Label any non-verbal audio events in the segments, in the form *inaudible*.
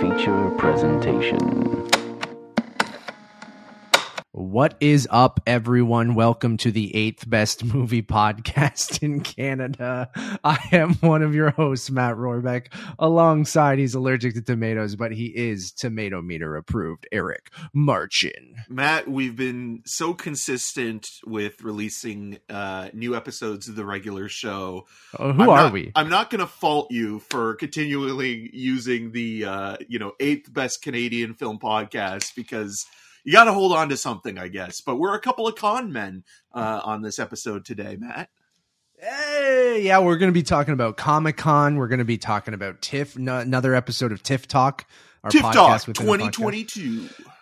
feature presentation. What is up, everyone? Welcome to the eighth best movie podcast *laughs* in Canada. I am one of your hosts, Matt Rohrbeck. Alongside, he's allergic to tomatoes, but he is tomato meter approved, Eric Marchin. Matt, we've been so consistent with releasing uh, new episodes of the regular show. Uh, who I'm are not- we? I'm not going to fault you for continually using the uh, you know eighth best Canadian film podcast because you got to hold on to something, I guess. But we're a couple of con men uh, on this episode today, Matt. Hey, yeah, we're going to be talking about Comic Con. We're going to be talking about TIFF, n- another episode of TIFF Talk, our Tiff podcast Talk within a podcast.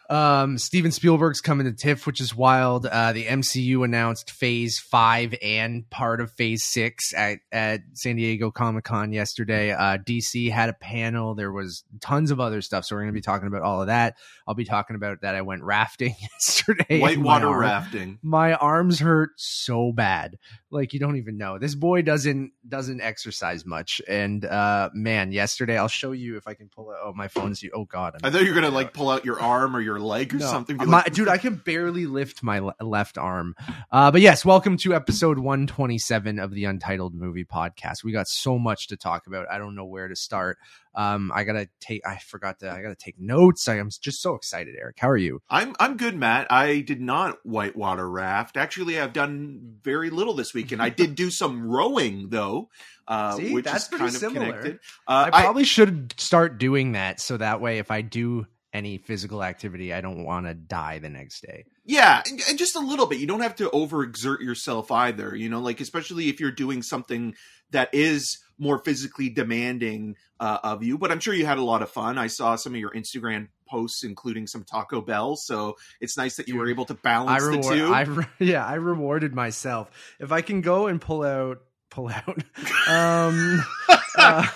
2022. Um, Steven Spielberg's coming to TIFF, which is wild. Uh, the MCU announced Phase Five and part of Phase Six at at San Diego Comic Con yesterday. Uh, DC had a panel. There was tons of other stuff, so we're going to be talking about all of that. I'll be talking about that. I went rafting *laughs* yesterday. and my Whitewater arm- rafting. My arms hurt so bad, like you don't even know. This boy doesn't doesn't exercise much, and uh, man, yesterday I'll show you if I can pull out. Oh, my phone's. Oh God, I thought you were going to like pull out your arm or your leg or no. something. My, like, dude, I can barely lift my le- left arm. Uh, but yes, welcome to episode 127 of the Untitled Movie Podcast. We got so much to talk about. I don't know where to start. Um, I gotta take. I forgot to. I gotta take notes. I am just so excited, Eric. How are you? I'm I'm good, Matt. I did not whitewater raft. Actually, I've done very little this weekend. I did *laughs* do some rowing though, uh, See, which that's is kind of similar. connected. Uh, I probably should start doing that so that way, if I do any physical activity, I don't want to die the next day. yeah, and, and just a little bit. You don't have to overexert yourself either. You know, like especially if you're doing something that is more physically demanding uh, of you. But I'm sure you had a lot of fun. I saw some of your Instagram posts, including some Taco Bell. So it's nice that you were able to I balance the two. I re- *laughs* yeah, I rewarded myself. If I can go and pull out, pull out, *laughs* um, *laughs* uh,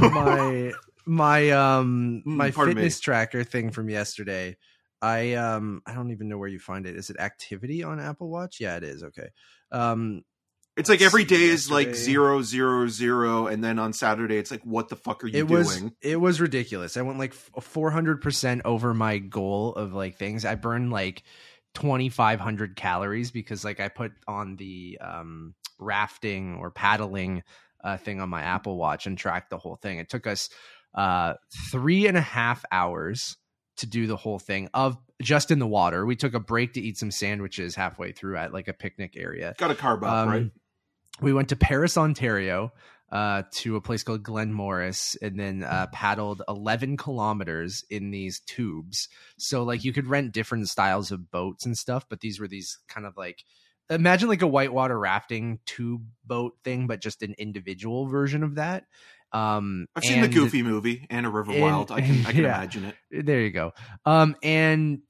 my my um Mm, my pardon me. fitness tracker thing from yesterday. I um I don't even know where you find it. Is it activity on Apple Watch? Yeah, it is. Okay. Um It's like every day see, day is like zero zero zero, and then on Saturday it's like, what the fuck are you it was doing? it was ridiculous. I went like four hundred percent over my goal of like things. I burned like twenty five hundred calories because like I put on the um rafting or paddling uh, thing on my Apple Watch and tracked the whole thing. It took us uh three and a half hours to do the whole thing of just in the water. We took a break to eat some sandwiches halfway through at like a picnic area. Got a carb up, Um, right? We went to Paris, Ontario, uh, to a place called Glen Morris, and then uh, paddled 11 kilometers in these tubes. So, like, you could rent different styles of boats and stuff, but these were these kind of like imagine like a whitewater rafting tube boat thing, but just an individual version of that. Um, I've seen the Goofy movie and a River and- Wild. I can I *laughs* can yeah. imagine it. there you go um and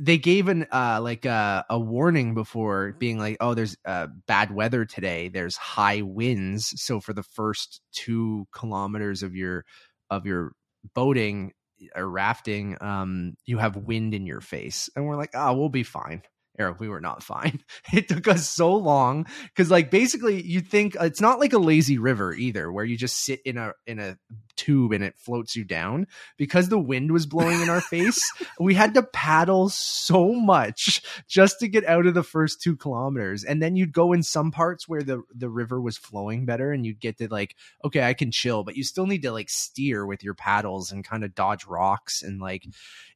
they gave an uh like a, a warning before being like oh there's uh bad weather today there's high winds so for the first two kilometers of your of your boating or rafting um you have wind in your face and we're like oh we'll be fine Eric, we were not fine. *laughs* It took us so long because, like, basically, you think it's not like a lazy river either, where you just sit in a in a tube and it floats you down. Because the wind was blowing in our *laughs* face, we had to paddle so much just to get out of the first two kilometers. And then you'd go in some parts where the the river was flowing better, and you'd get to like, okay, I can chill, but you still need to like steer with your paddles and kind of dodge rocks and like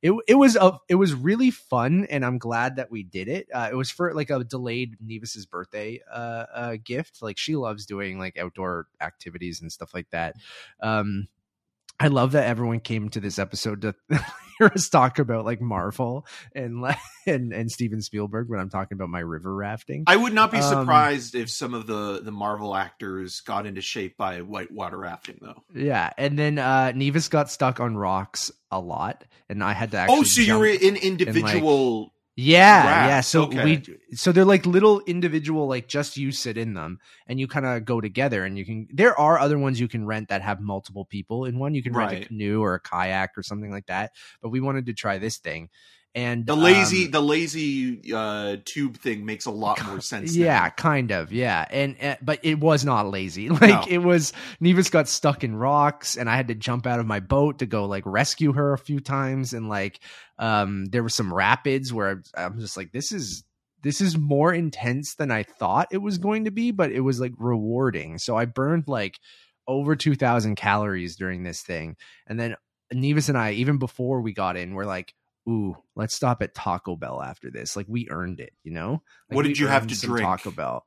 it it was a it was really fun and I'm glad that we did it. Uh, it was for like a delayed Nevis's birthday uh, uh gift. Like she loves doing like outdoor activities and stuff like that. Um I love that everyone came to this episode to *laughs* hear us talk about like Marvel and *laughs* and and Steven Spielberg when I'm talking about my river rafting. I would not be Um, surprised if some of the the Marvel actors got into shape by whitewater rafting, though. yeah, and then uh Nevis got stuck on rocks a lot, and I had to actually. Oh, so you were in individual. Yeah, yeah. So okay. we so they're like little individual, like just you sit in them and you kind of go together and you can there are other ones you can rent that have multiple people in one. You can rent a canoe or a kayak or something like that. But we wanted to try this thing. And The lazy, um, the lazy uh, tube thing makes a lot more sense. yeah, now. kind of, yeah, and uh, but it was not lazy. *laughs* Like No. it was. Nevis got stuck in rocks, and I had to jump out of my boat to go like rescue her a few times, and like um, there were some rapids where I'm, I'm just like, this is this is more intense than I thought it was going to be, but it was like rewarding. So I burned like over two thousand calories during this thing, and then Nevis and I, even before we got in, were like. Ooh, let's stop at Taco Bell after this. Like we earned it, you know. Like, What did you have to drink? Taco Bell.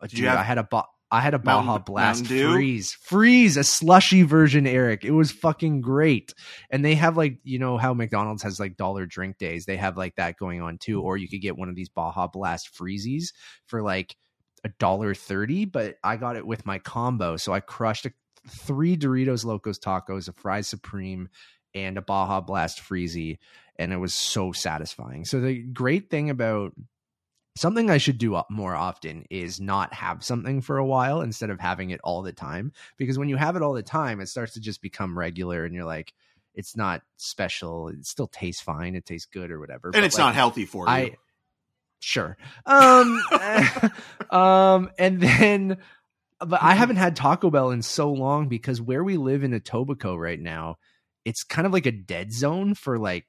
Uh, Did dude, you have I had a ba- I had a Mountain- Baja Blast Mountain freeze, freeze, a slushy version, Eric. It was fucking great. And they have like you know how McDonald's has like dollar drink days. They have like that going on too. Or you could get one of these Baja Blast freezies for like a dollar thirty. But I got it with my combo, so I crushed a, three Doritos Locos tacos, a fries supreme, and a Baja Blast freezy, and it was so satisfying. So the great thing about something I should do more often is not have something for a while instead of having it all the time. Because when you have it all the time, it starts to just become regular, and you're like, it's not special. It still tastes fine. It tastes good or whatever. and But, it's like, not healthy for you. I sure. Um, *laughs* *laughs* um, and then, but I haven't had Taco Bell in so long because where we live in Etobicoke right now, it's kind of like a dead zone for like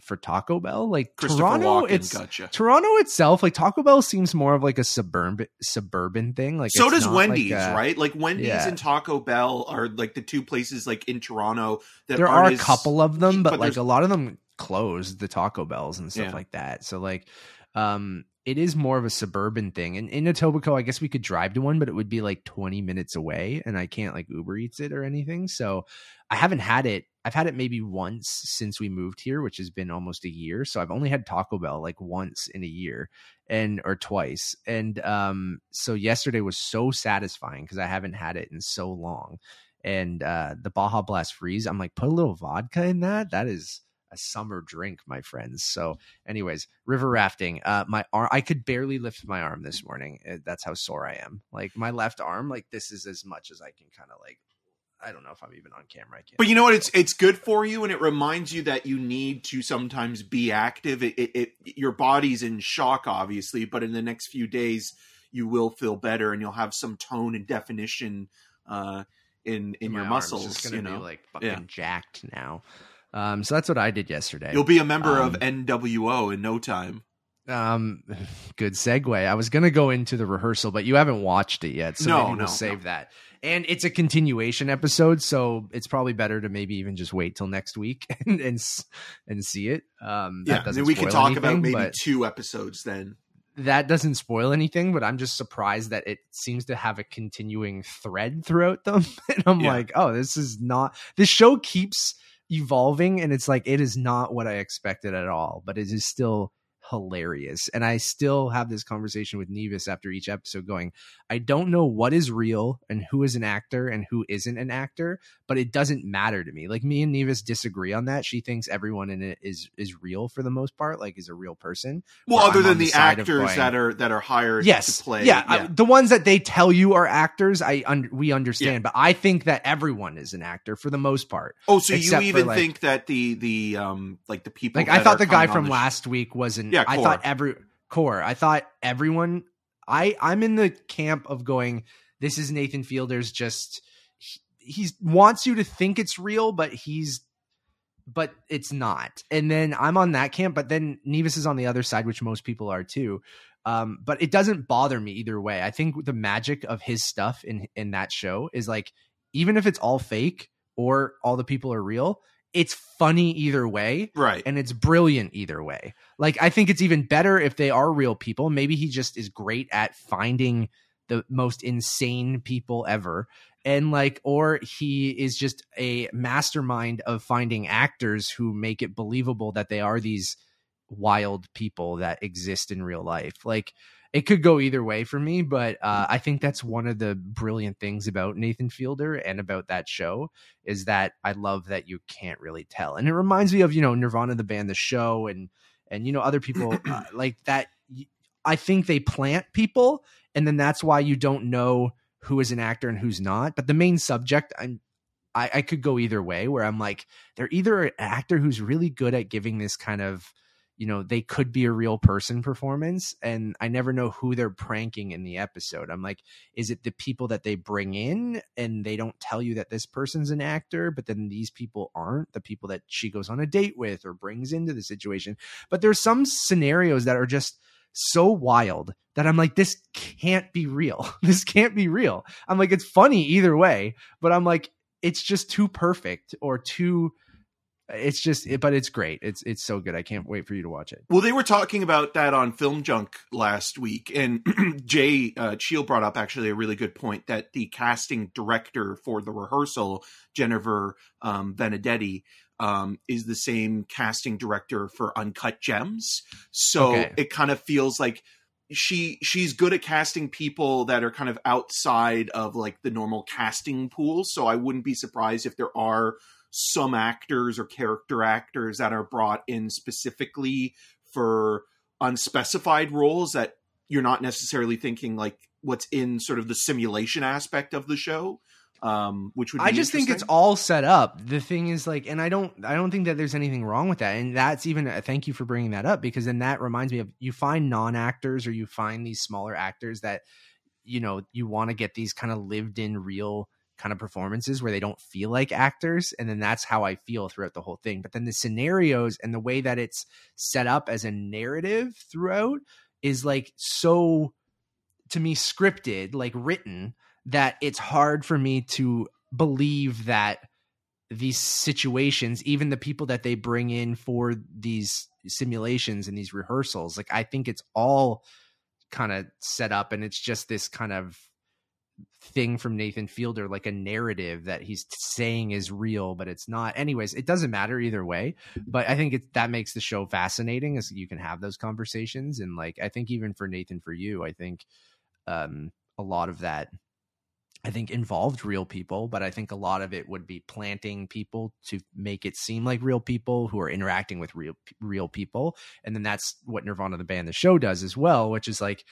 for Taco Bell. Like Toronto, Walken, it's gotcha. Toronto itself. Like Taco Bell seems more of like a suburban suburban thing. Like so does not like Wendy's, a- right? Like Wendy's yeah. and Taco Bell are like the two places like in Toronto that There aren't a couple of them, but, but like a lot of them closed the Taco Bells and stuff Yeah. like that. So like, um, it is more of a suburban thing. And in Etobicoke, I guess we could drive to one, but it would be like 20 minutes away, and I can't like Uber Eats it or anything. So I haven't had it. I've had it maybe once since we moved here, which has been almost a year. So I've only had Taco Bell like once in a year and or twice. And um so yesterday was so satisfying because I haven't had it in so long. And uh the Baja Blast Freeze, I'm like, put a little vodka in that. That is a summer drink, my friends. So, anyways, river rafting. Uh, my arm, I could barely lift my arm this morning. Uh, That's how sore I am. Like my left arm, like this is as much as I can kind of like. I don't know if I'm even on camera. I can't. But you know what? It's it's good for you, and it reminds you that you need to sometimes be active. It, it, it your body's in shock, obviously, but in the next few days, you will feel better, and you'll have some tone and definition uh, in in your muscles. You be know, like fucking Yeah. jacked now. Um, so that's what I did yesterday. you'll be a member of Um, NWO in no time. Um, *laughs* good segue. I was gonna go into the rehearsal, but you haven't watched it yet, so No, maybe no, we'll save that. And it's a continuation episode, so it's probably better to maybe even just wait till next week *laughs* and and, and see it. Um, that Yeah, and we can talk about maybe two episodes then. that doesn't spoil anything. But I'm just surprised that it seems to have a continuing thread throughout them, *laughs* and I'm Yeah. like, oh, this is not. This show keeps evolving, and it's like it is not what I expected at all, but it is still hilarious. And I still have this conversation with Nevis after each episode going, I don't know what is real and who is an actor and who isn't an actor, but it doesn't matter to me. Like me and Nevis disagree on that. She thinks everyone in it is is real for the most part, like is a real person. Well, other I'm than the, the actors that are that are hired Yes, to play. yeah, I- the ones that they tell you are actors, I un- we understand, but I think that everyone is an actor for the most part. oh, so you for, even like- think that the the um like the people Like I thought the guy from the sh- last week wasn't. Yeah, I thought every core. I thought everyone. I I'm in the camp of going. This is Nathan Fielder's. Just he he's wants you to think it's real, but he's but it's not. And then I'm on that camp, but then Nevis is on the other side, which most people are too. Um, but it doesn't bother me either way. I think the magic of his stuff in in that show is like even if it's all fake or all the people are real, it's funny either way right. and it's brilliant either way. Like I think it's even better if they are real people. Maybe he just is great at finding the most insane people ever. And like or he is just a mastermind of finding actors who make it believable that they are these wild people that exist in real life. Like it could go either way for me, but uh, I think that's one of the brilliant things about Nathan Fielder and about that show is that I love that you can't really tell, and it reminds me of you know Nirvana the band, the show, and and you know other people uh, *clears throat* like that. I think they plant people, and then that's why you don't know who is an actor and who's not. But the main subject, I'm I, I could go either way, where I'm like they're either an actor who's really good at giving this kind of you know they could be a real person performance and i never know who they're pranking in the episode. I'm like is it the people that they bring in and they don't tell you that this person's an actor but then these people aren't the people that she goes on a date with or brings into the situation? But there's some scenarios that are just so wild that i'm like this can't be real. *laughs* This can't be real. I'm like it's funny either way but i'm like it's just too perfect or too it's just but it's great it's it's so good i can't wait for you to watch it Well, they were talking about that on Film Junk last week, and *clears throat* Jay uh, Cheel brought up actually a really good point that the casting director for the rehearsal, Jennifer um, Venditti, um, is the same casting director for Uncut Gems. So Okay. it kind of feels like she she's good at casting people that are kind of outside of like the normal casting pool. So I wouldn't be surprised if there are some actors or character actors that are brought in specifically for unspecified roles that you're not necessarily thinking like what's in sort of the simulation aspect of the show um which would be I just think it's all set up. The thing is like, and I don't, I don't think that there's anything wrong with that. And that's even, thank you for bringing that up because then that reminds me of you find non actors or you find these smaller actors that, you know, you want to get these kind of lived in real kind of performances where they don't feel like actors. And then that's how I feel throughout the whole thing. But then the scenarios and the way that it's set up as a narrative throughout is like so to me scripted, like written, that it's hard for me to believe that these situations, even the people that they bring in for these simulations and these rehearsals, like I think it's all kind of set up and it's just this kind of thing from Nathan Fielder, like a narrative that he's saying is real, but it's not. Anyways, it doesn't matter either way. But I think it that makes the show fascinating as you can have those conversations. And like I think even for Nathan for you, I think um a lot of that I think involved real people, but I think a lot of it would be planting people to make it seem like real people who are interacting with real real people, and then that's what Nirvana the band the show does as well, which is like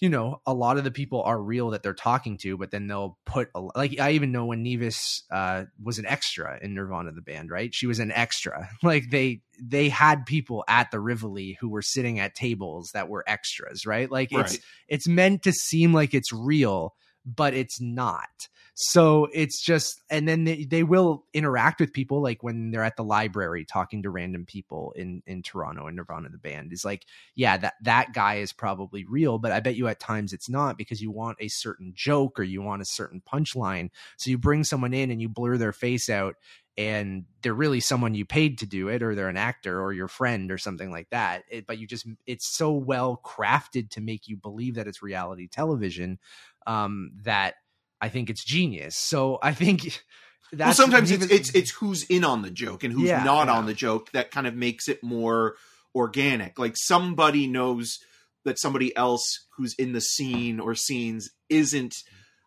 you know a lot of the people are real that they're talking to but then they'll put a, like i even know when nevis uh was an extra in nirvana the band right? She was an extra. *laughs* Like they they had people at the rivoli who were sitting at tables that were extras right? Like it's Right. it's meant to seem like it's real but it's not so it's just and then they, they will interact with people like when they're at the library talking to random people in in toronto and nirvana the band. Is like yeah that that guy is probably real but i bet you at times it's not because you want a certain joke or you want a certain punchline. So you bring someone in and you blur their face out and they're really someone you paid to do it or they're an actor or your friend or something like that. It, but you just it's so well crafted to make you believe that it's reality television um that i think it's genius so i think *laughs* well sometimes it's, it's it's who's in on the joke and who's Yeah, not yeah. on the joke that kind of makes it more organic like somebody knows that somebody else who's in the scene or scenes isn't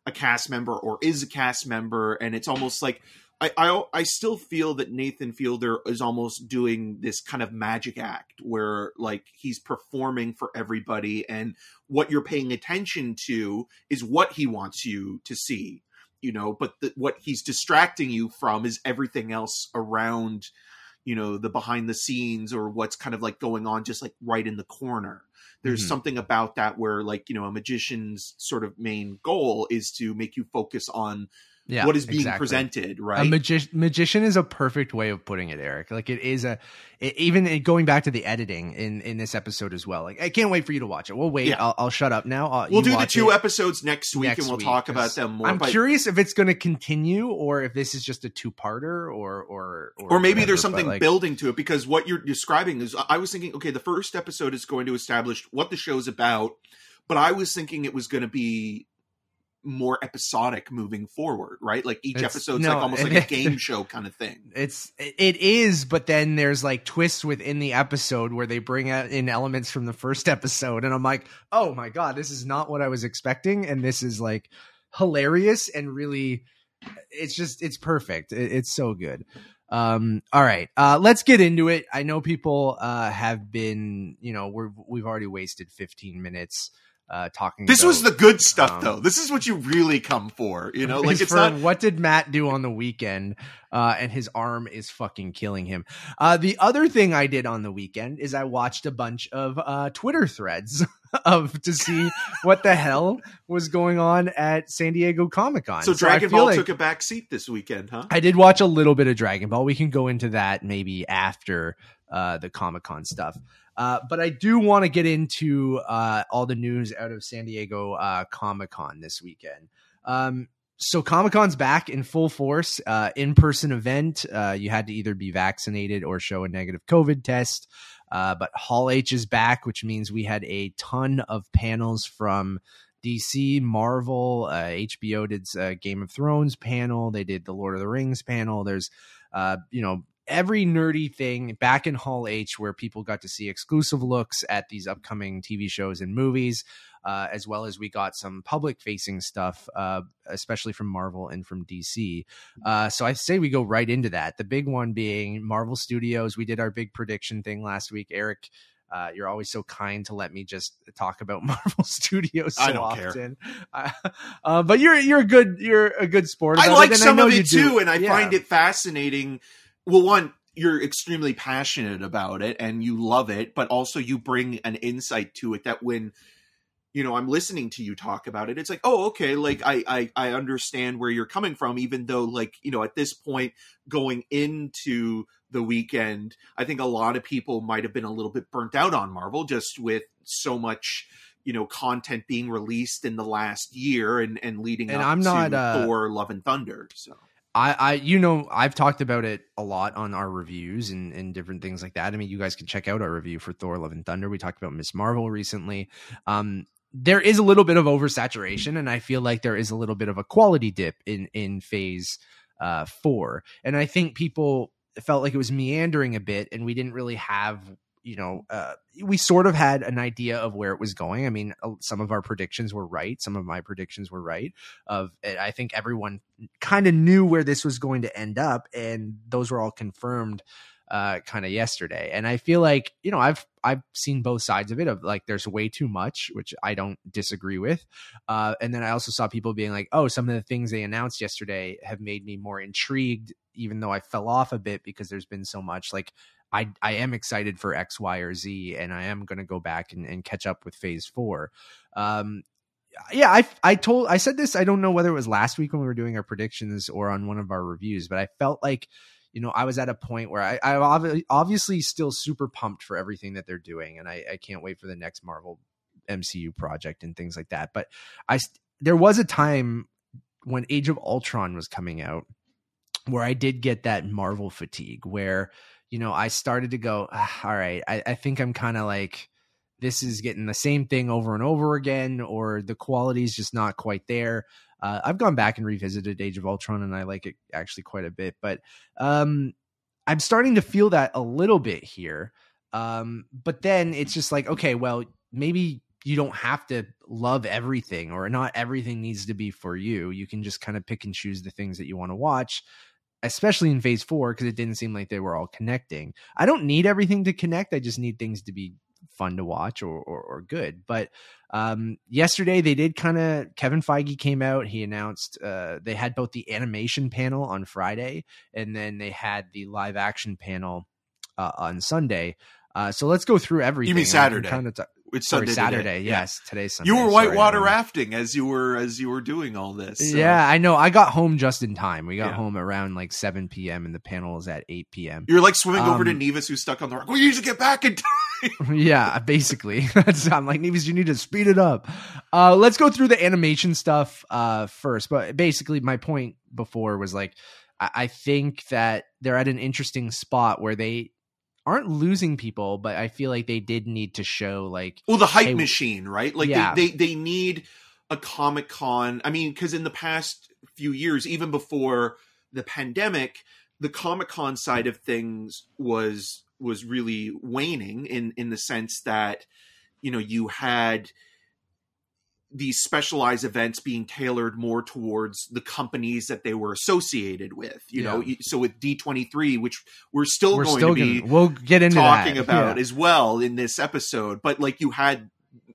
a cast member or is a cast member and it's almost like I, I I still feel that Nathan Fielder is almost doing this kind of magic act where like he's performing for everybody and what you're paying attention to is what he wants you to see you know but the, what he's distracting you from is everything else around you know the behind the scenes or what's kind of like going on just like right in the corner there's Mhm. something about that where like you know a magician's sort of main goal is to make you focus on yeah, what is being exactly. presented A right magi- magician is a perfect way of putting it, Eric. Like it is a, it, even going back to the editing in in this episode as well. Like I can't wait for you to watch it. We'll wait. Yeah. I'll, I'll shut up now. I'll, we'll do the two it episodes next week next and we'll week, talk about them more I'm but- curious if it's going to continue or if this is just a two parter or or or or, maybe whatever, there's something like, building to it because what you're describing is i was thinking okay the first episode is going to establish what the show's about but i was thinking it was going to be more episodic moving forward right like each It's- episode's no, like almost like a *laughs* game show kind of thing It's it is, but then there's like twists within the episode where they bring out in elements from the first episode, and I'm like, oh my god, this is not what I was expecting, and this is like hilarious and really, it's just it's perfect. It- it's so good. Um, all right, uh, let's get into it. I know people uh have been, you know, we're we've already wasted 15 minutes uh, talking. This about, was the good stuff, um, though. This is what you really come for. You know, like it's for not. what did Matt do on the weekend, uh, and his arm is fucking killing him. Uh, the other thing I did on the weekend is I watched a bunch of uh, Twitter threads *laughs* of to see *laughs* what the hell was going on at San Diego Comic Con. So I Dragon feel Ball like- took a back seat this weekend, huh? I did watch a little bit of Dragon Ball. We can go into that maybe after uh, the Comic Con stuff. Uh, but I do want to get into uh, all the news out of San Diego uh, Comic Con this weekend. Um, so Comic Con's back in full force, uh, in person event. Uh, you had to either be vaccinated or show a negative COVID test. But Hall H is back, which means we had a ton of panels from DC, Marvel, uh, HBO did uh, Game of Thrones panel. They did the Lord of the Rings panel. There's, uh, you know, every nerdy thing back in Hall H where people got to see exclusive looks at these upcoming TV shows and movies, uh, as well as we got some public facing stuff, uh, especially from Marvel and from DC. Uh, so I say we go right into that. The big one being Marvel Studios. We did our big prediction thing last week. Eric, uh, you're always so kind to let me just talk about *laughs* Marvel Studios so I don't care. often. Uh, uh, but you're you're a good you're a good sport. I like some know of you it do. too, and I Yeah. find it fascinating. Well, one, you're extremely passionate about it and you love it, but also you bring an insight to it that when you know I'm listening to you talk about it, it's like, oh, okay, like I I, I understand where you're coming from, even though like you know at this point going into the weekend, I think a lot of people might have been a little bit burnt out on Marvel just with so much you know content being released in the last year and and leading And up I'm not, to uh, Thor: Love and Thunder. So I, I, you know, I've talked about it a lot on our reviews and, and different things like that. I mean, you guys can check out our review for Thor: Love and Thunder. We talked about Miss Marvel recently. Um, there is a little bit of oversaturation, and I feel like there is a little bit of a quality dip in in Phase uh, Four, and I think people felt like it was meandering a bit, and we didn't really have. You know, uh, we sort of had an idea of where it was going. I mean, some of our predictions were right. Some of my predictions were right. Of, I think everyone kind of knew where this was going to end up and those were all confirmed uh kind of yesterday and i feel like you know i've i've seen both sides of it of like there's way too much which i don't disagree with uh and then i also saw people being like oh some of the things they announced yesterday have made me more intrigued even though i fell off a bit because there's been so much like i i am excited for x y or z and i am going to go back and, and catch up with phase four um yeah, I I told I said this. I don't know whether it was last week when we were doing our predictions or on one of our reviews, but I felt like you know I was at a point where I I obviously still super pumped for everything that they're doing, and I, I can't wait for the next Marvel MCU project and things like that. But I there was a time when Age of Ultron was coming out where I did get that Marvel fatigue, where you know I started to go, ah, all right, I, I think I'm kind of like this is getting the same thing over and over again, or the quality is just not quite there. Uh, I've gone back and revisited Age of Ultron, and I like it actually quite a bit. But um, I'm starting to feel that a little bit here. Um, but then it's just like, okay, well, maybe you don't have to love everything, or not everything needs to be for you. You can just kind of pick and choose the things that you want to watch especially in phase four because it didn't seem like they were all connecting. I don't need everything to connect i just need things to be fun to watch or or, or good. But um yesterday they did kind of kevin feige came out he announced uh they had both the animation panel on friday and then they had the live action panel uh, on sunday. Uh so let's go through everything You mean and we can Saturday. kind of t- it's sorry, Sunday. saturday today. Yeah. yes today's sunday You were Sorry, whitewater I'm- rafting as you were as you were doing all this. so- yeah, I know. I got home just in time. We got Yeah. home around like 7 p.m. and the panel is at 8 p.m. You're like swimming over to Um, Nevis who's stuck on the rock. We need to get back in time. *laughs* yeah, basically. *laughs* I'm like, Nevis, you need to speed it up. Uh, let's go through the animation stuff uh, first. But basically, my point before was like, I, I think that they're at an interesting spot where they aren't losing people, but I feel like they did need to show like Well, the hype Hey, machine, right? Like yeah. they, they they need a Comic Con. I mean, because in the past few years, even before the pandemic, the Comic Con side of things was was really waning in in the sense that you know you had these specialized events being tailored more towards the companies that they were associated with you know so with d23 which we're still we're going still to be gonna, we'll get into talking that. about Yeah. as well in this episode. But like you had,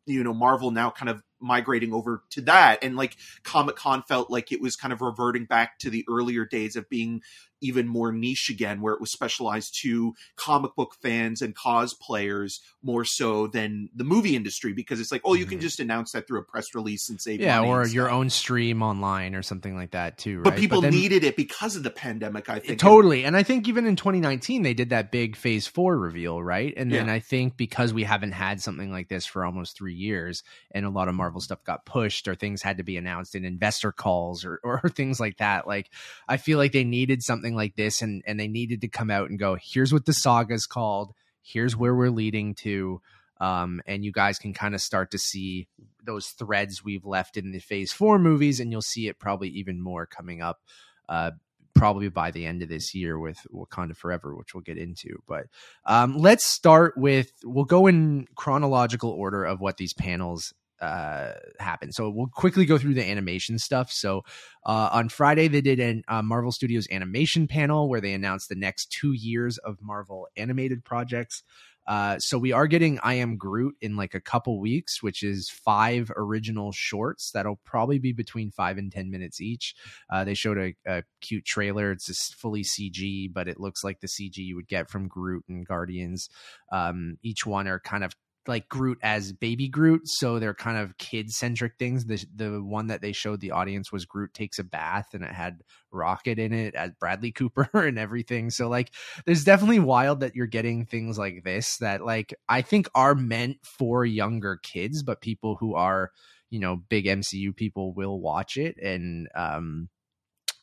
you know, Marvel now kind of migrating over to that and like comic con felt like it was kind of reverting back to the earlier days of being even more niche again, where it was specialized to comic book fans and cosplayers more so than the movie industry because it's like, oh, you can Mhm. just announce that through a press release and save yeah, or your own stream online or something like that too. But right? people then- needed it because of the pandemic. I think Totally. And I think even in 2019, they did that big phase four reveal, right? And then I think because we haven't had something like this for almost three years and a lot of Marvel stuff got pushed or things had to be announced in investor calls or, or *laughs* things like that, like I feel like they needed something like this and, and they needed to come out and go, here's what the saga's called, here's where we're leading to. Um, and you guys can kind of start to see those threads we've left in the phase four movies, and you'll see it probably even more coming up uh, probably by the end of this year with Wakanda Forever, which we'll get into. But um, let's start with we'll go in chronological order of what these panels uh happen so we'll quickly go through the animation stuff so uh on friday they did an uh, marvel studios animation panel where they announced the next two years of marvel animated projects uh, so we are getting I Am Groot in like a couple weeks, which is five original shorts that'll probably be between five and ten minutes each. Uh, they showed a, a cute trailer. It's just fully CG, but it looks like the CG you would get from Groot and Guardians. Um, each one are kind of like Groot as baby Groot, so they're kind of kid centric things. The the one that they showed the audience was Groot takes a bath, and it had Rocket in it as Bradley Cooper *laughs* and everything. So like, there's definitely wild that you're getting things like this that like I think are meant for younger kids, but people who are you know big MCU people will watch it, and um,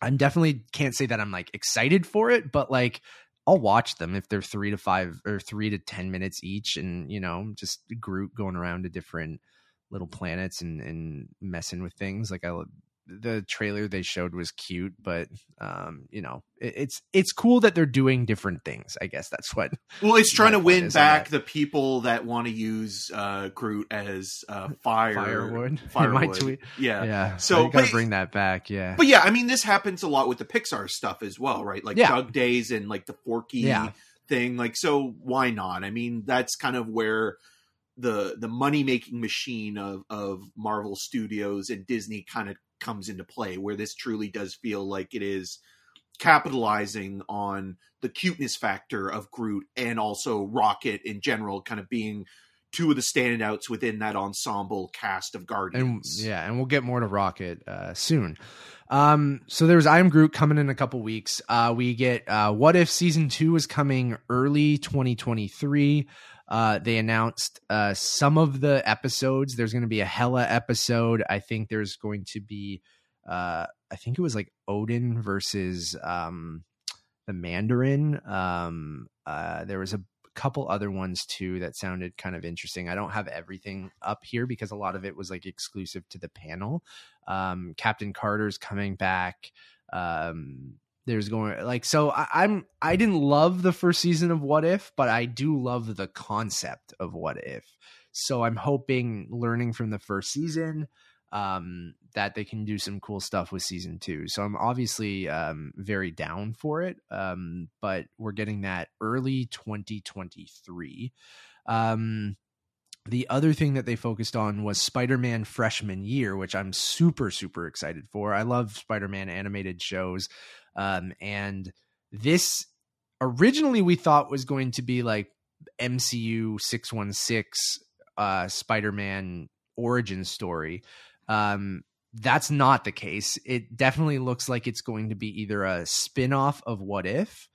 I'm definitely can't say that I'm like excited for it, but like I'll watch them if they're three to five or three to ten minutes each, and you know, just Groot going around to different little planets and and messing with things. Like I, the trailer they showed was cute, but um, you know, it, it's it's cool that they're doing different things. I guess that's what. Well, it's trying to win back the people that want to use uh, Groot as uh, *laughs* fire Firewood. *laughs* Firewood. tweet. Yeah. Yeah, So, gotta but- bring that back. Yeah, But yeah, I mean, this happens a lot with the Pixar stuff as well, right? Like Yeah. Dug Days and like the Forky Yeah. thing. Like, so why not? I mean, that's kind of where the the money making machine of of Marvel Studios and Disney kind of comes into play, where this truly does feel like it is capitalizing on the cuteness factor of Groot and also Rocket in general, kind of being two of the standouts within that ensemble cast of and Guardians. yeah, and we'll get more to Rocket uh, soon. Um, so there's I Am Groot coming in a couple weeks. Uh, we get uh, What If season two is coming early 2023. Uh, they announced uh, some of the episodes. There's going to be a Hela episode. I think there's going to be, uh, I think it was like Odin versus um, the Mandarin. Um, uh, there was a couple other ones too that sounded kind of interesting. I don't have everything up here because a lot of it was like exclusive to the panel. Um, Captain Carter's coming back. Um, there's going like so I, I'm I didn't love the first season of What If, but I do love the concept of What If. So I'm hoping learning from the first season um that they can do some cool stuff with season two. So i'm obviously um very down for it um but we're getting that early 2023 um the other thing that they focused on was spider-man freshman year which i'm super super excited for. I love spider-man animated shows um and this originally we thought was going to be like mcu 616 uh spider-man origin story. Um that's not the case. It definitely looks like it's going to be either a spin-off of what if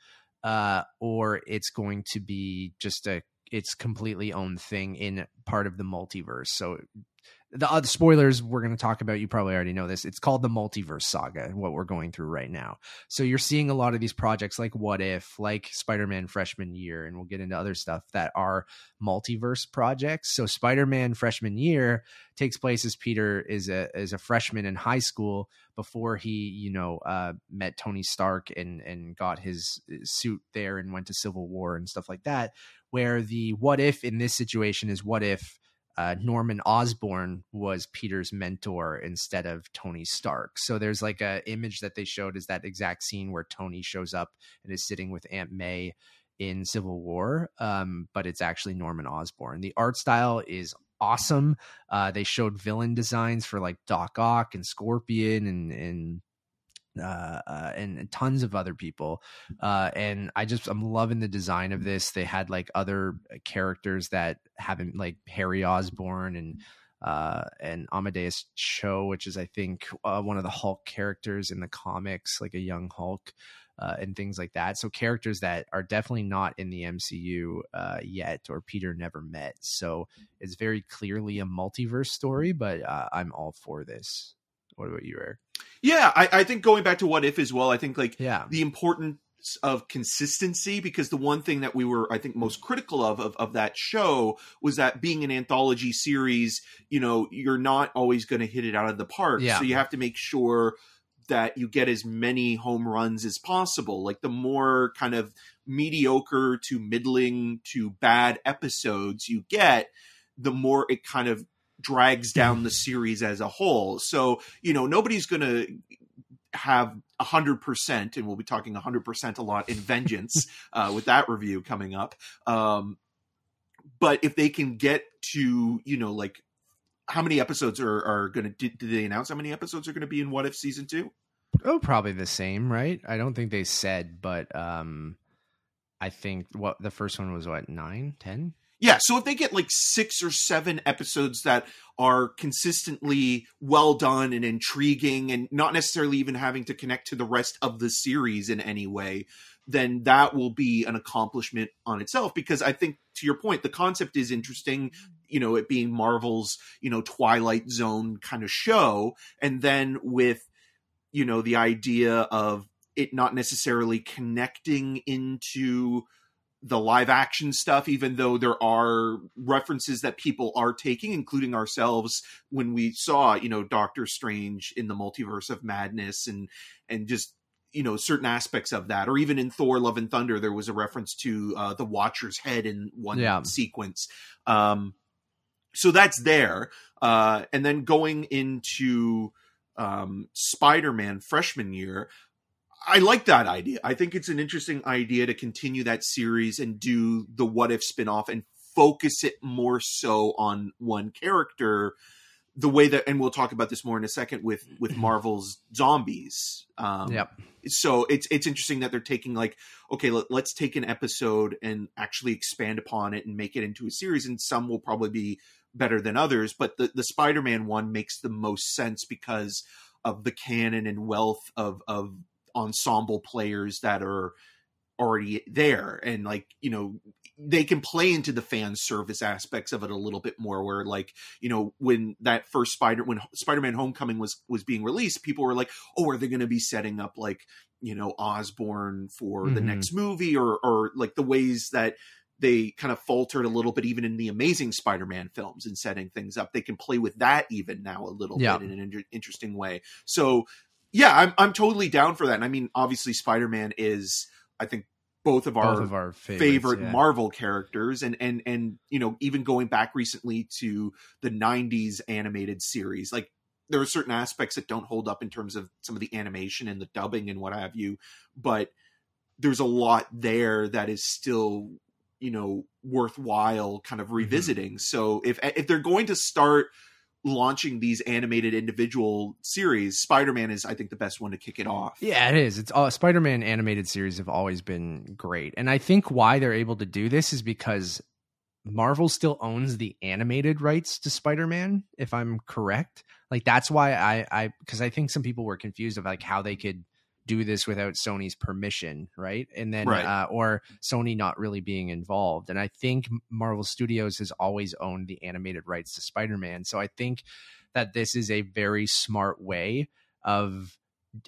uh or it's going to be just a its completely own thing in part of the multiverse. So the other spoilers we're going to talk about you probably already know this. It's called the multiverse saga what we're going through right now. So you're seeing a lot of these projects like what if like spider-man freshman year and we'll get into other stuff that are multiverse projects. So spider-man freshman year takes place as peter is a is a freshman in high school before he you know uh met tony stark and and got his suit there and went to civil war and stuff like that where the what if in this situation is what if uh, Norman Osborn was Peter's mentor instead of Tony Stark. So there's like a image that they showed is that exact scene where Tony shows up and is sitting with Aunt May in Civil War, um, but it's actually Norman Osborn. The art style is awesome. Uh, they showed villain designs for like Doc Ock and Scorpion and and uh, uh, and, tons of other people. Uh, and I just I'm loving the design of this. They had like other characters that haven't like Harry Osborn and uh, and Amadeus Cho, which is I think uh, one of the Hulk characters in the comics, like a young Hulk. Uh, and things like that. So characters that are definitely not in the MCU uh, yet, or Peter never met. So it's very clearly a multiverse story, but uh, I'm all for this. What about you, Eric? Yeah, I, I think going back to what if as well, I think like Yeah, the importance of consistency because the one thing that we were i think most critical of, of of that show was that being an anthology series you know you're not always going to hit it out of the park Yeah. so you have to make sure that you get as many home runs as possible like the more kind of mediocre to middling to bad episodes you get the more it kind of drags down the series as a whole so you know nobody's going to have 100% and we'll be talking 100% a lot in vengeance *laughs* uh, with that review coming up um, but if they can get to you know like how many episodes are, are going to did, did they announce how many episodes are going to be in what if season two oh, probably the same, right? I don't think they said, but um, I think what the first one was what nine, ten. Yeah so if they get like six or seven episodes that are consistently well done and intriguing and not necessarily even having to connect to the rest of the series in any way then that will be an accomplishment on itself because i think to your point the concept is interesting you know it being marvel's you know twilight zone kind of show. And then with you know the idea of it not necessarily connecting into the live action stuff even though there are references that people are taking including ourselves when we saw you know doctor strange in the multiverse of madness and and just you know certain aspects of that. Or even in thor love and thunder there was a reference to uh, the watcher's head in one Yeah. sequence. Um so that's there. Uh and then going into um spider-man freshman year I like that idea. I think it's an interesting idea to continue that series and do the what if spin-off and focus it more so on one character the way that and we'll talk about this more in a second with with Marvel's zombies. Um Yep. so it's it's interesting that they're taking like okay let, let's take an episode and actually expand upon it and make it into a series and some will probably be better than others but the the Spider-Man one makes the most sense because of the canon and wealth of of ensemble players that are already there and like you know they can play into the fan service aspects of it a little bit more where like you know when that first spider when spider-man homecoming was was being released people were like oh are they going to be setting up like you know osborn for the Mhm. next movie or or like the ways that they kind of faltered a little bit even in the amazing spider-man films and setting things up they can play with that even now a little Yeah. bit in an inter- interesting way so yeah i'm i'm totally down for that and i mean obviously spider-man is i think both of our Both of our favorite yeah. Marvel characters and and and you know even going back recently to the 90s animated series like there are certain aspects that don't hold up in terms of some of the animation and the dubbing and what have you but there's a lot there that is still you know worthwhile kind Mm-hmm. of revisiting so if if they're going to start launching these animated individual series spider-man is i think the best one to kick it off Yeah, it is. It's all Spider-Man animated series have always been great. And I think why they're able to do this is because Marvel still owns the animated rights to Spider-Man, if I'm correct. Like that's why I I because I think some people were confused of like how they could do this without Sony's permission, right? And then Right. uh, or Sony not really being involved. And I think Marvel Studios has always owned the animated rights to Spider-Man. So I think that this is a very smart way of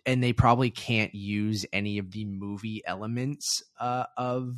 and they probably can't use any of the movie elements uh, of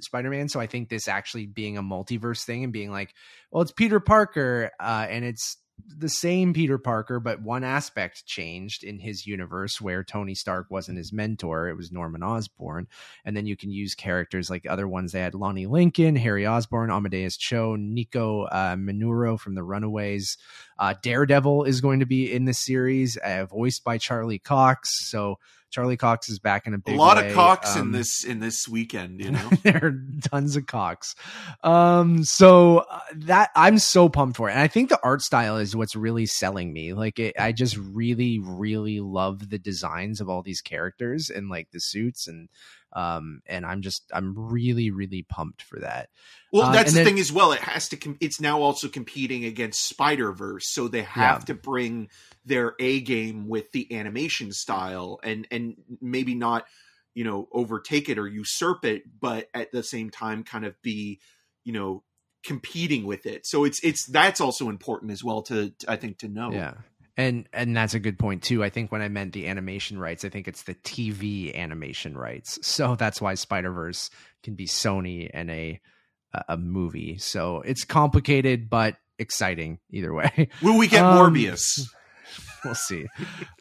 Spider-Man. So I think this actually being a multiverse thing and being like, well, it's Peter Parker, uh, and it's the same Peter Parker, but one aspect changed in his universe where Tony Stark wasn't his mentor; it was Norman Osborn. And then you can use characters like other ones. They had Lonnie Lincoln, Harry Osborn, Amadeus Cho, Nico uh, Minoru from the Runaways, Uh, Daredevil is going to be in the series, uh, voiced by Charlie Cox. So Charlie Cox is back in a big. A lot way. of cocks in Um, this in this weekend, you know. *laughs* there are tons of cocks. Um, so uh, that I'm so pumped for it, and I think the art style is what's really selling me. Like, it, I just really, really love the designs of all these characters and like the suits, and um, and I'm just I'm really, really pumped for that. Well, Um, that's and the then- thing as well. It has to. Com- it's now also competing against Spider Verse, so they have Yeah. to bring their A game with the animation style, and and maybe not, you know, overtake it or usurp it, but at the same time, kind of be, you know, competing with it. So it's it's that's also important as well to I think to know. Yeah. And and that's a good point too. I think when I meant the animation rights, I think it's the TV animation rights. So that's why Spider Verse can be Sony and a a- a movie. So it's complicated but exciting either way. *laughs* Will we get Um, Morbius? we'll see.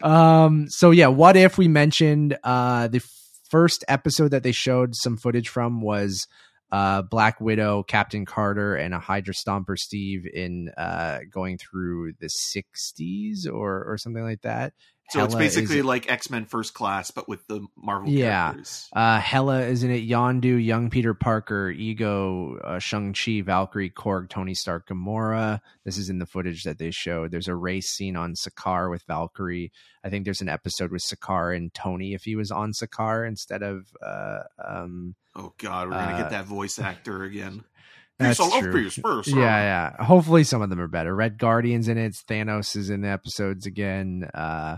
Um, so yeah, what if we mentioned uh, the first episode that they showed some footage from was uh, Black Widow, Captain Carter, and a Hydra Stomper Steve in uh, going through the '60s or or something like that. So it's Hela is- basically like X Men First Class, but with the Marvel Yeah. characters. Uh, Hela is in it. Yondu, young Peter Parker, Ego, uh, Shang Chi, Valkyrie, Korg, Tony Stark, Gamora. This is in the footage that they showed. There's a race scene on Sakaar with Valkyrie. I think there's an episode with Sakaar and Tony if he was on Sakaar instead of. Uh, um, Oh God, we're gonna Uh, get that voice actor again. *laughs* That's Peace, I love true. first. yeah, yeah. Hopefully, some of them are better. Red Guardian's in it. Thanos is in the episodes again. Uh,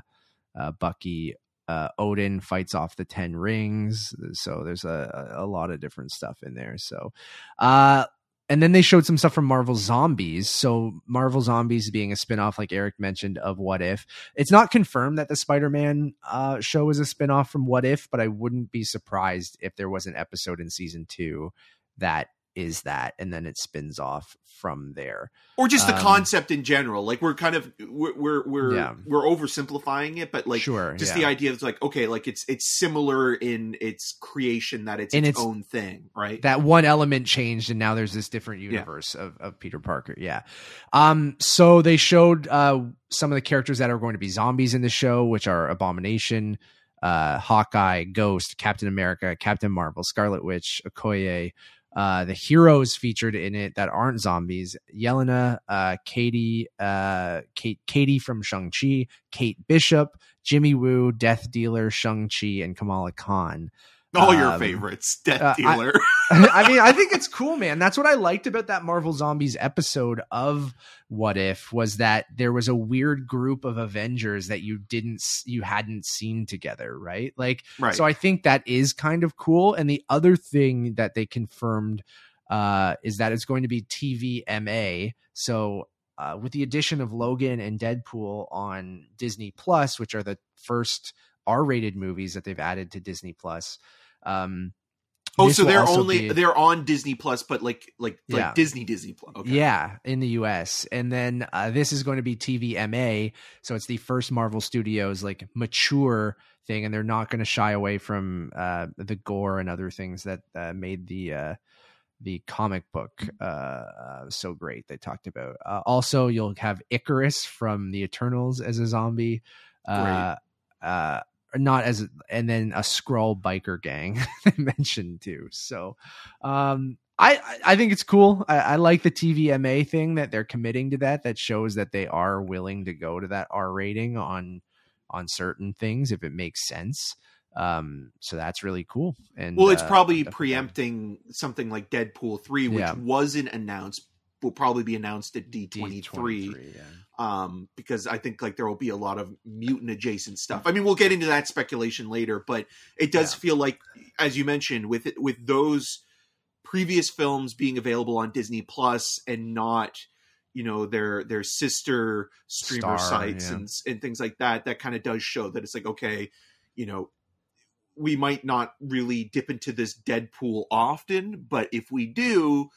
uh, Bucky, uh, Odin fights off the Ten Rings. So there's a, a lot of different stuff in there. So, uh, and then they showed some stuff from Marvel Zombies. So Marvel Zombies being a spinoff, like Eric mentioned, of What If. It's not confirmed that the Spider-Man uh, show is a spinoff from What If, but I wouldn't be surprised if there was an episode in season two that is that, and then it spins off from there. or just the Um, concept in general. Like we're kind of we're we're we're, Yeah. we're oversimplifying it, but like sure, just yeah. the idea is like okay, like it's it's similar in its creation that it's its, it's- own thing, right? that one element changed and now there's this different universe of, of Peter Parker. Yeah. Um, so they showed uh some of the characters that are going to be zombies in the show, which are Abomination, uh, Hawkeye, Ghost, Captain America, Captain Marvel, Scarlet Witch, Okoye, uh, the heroes featured in it that aren't zombies, Yelena, uh, Katy, uh, Kate, Katy from Shang-Chi, Kate Bishop, Jimmy Woo, Death Dealer, Shang-Chi, and Kamala Khan. All your um, favorites, Death uh, Dealer. *laughs* I mean, I think it's cool, man. That's what I liked about that Marvel Zombies episode of What If was that there was a weird group of Avengers that you didn't you hadn't seen together, right? Like right. so I think that is kind of cool. And the other thing that they confirmed uh is that it's going to be TVMA. So uh, with the addition of Logan and Deadpool on Disney Plus, which are the first R-rated movies that they've added to Disney Plus, um, oh, this so they're only be- they're on Disney Plus, but like like like Yeah. Disney Disney Plus. Okay. Yeah, in the US. And then uh, this is going to be TVMA. So it's the first Marvel Studios like mature thing. And they're not going to shy away from uh, the gore and other things that uh, made the. Uh, the comic book uh, uh so great they talked about uh, also you'll have Ikaris from the eternals as a zombie uh uh not as and then a scroll biker gang *laughs* they mentioned too so um I, I- think it's cool. I, I like the TVMA thing that they're committing to that. That shows that they are willing to go to that R rating on on certain things if it makes sense. Um, so that's really cool. And Well, it's uh, probably preempting something like Deadpool three, which Yeah. wasn't announced. Will probably be announced at D twenty three. D23, yeah. um, because I think like there will be a lot of mutant adjacent stuff. I mean, we'll get into that speculation later, but it does Yeah. feel like, as you mentioned, with it, with those previous films being available on Disney Plus and not, you know, their their sister streamer Star, sites yeah. and and things like that. That kind of does show that it's like okay, you know. We might not really dip into this Deadpool often, but if we do,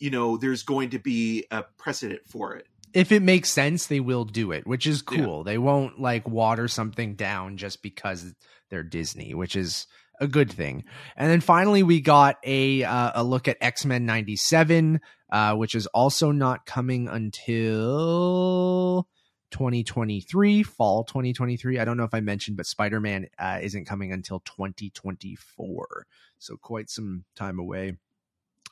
you know, there's going to be a precedent for it. If it makes sense, they will do it, which is Yeah. cool. They won't like water something down just because they're Disney, which is a good thing. And then finally, we got a uh, a look at X Men '97, uh, which is also not coming until 2023, fall 2023. I don't know if I mentioned, but Spider Man uh, isn't coming until 2024, so quite some time away.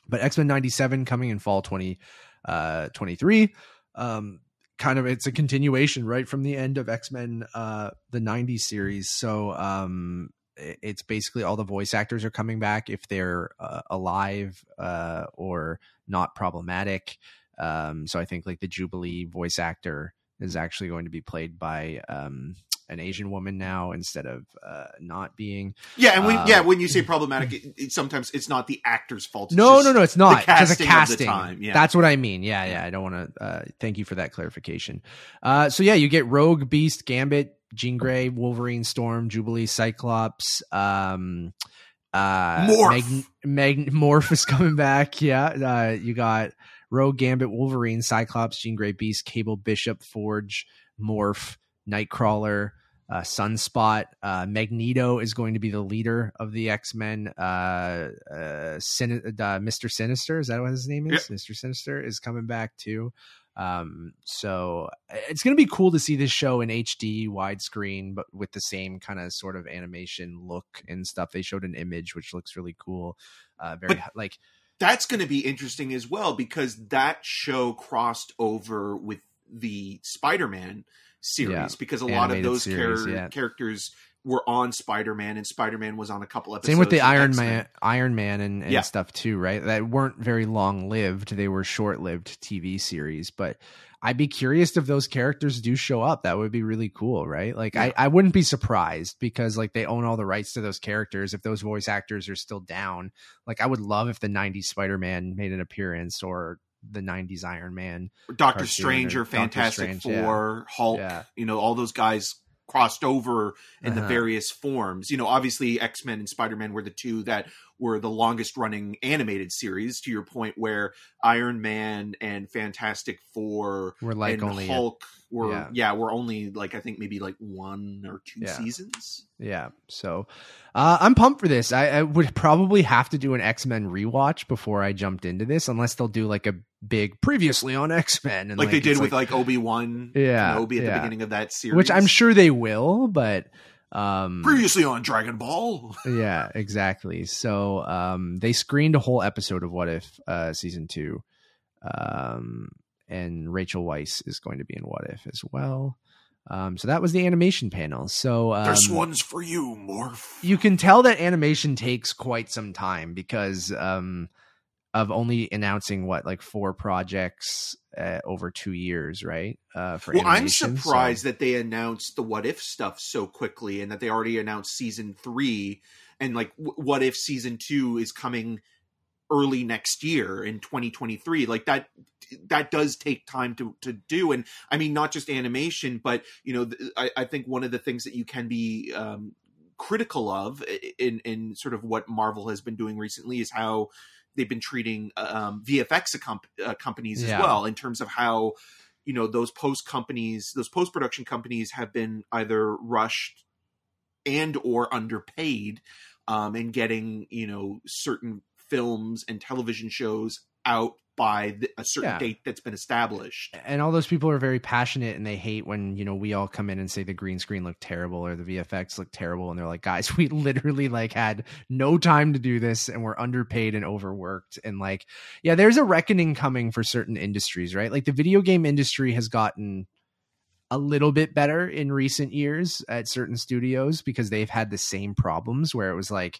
But X Men '97 coming in fall 2023. Um, kind of it's a continuation right from the end of x-men uh the 90s series. So um it's basically all the voice actors are coming back if they're uh, alive uh or not problematic. Um so i think like the jubilee voice actor is actually going to be played by um an Asian woman now instead of uh, not being. Yeah, and when Uh, yeah, when you say problematic, it, it, sometimes it's not the actor's fault. It's No, no, no, it's not. the casting the casting. time, yeah. That's what I mean. Yeah, yeah. I don't want to. Uh, thank you for that clarification. Uh, so yeah, you get Rogue, Beast, Gambit, Jean Grey, Wolverine, Storm, Jubilee, Cyclops. Um, uh, Morph. Mag, Mag, Morph is coming back. Yeah, uh, you got Rogue, Gambit, Wolverine, Cyclops, Jean Grey, Beast, Cable, Bishop, Forge, Morph, Nightcrawler, uh, Sunspot. Uh, Magneto is going to be the leader of the X Men. Uh, uh, Sin- uh, Mr. Sinister, is that what his name is? Mr. Sinister is coming back too. Um, so it's going to be cool to see this show in HD widescreen, but with the same kind of sort of animation look and stuff. They showed an image which looks really cool. Uh, very But- like that's going to be interesting as well because that show crossed over with the Spider-Man series Yeah, because a lot of those series, char- yeah. characters were on Spider-Man and Spider-Man was on a couple episodes. Same with the Iron X-Men. Man, Iron Man, and, and Yeah. stuff too, right? That weren't very long lived. They were short lived TV series. But I'd be curious if those characters do show up. That would be really cool, right? Like I, I wouldn't be surprised because like they own all the rights to those characters. If those voice actors are still down, like I would love if the '90s Spider Man made an appearance or the '90s Iron Man. Doctor cartoon Strange or Fantastic Strange, yeah. Four, Hulk, Yeah. you know, all those guys crossed over in the Uh-huh. various forms. You know, obviously X Men and Spider Man were the two that were the longest running animated series. To your point, where Iron Man and Fantastic Four We're like and only a- Hulk were yeah. yeah. we're only like I think maybe like one or two Yeah. seasons. Yeah. So uh, I'm pumped for this. I, I would probably have to do an X Men rewatch before I jumped into this, unless they'll do like a big previously on X Men and Like, they did with like Obi Wan Yeah, Kenobi at yeah. the beginning of that series. which I'm sure they will, but um previously on Dragon Ball. *laughs* yeah, exactly. So um they screened a whole episode of What If uh season 2. Um and Rachel Weisz is going to be in What If as well. Um so that was the animation panel. So um, this one's for you, Morph. you can tell that animation takes quite some time because um of only announcing what like four projects uh, over two years right uh for well, I'm animation. So- surprised that they announced the What If stuff so quickly, and that they already announced season three, and like w- What If season two is coming early next year in 2023. Like that, that does take time to to do, and I mean not just animation, but you know, th- I, I think one of the things that you can be um, critical of in in sort of what Marvel has been doing recently is how they've been treating um, VFX uh, companies as Yeah. well in terms of how you know those post companies those post production companies have been either rushed and or underpaid um in getting you know certain films and television shows out by the, a certain Yeah. date that's been established. And all those people are very passionate and they hate when you know we all come in and say the green screen looked terrible or the vfx looked terrible and they're like guys *laughs* we literally like had no time to do this and we're underpaid and overworked. And like yeah there's a reckoning coming for certain industries right? Like the video game industry has gotten a little bit better in recent years at certain studios because they've had the same problems where it was like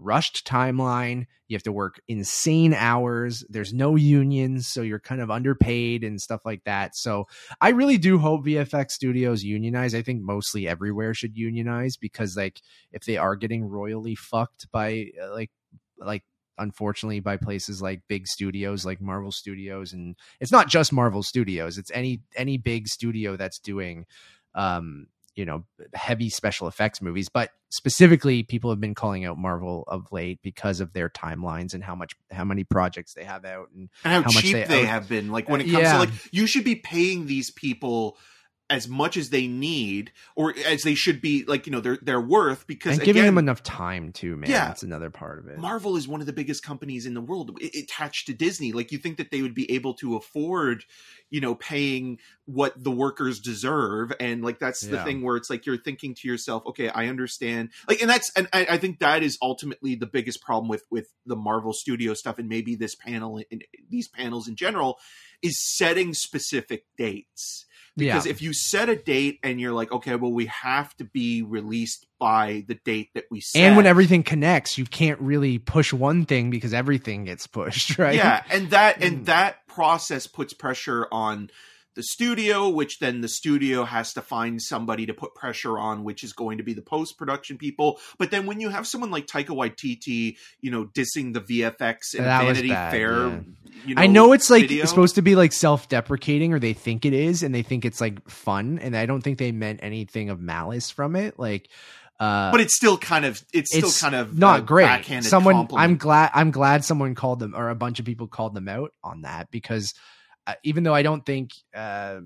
rushed timeline. You have to work insane hours. There's no unions so you're kind of underpaid and stuff like that. So i really do hope vfx studios unionize. I think mostly everywhere should unionize because like if they are getting royally fucked by uh, like like unfortunately by places like big studios like marvel studios and it's not just marvel studios it's any any big studio that's doing um you know heavy special effects movies but specifically people have been calling out marvel of late because of their timelines and how much how many projects they have out and and how, How cheap they they, have been like when it Uh, comes yeah. to like you should be paying these people as much as they need or as they should be like you know they're they're worth because and giving again, them enough time too, man. Yeah. that's another part of it. Marvel is one of the biggest companies in the world attached to Disney. Like you think that they would be able to afford, you know, paying what the workers deserve, and like that's the thing where it's like you're thinking to yourself, okay, I understand. Like, and that's and I, I think that is ultimately the biggest problem with with the Marvel Studio stuff, and maybe this panel and these panels in general is setting specific dates because yeah, if you set a date and you're like okay well we have to be released by the date that we set and when everything connects, you can't really push one thing because everything gets pushed, *laughs* right? yeah and that Mm. and that process puts pressure on the studio which then the studio has to find somebody to put pressure on which is going to be the post-production people but then when you have someone like taika waititi you know dissing the vfx and That vanity bad, fair yeah. you know, I know it's like video. supposed to be like self-deprecating, or they think it is, and they think it's like fun, and I don't think they meant anything of malice from it. Like, uh, but it's still kind of it's still kind of not great. backhanded Someone, compliment. I'm glad, I'm glad someone called them, or a bunch of people called them out on that because even though I don't think uh,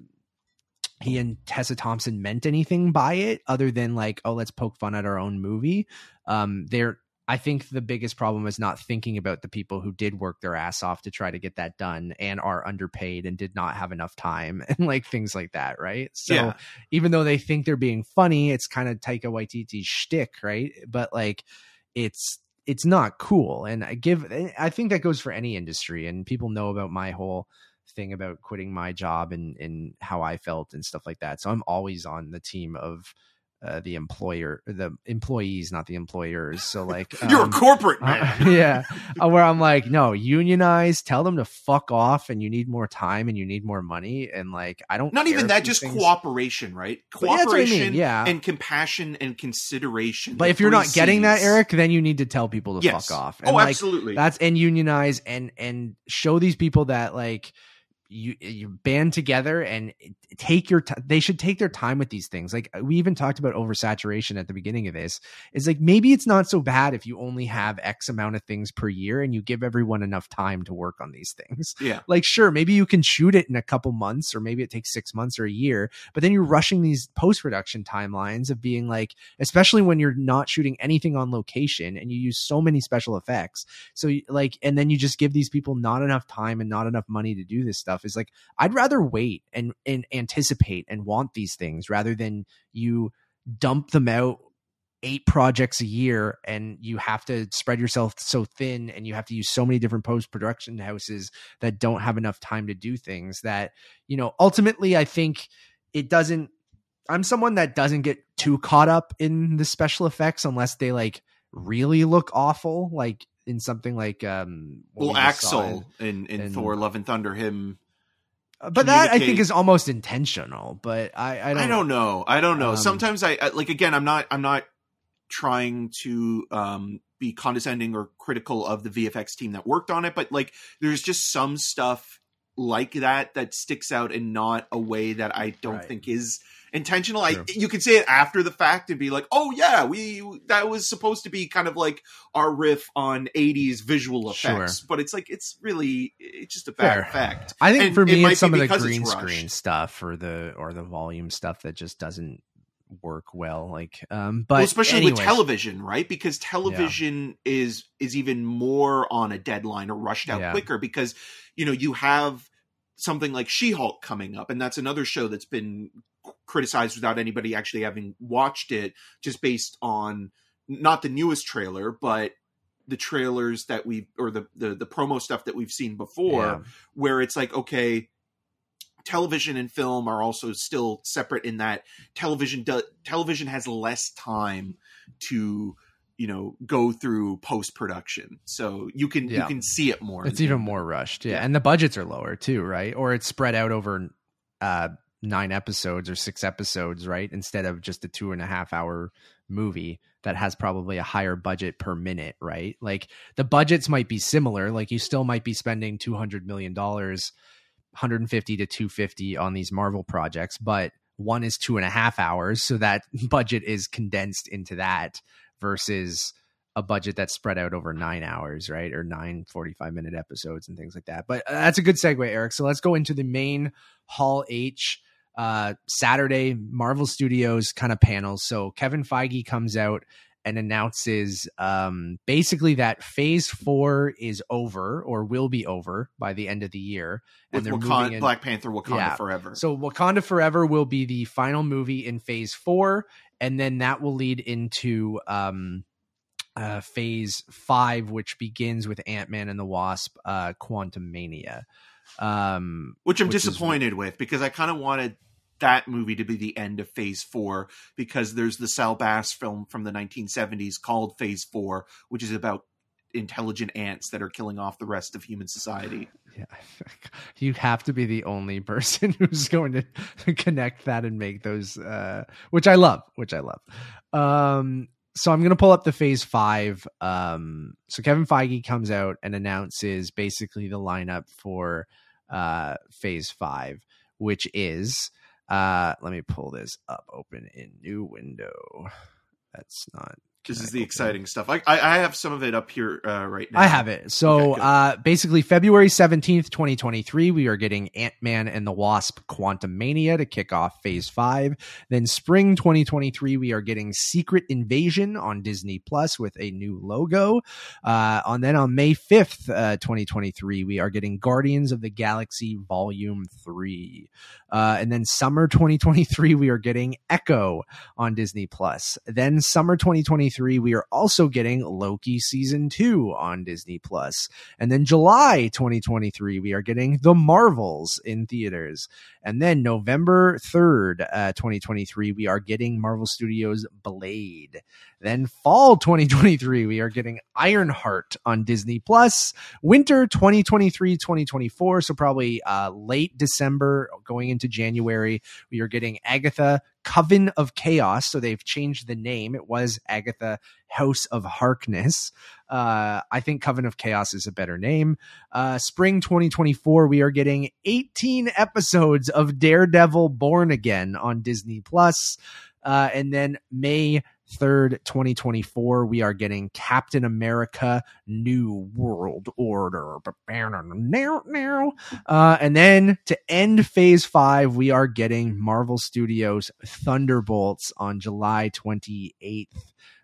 he and Tessa Thompson meant anything by it, other than like, oh, let's poke fun at our own movie. Um, they're I think the biggest problem is not thinking about the people who did work their ass off to try to get that done and are underpaid and did not have enough time *laughs* and like things like that, right? So Yeah. even though they think they're being funny, it's kind of Taika Waititi's shtick, right? But like it's it's not cool. And I give I think that goes for any industry and people know about my whole thing about quitting my job and and how I felt and stuff like that. So I'm always on the team of uh, the employer, the employees, not the employers. So like, *laughs* You're a um, corporate uh, man. *laughs* yeah, uh, where I'm like, no, unionize, tell them to fuck off, and you need more time and you need more money, and like, I don't. Not even that, just things- cooperation, right? But yeah, I mean, Cooperation yeah. and compassion and consideration. But if you're not getting that, Eric, then you need to tell people to yes. fuck off. oh, like, absolutely. That's and unionize and and show these people that like you you band together and take your t- they should take their time with these things. Like we even talked about oversaturation at the beginning of this. Is like maybe it's not so bad if you only have x amount of things per year and you give everyone enough time to work on these things. Yeah. *laughs* like sure maybe you can shoot it in a couple months or maybe it takes six months or a year but then you're rushing these post-production timelines of being like especially when you're not shooting anything on location and you use so many special effects. So like and then you just give these people not enough time and not enough money to do this stuff is like i'd rather wait and and anticipate and want these things rather than you dump them out eight projects a year and you have to spread yourself so thin and you have to use so many different post production houses that don't have enough time to do things that you know ultimately i think it doesn't i'm someone that doesn't get too caught up in the special effects unless they like really look awful like in something like um Well, we Axel in, in, in- Thor: Love and Thunder, him. But that i think is almost intentional but i i don't, I don't know. I don't know. Um, Sometimes I, I like again. I'm not. I'm not trying to um, be condescending or critical of the VFX team that worked on it, but like, there's just some stuff like that that sticks out in not a way that I don't Right. think is intentional. I you can say it after the fact and be like, "Oh yeah, we that was supposed to be kind of like our riff on 80s visual effects." Sure. But it's like it's really it's just a bad Fair. effect. I think And for me, might it's some of the green screen stuff or the or the volume stuff that just doesn't work well. Like, um, but well, especially with television, right? Because television is is even more on a deadline or rushed out Yeah. quicker because you know you have something like She-Hulk coming up, and that's another show that's been criticized without anybody actually having watched it, just based on not the newest trailer, but the trailers that we've or the the, the promo stuff that we've seen before Yeah. where it's like okay television and film are also still separate in that television do, television has less time to you know go through post production so you can you can see it more It's even more rushed, yeah. Yeah. And the budgets are lower too, right? Or it's spread out over uh nine episodes or six episodes, right? Instead of just a two and a half hour movie that has probably a higher budget per minute, right? Like the budgets might be similar, like you still might be spending two hundred million dollars, 150 to 250 on these Marvel projects, but one is two and a half hours, so that *laughs* budget is condensed into that versus a budget that's spread out over nine hours, right? Or nine 45 minute episodes and things like that. But uh, that's a good segue, Eric. So let's go into the main Hall H uh, Saturday, Marvel Studios kind of panels. So Kevin Feige comes out and announces um, basically that Phase Four is over or will be over by the end of the year, with and they're Wakan- moving in. Black Panther Wakanda Yeah. Forever. So Wakanda Forever will be the final movie in Phase Four, and then that will lead into um, uh, Phase Five, which begins with Ant Man and the Wasp: uh, Quantum Mania. Um, which I'm which is- disappointed with because I kind of wanted that movie to be the end of Phase Four because there's the Saul Bass film from the 1970s called Phase Four, which is about intelligent ants that are killing off the rest of human society. *sighs* Yeah, *laughs* you have to be the only person *laughs* who's going to *laughs* connect that and make those, uh, which I love, which I love. Um, so I'm going to pull up the phase five. Um, so Kevin Feige comes out and announces basically the lineup for uh, phase five, which is, uh, let me pull this up, open in new window. That's not. This is the exciting stuff. I, I have some of it up here uh, right now. I have it. So Okay, uh basically February 17th, 2023, we are getting Ant-Man and the Wasp Quantumania to kick off phase 5. Then spring 2023, we are getting Secret Invasion on Disney Plus with a new logo. Uh and then on May 5th, uh 2023, we are getting Guardians of the Galaxy Volume 3. Uh and then summer 2023, we are getting Echo on Disney Plus. Then summer 2023, we are also getting Loki season 2 on Disney Plus. And then July 2023, we are getting The Marvels in theaters. And then November 3rd, uh, 2023, we are getting Marvel Studios Blade. Then fall 2023, we are getting Ironheart on Disney Plus. Winter 2023, 2024, so probably uh, late December going into January, we are getting Agatha Coven of Chaos. So they've changed the name. It was Agatha House of Harkness. Uh, I think Coven of Chaos is a better name. Uh, spring 2024, we are getting 18 episodes of Daredevil Born Again on Disney Plus. Uh, and then May 3rd, 2024, we are getting Captain America New World Order. Uh, and then to end phase five, we are getting Marvel Studios Thunderbolts on July 28th,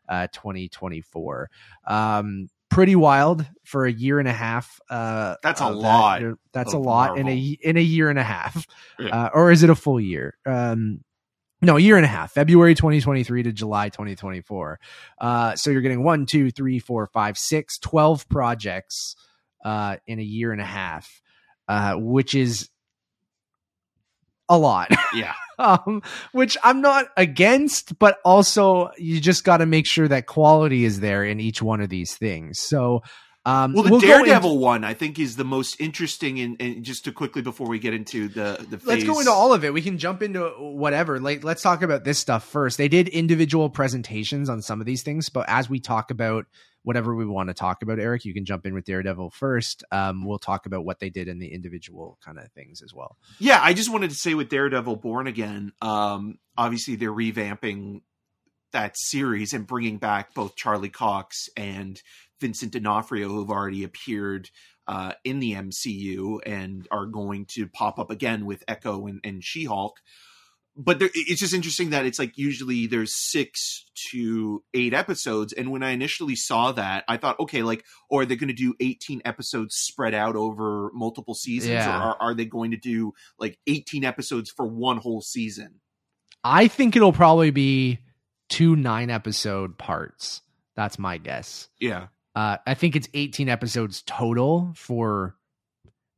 uh, 2024. Um, pretty wild for a year and a half. Uh, That's a of that. lot That's a lot in a in a year and a half, Yeah. uh, or is it a full year? Um, no, a year and a half, February 2023 to July 2024. Uh, so you're getting one, two, three, four, five, six, 12 projects uh, in a year and a half, uh, which is a lot. Yeah. *laughs* um, which I'm not against, but also you just got to make sure that quality is there in each one of these things. So, um, Well, the we'll Daredevil into- one I think is the most interesting. And, and just to quickly before we get into the the Let's go into all of it. We can jump into whatever. Like, let's talk about this stuff first. They did individual presentations on some of these things, but as we talk about whatever we want to talk about, Eric, you can jump in with Daredevil first. Um, we'll talk about what they did in the individual kind of things as well. Yeah, I just wanted to say with Daredevil Born Again, um, obviously they're revamping that series and bringing back both Charlie Cox and Vincent D'Onofrio, who've already appeared uh, in the MCU and are going to pop up again with Echo and, and She Hulk. But there, it's just interesting that it's like usually there's six to eight episodes, and when I initially saw that, I thought, okay, like, or are they going to do 18 episodes spread out over multiple seasons, Yeah. or are, are they going to do like 18 episodes for one whole season? I think it'll probably be two nine episode parts. That's my guess. Yeah, Uh, I think it's 18 episodes total for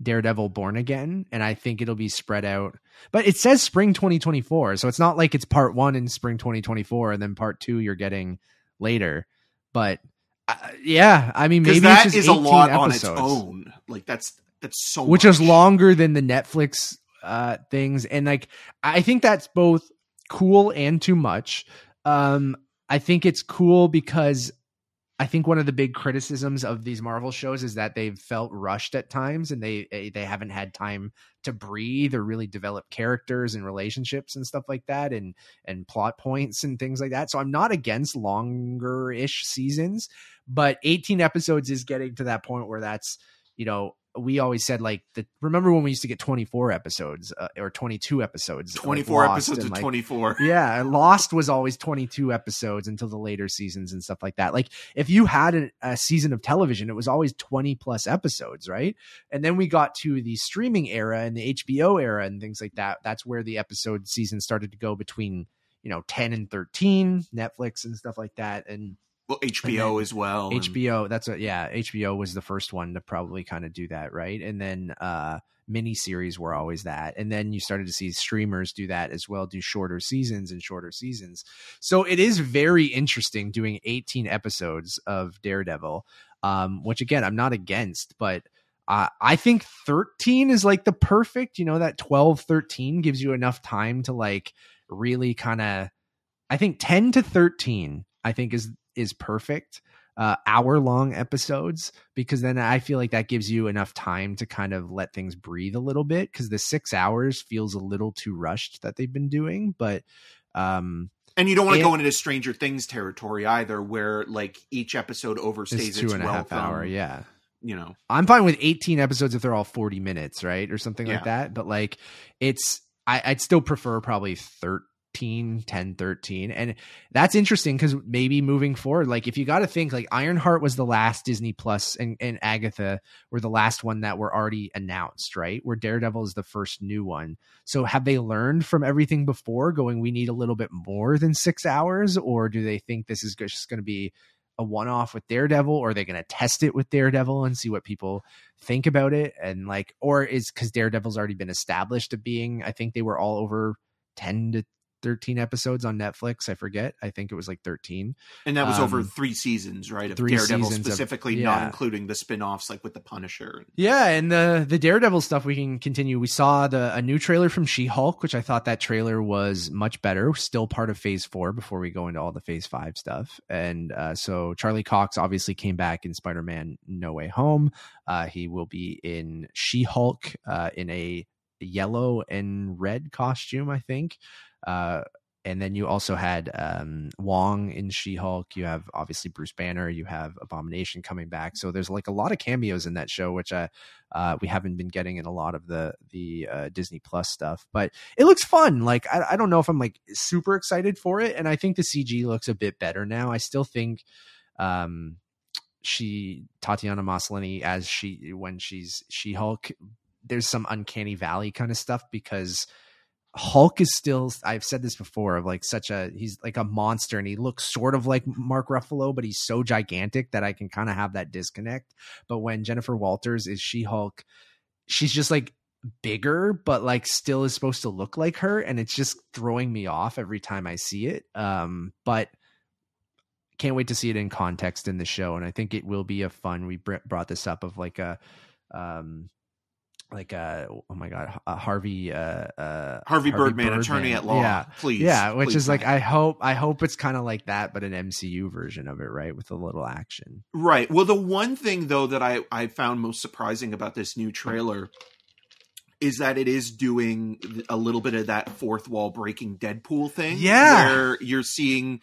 Daredevil Born Again, and I think it'll be spread out. But it says spring 2024, so it's not like it's part one in spring 2024, and then part two you're getting later. But uh, yeah, I mean, maybe that it's just is a 18 lot episodes, on its own. Like that's that's so which much. is longer than the Netflix uh, things, and like I think that's both cool and too much. Um, I think it's cool because I think one of the big criticisms of these Marvel shows is that they've felt rushed at times and they eh, they haven't had time to breathe or really develop characters and relationships and stuff like that and and plot points and things like that. So I'm not against longer-ish seasons, but 18 episodes is getting to that point where that's, you know, we always said like the remember when we used to get 24 episodes uh, or 22 episodes 24 Lost episodes of like, 24. *laughs* yeah lost was always 22 episodes until the later seasons and stuff like that. Like if you had a, a season of television it was always 20 plus episodes right? And then we got to the streaming era and the hbo era and things like that. That's where the episode season started to go between you know 10 and 13 netflix and stuff like that. And Well, HBO as well. and- HBO. That's a yeah. HBO was the first one to probably kind of do that, right? And then uh miniseries were always that, and then you started to see streamers do that as well, do shorter seasons and shorter seasons. So it is very interesting doing 18 episodes of Daredevil, um, which again I'm not against, but. Uh, I think 13 is like the perfect, you know, that 12, 13 gives you enough time to like really kind of, I think 10 to 13, I think is is perfect uh hour long episodes because then i feel like that gives you enough time to kind of let things breathe a little bit because the six hours feels a little too rushed that they've been doing but um And you don't want to go into Stranger Things territory either, where like each episode overstays it's two its and a half hour yeah You know, i'm fine with 18 episodes if they're all 40 minutes right or something Yeah. like that but like it's I, i'd still prefer probably 13 10 13 and that's interesting because maybe moving forward like if you got to think like ironheart was the last disney plus and, and agatha were the last one that were already announced right? Where daredevil is the first new one. So have they learned from everything before going we need a little bit more than six hours or do they think this is just going to be a one-off with daredevil or are they going to test it with daredevil and see what people think about it? And like or is because daredevil's already been established of being i think they were all over 10 to 13 episodes on netflix i forget i think it was like 13 and that was over Um, three seasons, right? Of three Daredevil seasons of- specifically, yeah. not including the spin-offs like with the Punisher. yeah and the the daredevil stuff we can continue we saw the a new trailer from she-hulk which i thought that trailer was much better still part of phase four before we go into all the phase five stuff and uh, so charlie cox obviously came back in spider-man no way home uh, he will be in she-hulk uh, in a yellow and red costume i think uh, and then you also had um, Wong in She-Hulk. You have obviously Bruce Banner. You have Abomination coming back. So there's like a lot of cameos in that show, which uh, uh, we haven't been getting in a lot of the the uh, Disney Plus stuff. But it looks fun. Like I, I don't know if I'm like super excited for it, and I think the CG looks a bit better now. I still think um, she Tatiana Maslany as she when she's She-Hulk. There's some uncanny valley kind of stuff because Hulk is still I've said this before of like such a he's like a monster and he looks sort of like Mark Ruffalo but he's so gigantic that I can kind of have that disconnect. But when Jennifer Walters is She-Hulk she's just like bigger but like still is supposed to look like her and it's just throwing me off every time I see it. Um but can't wait to see it in context in the show and I think it will be a fun we brought this up of like a um like uh oh my god uh, Harvey uh uh Harvey, Birdman, attorney at law. yeah please. yeah which please, is like. I hope I hope it's kind of like that but an MCU version of it right with a little action Right. Well, the one thing though that I I found most surprising about this new trailer is that it is doing a little bit of that fourth wall breaking Deadpool thing. Yeah. Where you're seeing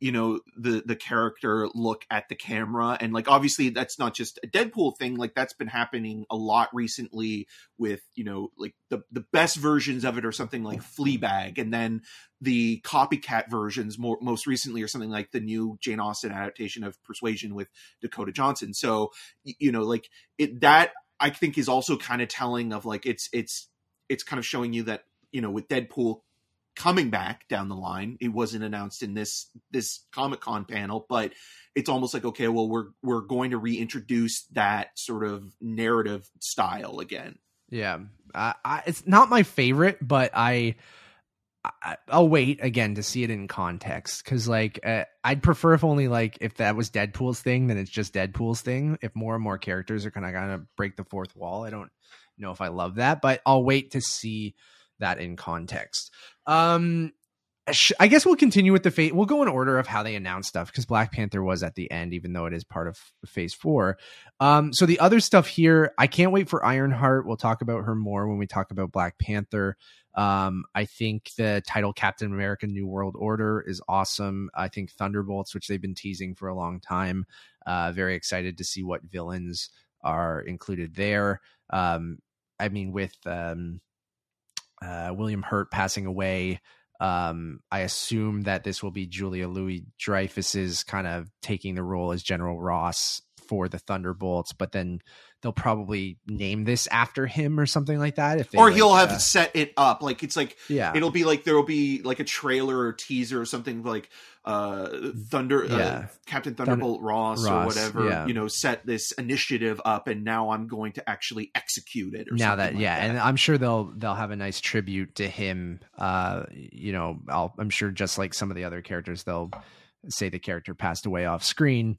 you know the the character look at the camera. And like obviously that's not just a deadpool thing. Like that's been happening a lot recently with you know like the the best versions of it or something like fleabag and then the copycat versions more most recently or something like the new jane austen adaptation of persuasion with dakota johnson. So you know like it that i think is also kind of telling of like it's it's it's kind of showing you that you know with deadpool coming back down the line. It wasn't announced in this this Comic Con panel, but it's almost like okay, well we're we're going to reintroduce that sort of narrative style again. Yeah, I, I, it's not my favorite, but I, I I'll wait again to see it in context because like uh, I'd prefer if only like if that was Deadpool's thing, then it's just Deadpool's thing. If more and more characters are kind of gonna break the fourth wall, I don't know if I love that, but I'll wait to see that in context. Um, I guess we'll continue with the phase. We'll go in order of how they announce stuff because Black Panther was at the end, even though it is part of Phase Four. Um, so the other stuff here, I can't wait for Ironheart. We'll talk about her more when we talk about Black Panther. Um, I think the title Captain America: New World Order is awesome. I think Thunderbolts, which they've been teasing for a long time, uh, very excited to see what villains are included there. Um, I mean, with um, uh, William Hurt passing away, um, I assume that this will be Julia Louis Dreyfus's kind of taking the role as General Ross for the Thunderbolts, but then they'll probably name this after him or something like that. If they, or like, he'll have uh, set it up like it's like yeah, it'll be like there'll be like a trailer or teaser or something like uh thunder uh, captain thunderbolt ross, or whatever yeah. you know set this initiative up and now i'm going to actually execute it or now that like yeah that. and i'm sure they'll they'll have a nice tribute to him uh you know I'll, i'm sure just like some of the other characters they'll say the character passed away off screen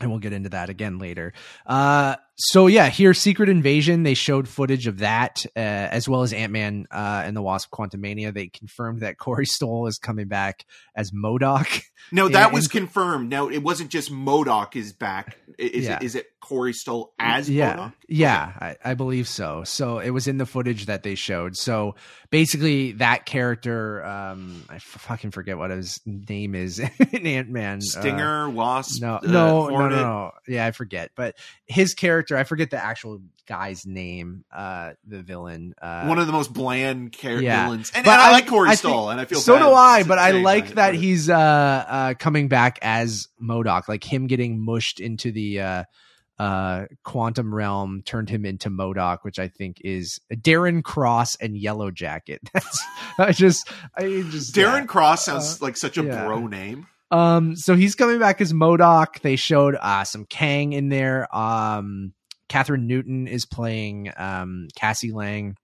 and we'll get into that again later. Uh so yeah here secret invasion they showed footage of that uh, as well as ant-man uh and the wasp quantumania they confirmed that corey *laughs* stoll is coming back as MODOK. No that and- was confirmed. No, it wasn't just MODOK is back. Is, Yeah. it, is it corey stoll as yeah MODOK yeah I, I believe so so it was in the footage that they showed so basically that character um i f- fucking forget what his name is *laughs* in ant-man Uh, stinger wasp no, uh, no, no, no, no. Yeah, I forget. But his character, I forget the actual guy's name. Uh, the villain. Uh, one of the most bland character yeah. villains and, But and I, I- like corey I stoll and i feel so do I, but I like that he's uh, uh coming back as MODOK. Like him getting mushed into the uh uh quantum realm turned him into MODOK, which I think is Darren Cross and Yellow Jacket. *laughs* That's I just I just darren yeah. cross sounds like such a yeah. bro name Um, so he's coming back as MODOK. They showed uh some Kang in there. Um, Kathryn Newton is playing um Cassie Lang.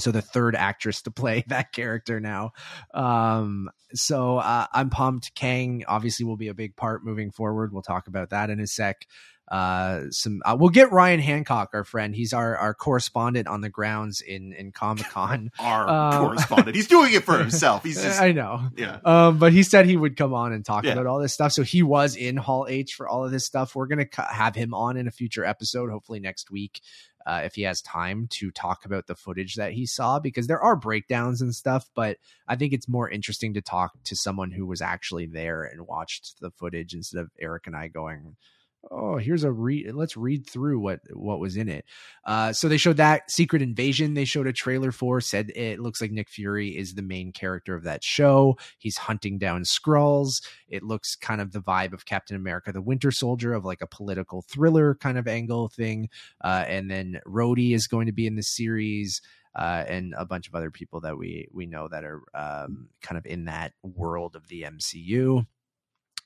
So the third actress to play *laughs* that character now. Um, so uh, I'm pumped. Kang obviously will be a big part moving forward. We'll talk about that in a sec. Uh, some uh, we'll get Ryan Hancock, our friend. He's our our correspondent on the grounds in in Comic Con. *laughs* our Um, correspondent. He's doing it for *laughs* himself. He's just I know. yeah. Um, but he said he would come on and talk Yeah. about all this stuff. So he was in Hall H for all of this stuff. We're gonna cu- have him on in a future episode, hopefully next week, uh, if he has time to talk about the footage that he saw, because there are breakdowns and stuff. But I think it's more interesting to talk to someone who was actually there and watched the footage instead of Eric and I going. Oh, here's a read. Let's read through what what was in it. Uh, so they showed that Secret Invasion. They showed a trailer for. Said it looks like Nick Fury is the main character of that show. He's hunting down Skrulls. It looks kind of the vibe of Captain America: The Winter Soldier, of like a political thriller kind of angle thing. Uh, and then Rhodey is going to be in the series. Uh, and a bunch of other people that we we know that are um, kind of in that world of the MCU.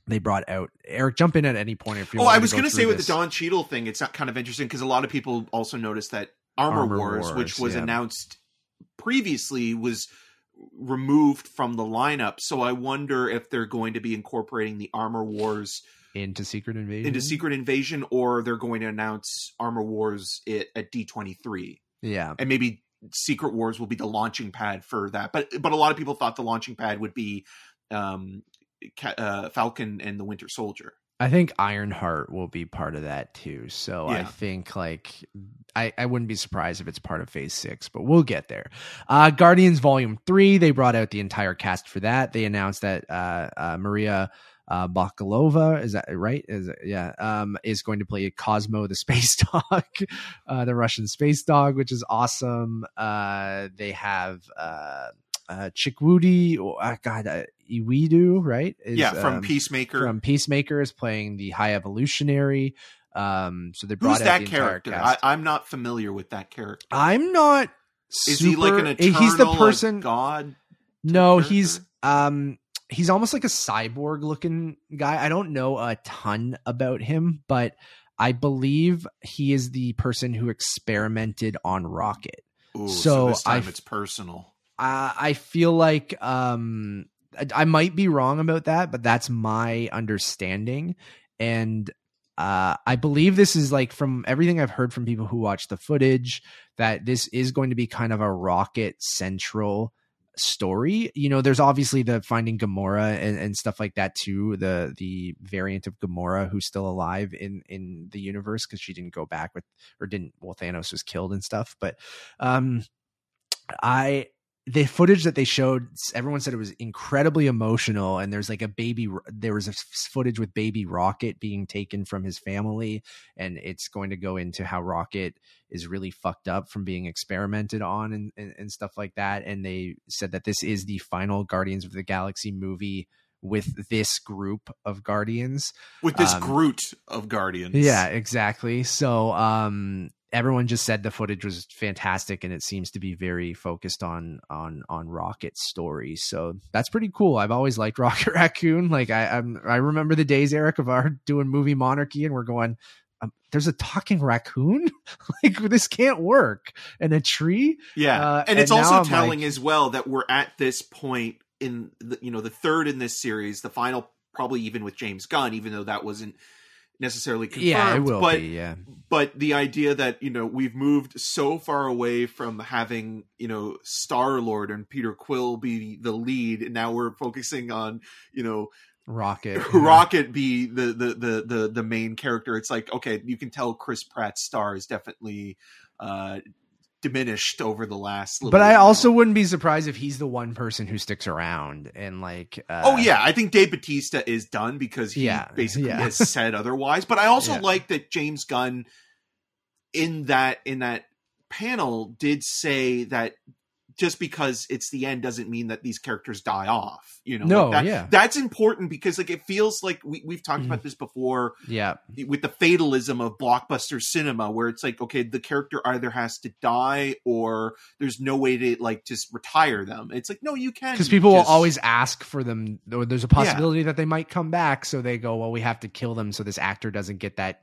They brought out Eric. Jump in at any point if you. Want. Oh, want I was going to say with this. the Don Cheadle thing, it's not kind of interesting because a lot of people also noticed that Armor, Armor Wars, Wars, which was yeah. announced previously, was removed from the lineup. So I wonder if they're going to be incorporating the Armor Wars into Secret Invasion. into Secret Invasion, or they're going to announce Armor Wars it, at D twenty three, Yeah, and maybe Secret Wars will be the launching pad for that. But but a lot of people thought the launching pad would be um, Ca- uh, Falcon and the Winter Soldier. I think Ironheart will be part of that too. So I think like I, I wouldn't be surprised if it's part of phase six, but we'll get there. Uh Guardians Volume Three, they brought out the entire cast for that. They announced that uh, uh Maria uh Bakalova, is that right? Is it, yeah, um, is going to play Cosmo the *laughs* space dog, uh the Russian space dog, which is awesome. Uh they have uh uh Chukwudi, oh, uh, God, uh, Iwidu, right? Is, yeah, from um, Peacemaker. from Peacemaker is playing the High Evolutionary. Um, so they brought Who's out that the character? I, I'm not familiar with that character. I'm not. Is he like an eternal He's the like, person. god? no, character? he's um, he's almost like a cyborg looking guy. I don't know a ton about him, but I believe he is the person who experimented on Rocket. Ooh, so, So this time I- it's personal. Uh, I feel like um, I, I might be wrong about that, but that's my understanding. And uh, I believe this is like from everything I've heard from people who watch the footage that this is going to be kind of a rocket central story. You know, there's obviously the finding Gamora and, and stuff like that too. The the variant of Gamora who's still alive in in the universe because she didn't go back with or didn't. Well, Thanos was killed and stuff, but um, I the footage that they showed, everyone said it was incredibly emotional. And there's like a baby, there was a footage with baby Rocket being taken from his family, and it's going to go into how Rocket is really fucked up from being experimented on and, and, and stuff like that. And they said that this is the final Guardians of the Galaxy movie with this group of Guardians. with this Um, Groot of Guardians. Yeah, exactly. So um everyone just said the footage was fantastic and it seems to be very focused on on on Rocket's story. So that's pretty cool. I've always liked *laughs* Rocket Raccoon. Like I I'm, I remember the days Eric of our doing movie monarchy and we're going um, there's a talking raccoon *laughs* like this can't work and a tree Yeah, Uh, and it's and now also I'm telling like- as well that we're at this point in the you know the third in this series, the final probably even with James Gunn, even though that wasn't necessarily confirmed. yeah it will but be yeah but the idea that you know we've moved so far away from having you know Star Lord and Peter Quill be the lead, and now we're focusing on you know Rocket *laughs* Rocket be the, the the the the main character. It's like okay, you can tell Chris Pratt's star is definitely uh diminished over the last. Little but I also wouldn't be surprised if he's the one person who sticks around and like uh, Oh yeah, I think Dave Bautista is done because he Yeah, basically yeah. has said *laughs* otherwise. But I also Yeah. like that James Gunn in that in that panel did say that just because it's the end doesn't mean that these characters die off. You know, No, like that, yeah. that's important because like it feels like we, we've talked Mhm. about this before yeah with the fatalism of blockbuster cinema where it's like okay the character either has to die or there's no way to like just retire them it's like no you can because people just- will always ask for them or there's a possibility that they might come back so they go well we have to kill them so this actor doesn't get that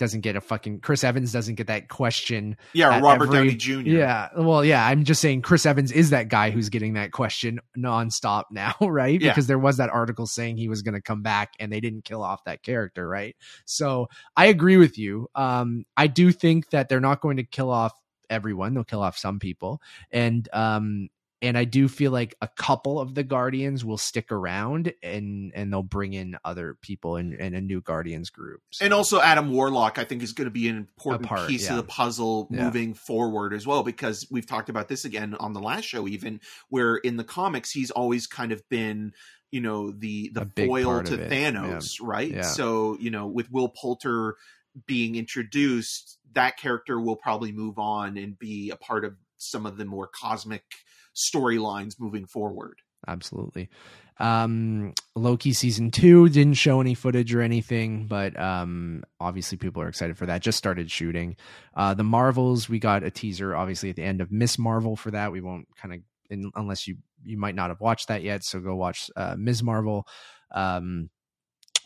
doesn't get a fucking chris evans doesn't get that question yeah robert every- downey jr yeah well yeah i'm just saying chris evans is that guy who's getting that question nonstop *laughs* now right? Yeah. because there was that article saying he was going to come back and they didn't kill off that character right? So i agree with you. Um i do think that they're not going to kill off everyone. They'll kill off some people. And um and I do feel like a couple of the Guardians will stick around and and they'll bring in other people in, in a new Guardians group. So- And also Adam Warlock, I think, is going to be an important part, piece yeah. of the puzzle Yeah. moving forward as well, because we've talked about this again on the last show, even where in the comics he's always kind of been, you know, the the foil to. Thanos, right? Yeah. So you know, with Will Poulter being introduced, that character will probably move on and be a part of some of the more cosmic storylines moving forward. absolutely. Um, Loki season two didn't show any footage or anything, but um, obviously people are excited for that. Just started shooting. Uh, the Marvels, we got a teaser obviously at the end of Miss Marvel for that. We won't kind of unless you you might not have watched that yet, so go watch uh, Ms. Marvel. Um,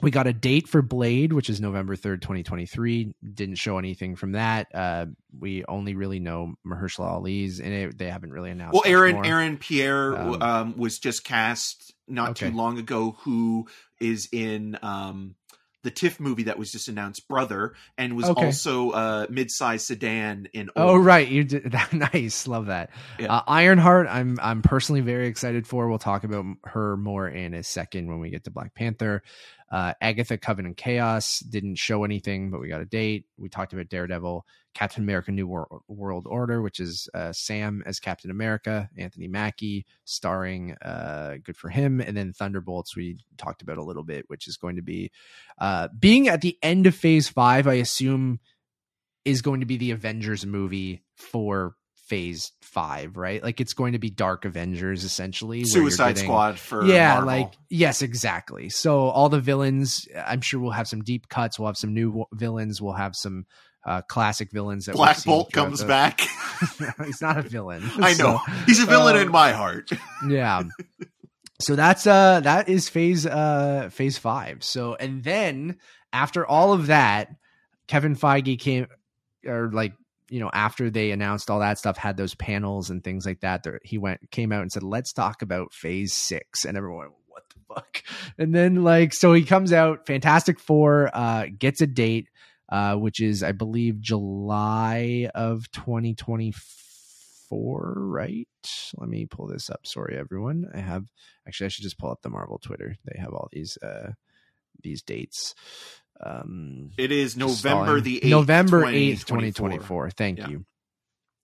we got a date for Blade, which is November 3rd, 2023. Didn't show anything from that. Uh, we only really know Mahershala Ali's in it. They haven't really announced. Well, Aaron more. Aaron Pierre Um, um, was just cast not Okay. too long ago. Who is in um, the TIFF movie that was just announced, Brother, and was Okay. also uh, mid-sized sedan in. Oh Old. right, you did that. *laughs* Nice, love that. Yeah. Uh, Ironheart, I'm I'm personally very excited for. We'll talk about her more in a second when we get to Black Panther. Uh, Agatha Coven of Chaos didn't show anything, but we got a date. We talked about Daredevil, Captain America: New Wor- World Order, which is uh, Sam as Captain America, Anthony Mackie starring. Uh, good for him. And then Thunderbolts, we talked about a little bit, which is going to be uh, being at the end of Phase Five. I assume is going to be the Avengers movie for phase five, right? Like it's going to be Dark Avengers essentially. Suicide getting- Squad for Yeah, Marvel. like yes, exactly. So all the villains, I'm sure we'll have some deep cuts. We'll have some new w- villains. We'll have some uh, classic villains that Black Bolt comes the- back. *laughs* He's not a villain. *laughs* I know So, he's a villain um, in my heart. *laughs* yeah so that's uh that is phase uh phase five so and then after all of that kevin feige came or like you know after they announced all that stuff had those panels and things like that there, he went came out and said let's talk about phase six. And everyone went, what the fuck? *laughs* And then like so he comes out fantastic four uh gets a date uh which is i believe july of 2024 right? Let me pull this up. Sorry everyone. I have actually i should just pull up the marvel twitter. They have all these uh these dates um It is November the 8th, november 8th 2024. 2024 thank Yeah. you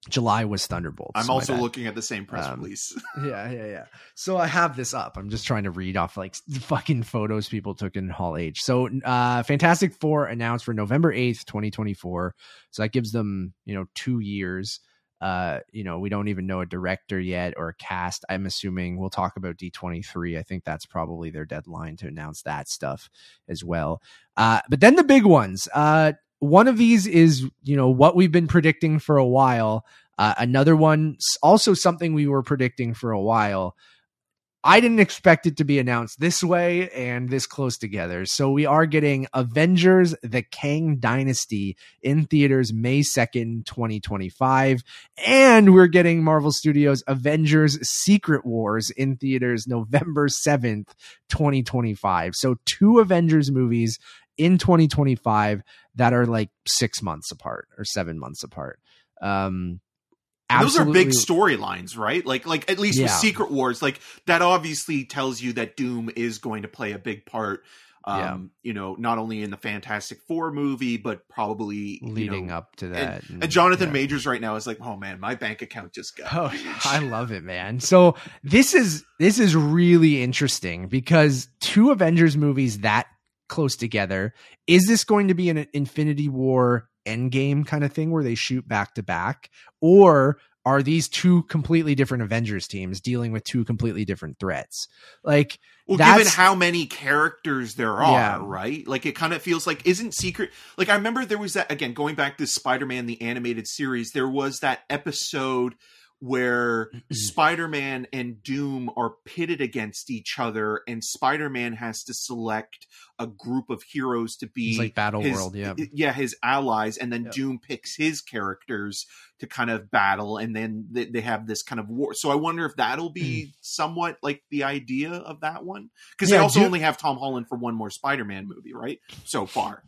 July was Thunderbolts. I'm also looking at the same press Um, release. *laughs* yeah, yeah, yeah. So I have this up. I'm just trying to read off like fucking photos people took in Hall H. So uh Fantastic Four announced for November 8th, 2024. So that gives them, you know, 2 years. Uh, you know, we don't even know a director yet or a cast. I'm assuming we'll talk about D23. I think that's probably their deadline to announce that stuff as well. Uh, but then the big ones. Uh, one of these is, you know, what we've been predicting for a while. Uh, another one, also something we were predicting for a while. I didn't expect it to be announced this way and this close together. So we are getting Avengers The Kang Dynasty in theaters May 2nd, 2025. And we're getting Marvel Studios Avengers Secret Wars in theaters November 7th, 2025. So two Avengers movies in 2025 that are like six months apart or seven months apart. Um, those are big storylines, right? Like, like at least with Secret Wars, like that obviously tells you that Doom is going to play a big part. Um, you know, not only in the Fantastic Four movie, but probably you leading know, up to that. And Jonathan yeah. Majors right now is like, oh man, my bank account just got Oh. *laughs* I love it, man. So this is this is really interesting because two Avengers movies that close together. Is this going to be an Infinity War Endgame kind of thing where they shoot back to back, or are these two completely different Avengers teams dealing with two completely different threats? Like, Well, given how many characters there are, Yeah. right? Like it kind of feels like isn't Secret like I remember there was that again going back to Spider-Man the animated series, there was that episode where Spider-Man and Doom are pitted against each other and Spider-Man has to select a group of heroes to be it's like Battle his, World, yeah. yeah, his allies, and then Yep. Doom picks his characters to kind of battle, and then they, they have this kind of war. So I wonder if that'll be somewhat like the idea of that one, because they Hmm. Also Doom- only have Tom Holland for one more Spider-Man movie, right? So far,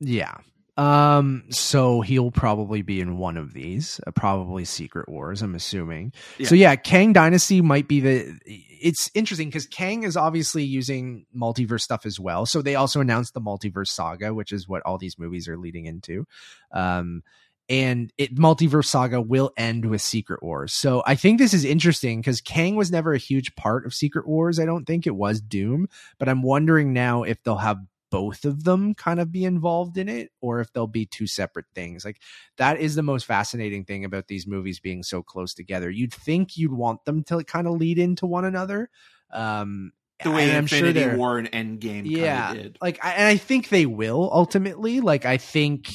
Yeah. Um, so he'll probably be in one of these, uh, probably Secret Wars, I'm assuming. Yeah. So yeah, Kang Dynasty might be the it's interesting because Kang is obviously using multiverse stuff as well. So they also announced the multiverse saga, which is what all these movies are leading into. Um and it multiverse saga will end with Secret Wars. So I think this is interesting because Kang was never a huge part of Secret Wars. I don't think it was Doom, but I'm wondering now if they'll have both of them kind of be involved in it or if they'll be two separate things. Like that is the most fascinating thing about these movies being so close together. You'd think you'd want them to kind of lead into one another. Um the way and I'm sure Infinity they're- War and Endgame yeah, kind of did. like I, and I think they will ultimately. Like I think,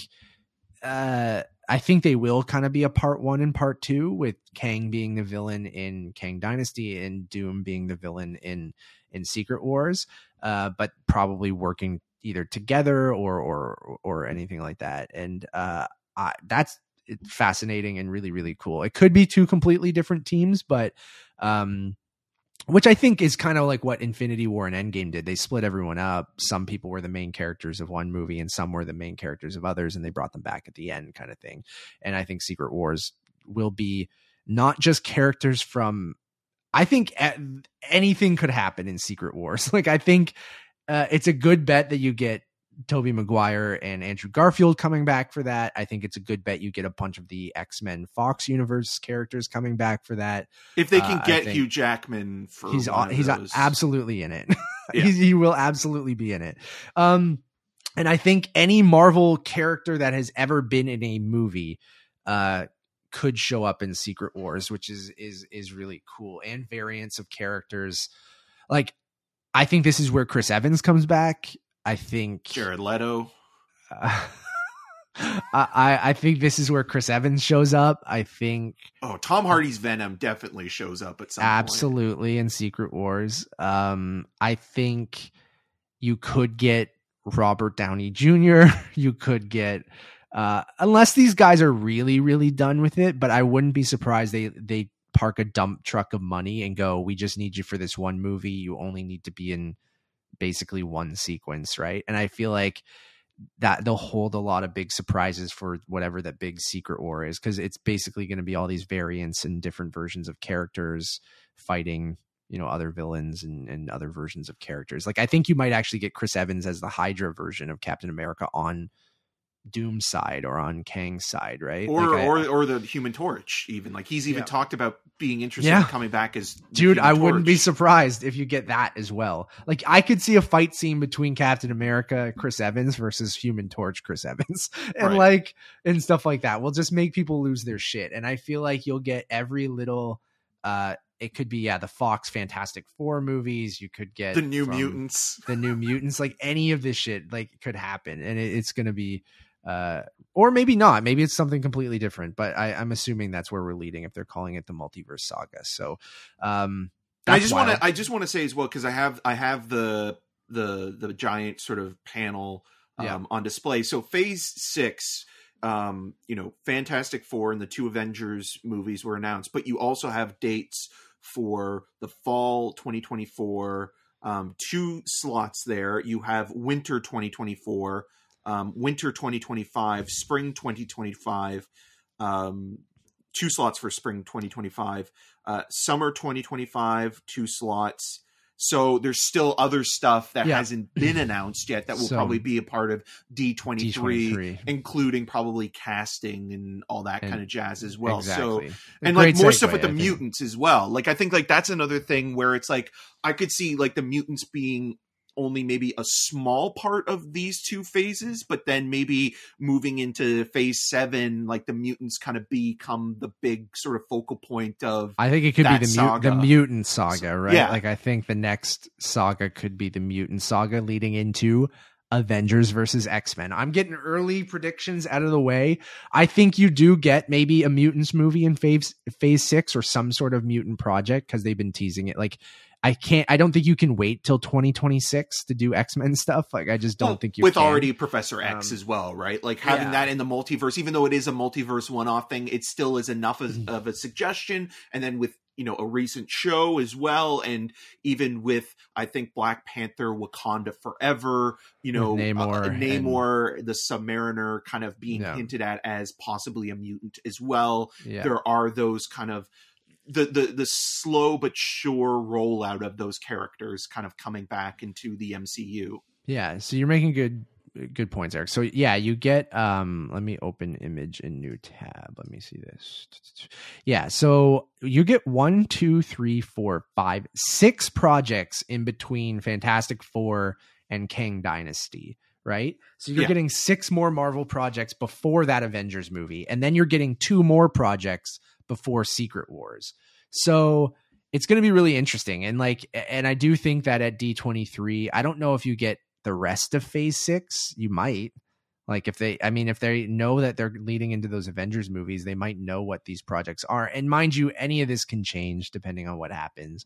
uh, I think they will kind of be a part one and part two with Kang being the villain in Kang Dynasty and Doom being the villain in in Secret Wars. Uh, but probably working either together or or or anything like that. And uh, I, that's fascinating and really really cool. It could be two completely different teams, but um which I think is kind of like what Infinity War and Endgame did. They split everyone up. Some people were the main characters of one movie, and some were the main characters of others, and they brought them back at the end, kind of thing. And I think Secret Wars will be not just characters from. I think anything could happen in Secret Wars. *laughs* Like I think uh, it's a good bet that you get Tobey Maguire and Andrew Garfield coming back for that. I think it's a good bet you get a bunch of the X Men Fox universe characters coming back for that If they uh, can I get Hugh Jackman for he's on, he's those. absolutely in it. *laughs* Yeah. He will absolutely be in it. Um, and I think any Marvel character that has ever been in a movie, uh, could show up in Secret Wars, which is is is really cool. And variants of characters, like I think this is where Chris Evans comes back. I think Jared Leto. *laughs* uh, I I think this is where Chris Evans shows up. I think Oh, Tom Hardy's Venom definitely shows up at some point. absolutely in Secret Wars. Um, I think you could get Robert Downey Jr. *laughs* You could get uh, unless these guys are really really done with it. But I wouldn't be surprised they they park a dump truck of money and go, "We just need you for this one movie. You only need to be in basically one sequence, right?" And I feel like that they'll hold a lot of big surprises for whatever that big secret war is because it's basically going to be all these variants and different versions of characters fighting you know other villains and, and other versions of characters like i think you might actually get chris evans as the hydra version of captain america on Doom's side or on Kang's side, right? or Like, I- or or the Human Torch, even like he's even Yeah. talked about being interested Yeah. in coming back as dude, Human I wouldn't be surprised if you get that as well. Like I could see a fight scene between Captain America Chris Evans versus Human Torch Chris Evans, *laughs* and Right. like and stuff like that. Will just make people lose their shit. And I feel like you'll get every little. uh It could be yeah the Fox Fantastic Four movies. You could get the New Mutants. the new mutants like any of this shit like could happen and it, it's gonna be uh or maybe not maybe it's something completely different but I, i'm assuming that's where we're leading if they're calling it the multiverse saga so um I just want to I just want to say as well because I have I have the the the giant sort of panel um, Yeah. on display. So Phase Six, um, you know, Fantastic Four and the two Avengers movies were announced, but you also have dates for the fall 2024. Um, two slots there. You have winter 2024, um, winter 2025, spring 2025. Um, two slots for spring 2025 uh, summer 2025 two slots so there's still other stuff that Yeah. hasn't been *clears throat* announced yet that will So- probably be a part of d23, D23. including probably casting and all that And- kind of jazz as well so and Great like more segue, stuff with the I think. mutants as well like i think like that's another thing where it's like i could see like the mutants being only maybe a small part of these two phases but then maybe moving into phase seven like the mutants kind of become the big sort of focal point of I think it could be the, the mutant saga, right? Yeah. Like I think the next saga could be the mutant saga leading into Avengers versus X-Men. I'm getting early predictions out of the way. I think you do get maybe a mutants movie in phase phase 6 or some sort of mutant project cuz they've been teasing it. Like I can't I don't think you can wait till 2026 to do X-Men *laughs* stuff. Like I just don't Well, think you with can. already Professor X Um, as well, right? Like having yeah. that in the multiverse, even though it is a multiverse one-off thing, it still is enough of, Mm-hmm. of a suggestion. And then with you know a recent show as well, and even with I think Black Panther, Wakanda Forever, you know Namor uh, and- the Submariner, kind of being Yeah. hinted at as possibly a mutant as well. yeah. There are those kind of the, the the slow but sure rollout of those characters kind of coming back into the MCU. Yeah, so you're making good good points, Eric. So yeah, you get um let me open image in new tab. Let me see this. Yeah, so you get one, two, three, four, five, six projects in between Fantastic Four and Kang Dynasty, right? So you're Yeah. getting six more Marvel projects before that Avengers movie, and then you're getting two more projects before Secret Wars. So it's going to be really interesting and like and i do think that at d23 i don't know if you get the rest of phase six you might like if they i mean if they know that they're leading into those avengers movies they might know what these projects are and mind you any of this can change depending on what happens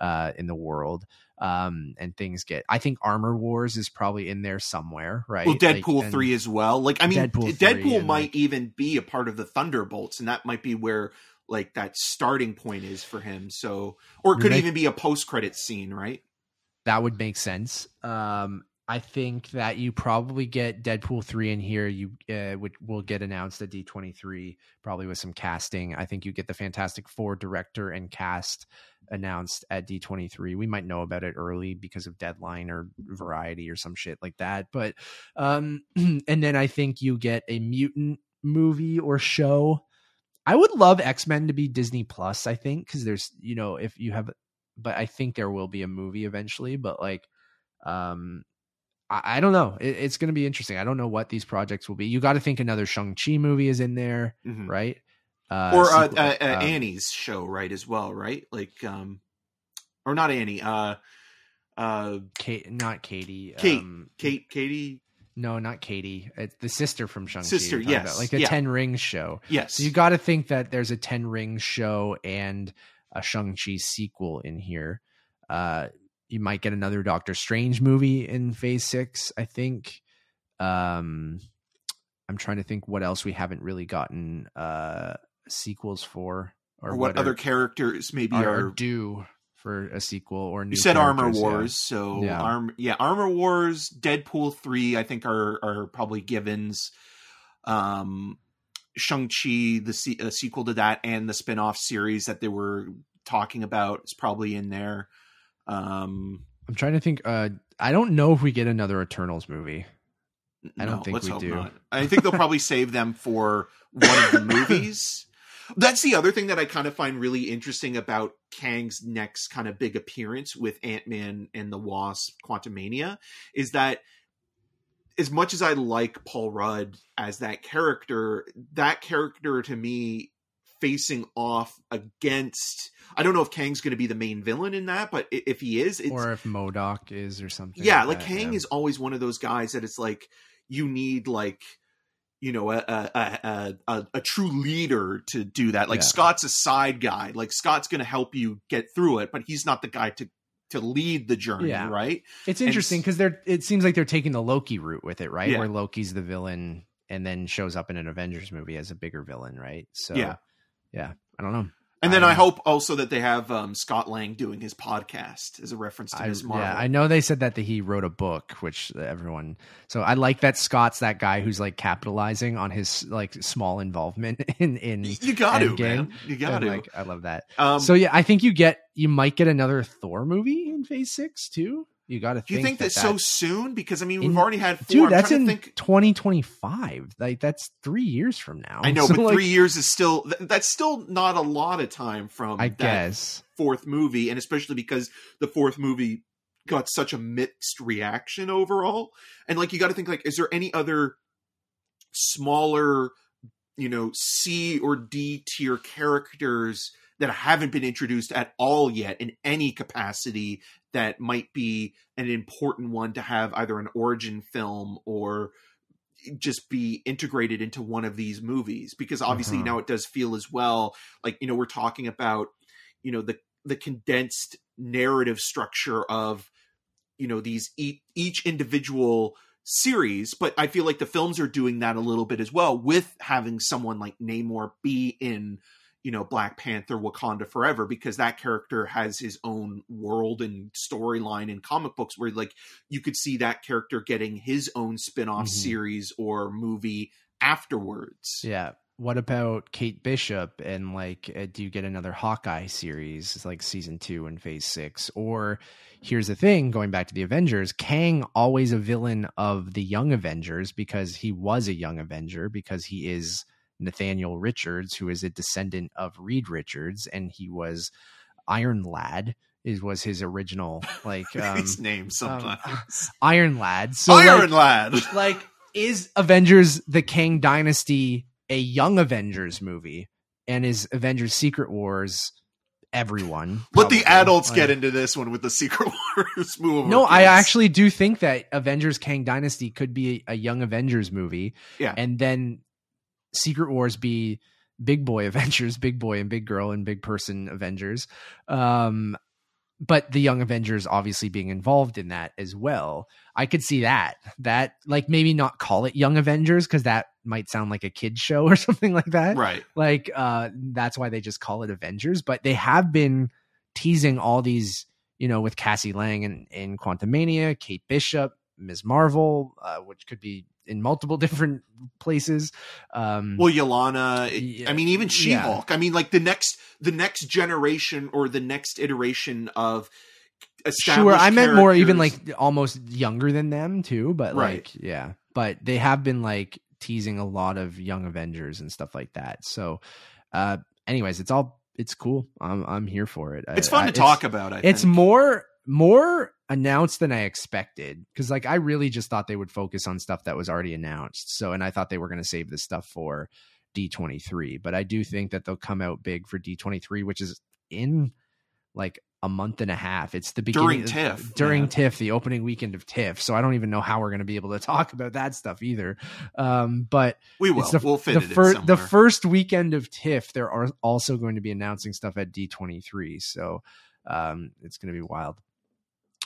uh in the world um and things get i think armor wars is probably in there somewhere right Well, Deadpool and- three as well. Like, I mean, Deadpool Deadpool, might like- even be a part of the Thunderbolts, and that might be where like that starting point is for him. So, or it could make- even be a post credit scene, right? that would make sense. Um, I think that you probably get Deadpool three in here. You uh, which will get announced at D twenty three, probably with some casting. I think you get the Fantastic Four director and cast announced at D twenty three. We might know about it early because of deadline or variety or some shit like that. But um, *clears throat* and then I think you get a mutant movie or show. I would love X Men to be Disney Plus. I think because there's you know if you have but I think there will be a movie eventually. But like, um, I, I don't know. It, it's going to be interesting. I don't know what these projects will be. You got to think another Shang Chi movie is in there, Mhm. right? Uh, or uh, sequel- uh, uh, um, Annie's show, right, as well, right? Like, um, or not Annie, uh, uh, Kate, not Katie. Kate. Um, Kate, Katie, No, not Katie. It's the sister from Shang Chi. Sister, yes, like a yeah. Ten Rings show. yes, So you got to think that there's a Ten Rings show and a Shang Chi sequel in here. Uh, you might get another Doctor Strange movie in Phase Six. I think. Um, I'm trying to think what else we haven't really gotten uh sequels for, or, what, are- other characters maybe are, are. are due for a sequel or new. you said Armor characters, yeah. Wars, so Yeah. arm, yeah, Armor Wars, Deadpool three, I think are are probably givens. Um, Shang Chi, the se- sequel to that, and the spin off series that they were talking about is probably in there. Um, I'm trying to think. Uh, I don't know if we get another Eternals movie. I don't think we do. not. I think they'll probably *laughs* save them for one of the movies. That's the other thing that I kind of find really interesting about Kang's next kind of big appearance with Ant Man and the Wasp Quantumania is that as much as I like Paul Rudd as that character, that character to me facing off against I don't know if Kang's going to be the main villain in that, but if he is, it's or if MODOK is or something. yeah like that, kang yeah. is always one of those guys that it's like you need like you know a a a, a, a true leader to do that like Yeah. scott's a side guy like scott's gonna help you get through it but he's not the guy to to lead the journey Yeah. right It's interesting because they're. It seems like they're taking the Loki route with it, right? Where Loki's the villain and then shows up in an Avengers movie as a bigger villain, right? So Yeah. Yeah. I don't know. and then i, I- hope also that they have um scott lang doing his podcast as a reference to I, Ms. marvel yeah, I know they said that the, he wrote a book, which everyone. So I like that Scott's that guy who's like capitalizing on his like small involvement *laughs* in in. You got to man you got I'm to Like, I love that. um so yeah, I think you get you might get another Thor movie in Phase Six too. You got to. do you think that, so soon because i mean we've already had four Dude, that's in think 2025. Like that's three years from now. i know *laughs* So, but like, three years is still th- that's still not a lot of time from I that guess. fourth movie, and especially because the fourth movie got such a mixed reaction overall. And like you got to think like, is there any other smaller, you know, C or D tier characters that haven't been introduced at all yet in any capacity that might be an important one to have either an origin film or just be integrated into one of these movies because obviously Mhm. now it does feel as well like you know we're talking about you know the the condensed narrative structure of you know these each, each individual series but i feel like the films are doing that a little bit as well with having someone like namor be in you know black panther wakanda forever because that character has his own world and storyline in comic books where like you could see that character getting his own spin-off Mhm. series or movie afterwards Yeah. What about Kate Bishop and like, uh, do you get another Hawkeye series It's like season two and phase six? Or here's the thing going back to the Avengers, Kang always a villain of the Young Avengers because he was a Young Avenger because he is Nathaniel Richards, who is a descendant of Reed Richards, and he was Iron Lad. Is was his original *laughs* like um, his name sometimes *laughs* Iron Lad. So like, iron lad *laughs* like is Avengers the Kang Dynasty a young Avengers movie? And is Avengers Secret Wars everyone? Let the adults Like- get into this one with the Secret Wars movie. No, I actually do think that Avengers Kang Dynasty could be a, a young Avengers movie. Yeah. And then Secret Wars be big boy *laughs* Avengers, big boy and big girl and big person Avengers. Um but the young Avengers obviously being involved in that as well. I could see that. That like maybe not call it Young Avengers because that might sound like a kid show *laughs* or something like that right. like uh that's why they just call it avengers but they have been teasing all these you know with cassie lang and in, in quantumania kate bishop ms marvel uh, which could be in multiple *laughs* different places um Well, Yelena. it- Yeah, I mean, even. She-Hulk. I mean, like the next, the next generation or the next iteration of. sure i meant more even like almost younger than them too but Right. like yeah but they have been like teasing a lot of young avengers and stuff like that so uh anyways it's all it's cool i'm i'm here for it It's I- fun I- to talk about. I it's think. more more announced than I expected because like I really just thought they would focus on stuff that was already announced. So and I thought they were going to save this stuff for D23, but I do think that they'll come out big for D23 which is in like a month and a half. It's the beginning During TIFF, During yeah. TIFF, the opening weekend of TIFF. So I don't even know how we're going to be able to *laughs* talk about that stuff either. Um but we will. the, we'll fit the it fir- in the first weekend of TIFF. They're are also going to be announcing stuff at D23, so um, it's going to be wild.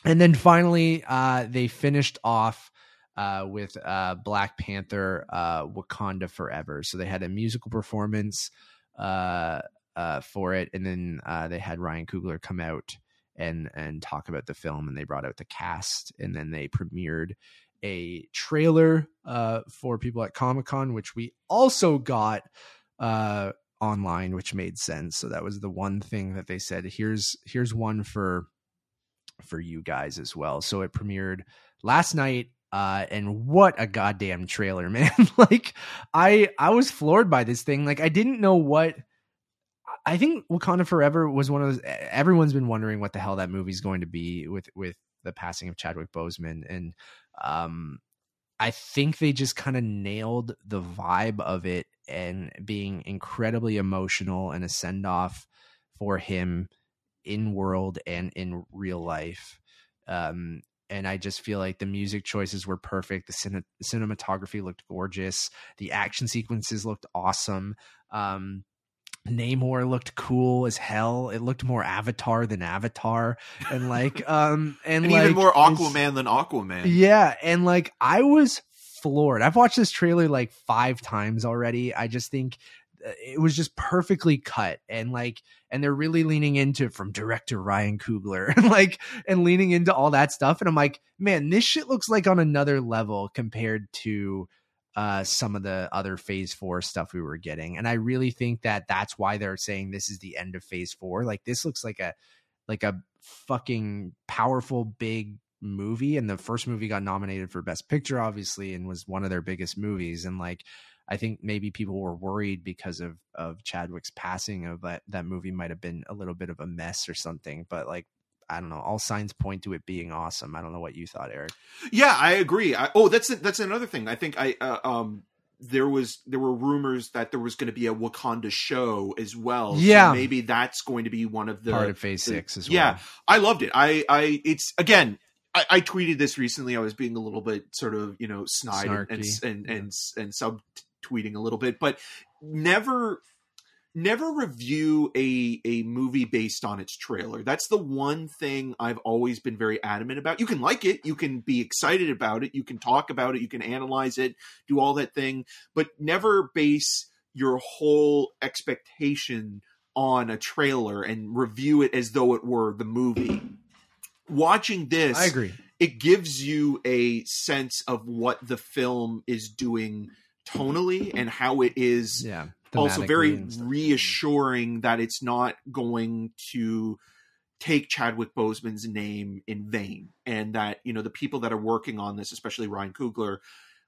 And then finally, uh, they finished off uh, with uh, Black Panther, uh, Wakanda Forever. So they had a musical performance uh, uh, for it, and then they had Ryan Coogler come out and and talk about the film, and they brought out the cast, and then they premiered a trailer for people at Comic Con, which we also got online, which made sense. So that was the one thing that they said. Here's here's one for for you guys as well. So it premiered last night Uh, and what a goddamn trailer, *laughs* man! like, I I was floored by this thing. Like, I didn't know what. I think Wakanda Forever was one of those. Everyone's been wondering what the hell that movie's going to be with with the passing of Chadwick Boseman, and um, I think they just kind of nailed the vibe of it and being incredibly emotional and a send off for him in world and in real life. Um, and I just feel like the music choices were perfect. The cine- cinematography looked gorgeous. The action sequences looked awesome. Um, Namor looked cool as hell. It looked more Avatar than Avatar, and like, um, *laughs* and, and like, even more Aquaman than Aquaman. yeah, and like I was floored. I've watched this trailer like five times already. I just think it was just perfectly cut and like and they're really leaning into from director Ryan Coogler and *laughs* like and leaning into all that stuff and I'm like, man, this shit looks like on another level compared to uh some of the other phase 4 stuff we were getting. And I really think that that's why they're saying this is the end of phase 4. Like this looks like a like a fucking powerful big movie and the first movie got nominated for best picture obviously and was one of their biggest movies and like I think maybe people were worried because of of Chadwick's passing of that that movie might have been a little bit of a mess or something but like I don't know all signs point to it being awesome I don't know what you thought Eric Yeah, I agree. I, oh, that's that's another thing. I think I uh, um there was there were rumors that there was going to be a Wakanda show as well. So Yeah. maybe that's going to be one of the part of phase the- 6 as well. yeah. I loved it. I I it's again. I, I tweeted this recently. I was being a little bit sort of you know snide and and Snarky. and, and, and sub tweeting a little bit, but never never review a a movie based on its trailer. That's the one thing I've always been very adamant about. You can like it, you can be excited about it, you can talk about it, you can analyze it, do all that thing, but never base your whole expectation on a trailer and review it as though it were the movie. Watching this, I agree it gives you a sense of what the film is doing tonally and how it is yeah also very reassuring that it's not going to take Chadwick Boseman's name in vain, and that you know the people that are working on this, especially Ryan Coogler,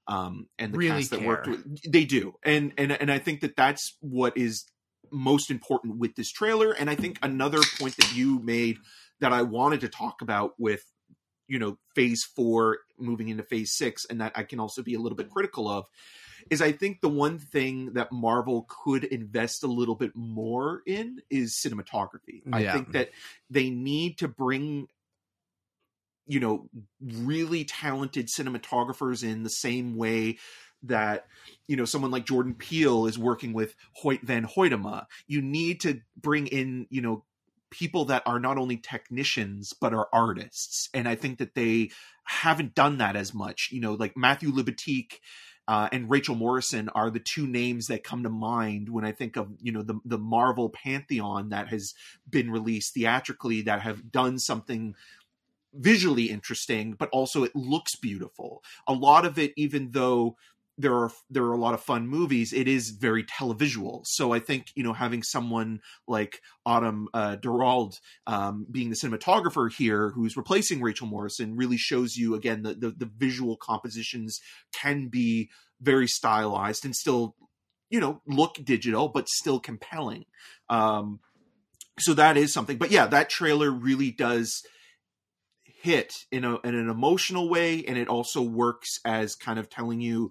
um, and the Really cast that worked with, they do, and and and I think that that's what is most important with this trailer. And I think another point that you made that I wanted to talk about with you know phase four moving into phase six and that i can also be a little bit critical of is i think the one thing that marvel could invest a little bit more in is cinematography i think that they need to bring you know really talented cinematographers in the same way that you know someone like Jordan Peele is working with Hoyt van Hoytema. You need to bring in you know people that are not only technicians but are artists, and I think that they haven't done that as much. You know, like Matthew Libatique. Uh, and Rachel Morrison are the two names that come to mind when I think of you know the the Marvel pantheon that has been released theatrically that have done something visually interesting, but also it looks beautiful. A lot of it, even though there are there are a lot of fun movies, it is very televisual. So I think you know having someone like Autumn uh, Durald um, being the cinematographer here, who's replacing Rachel Morrison, really shows you again the, the the visual compositions can be very stylized and still you know look digital, but still compelling. Um, so that is something. But yeah, that trailer really does hit in a in an emotional way and it also works as kind of telling you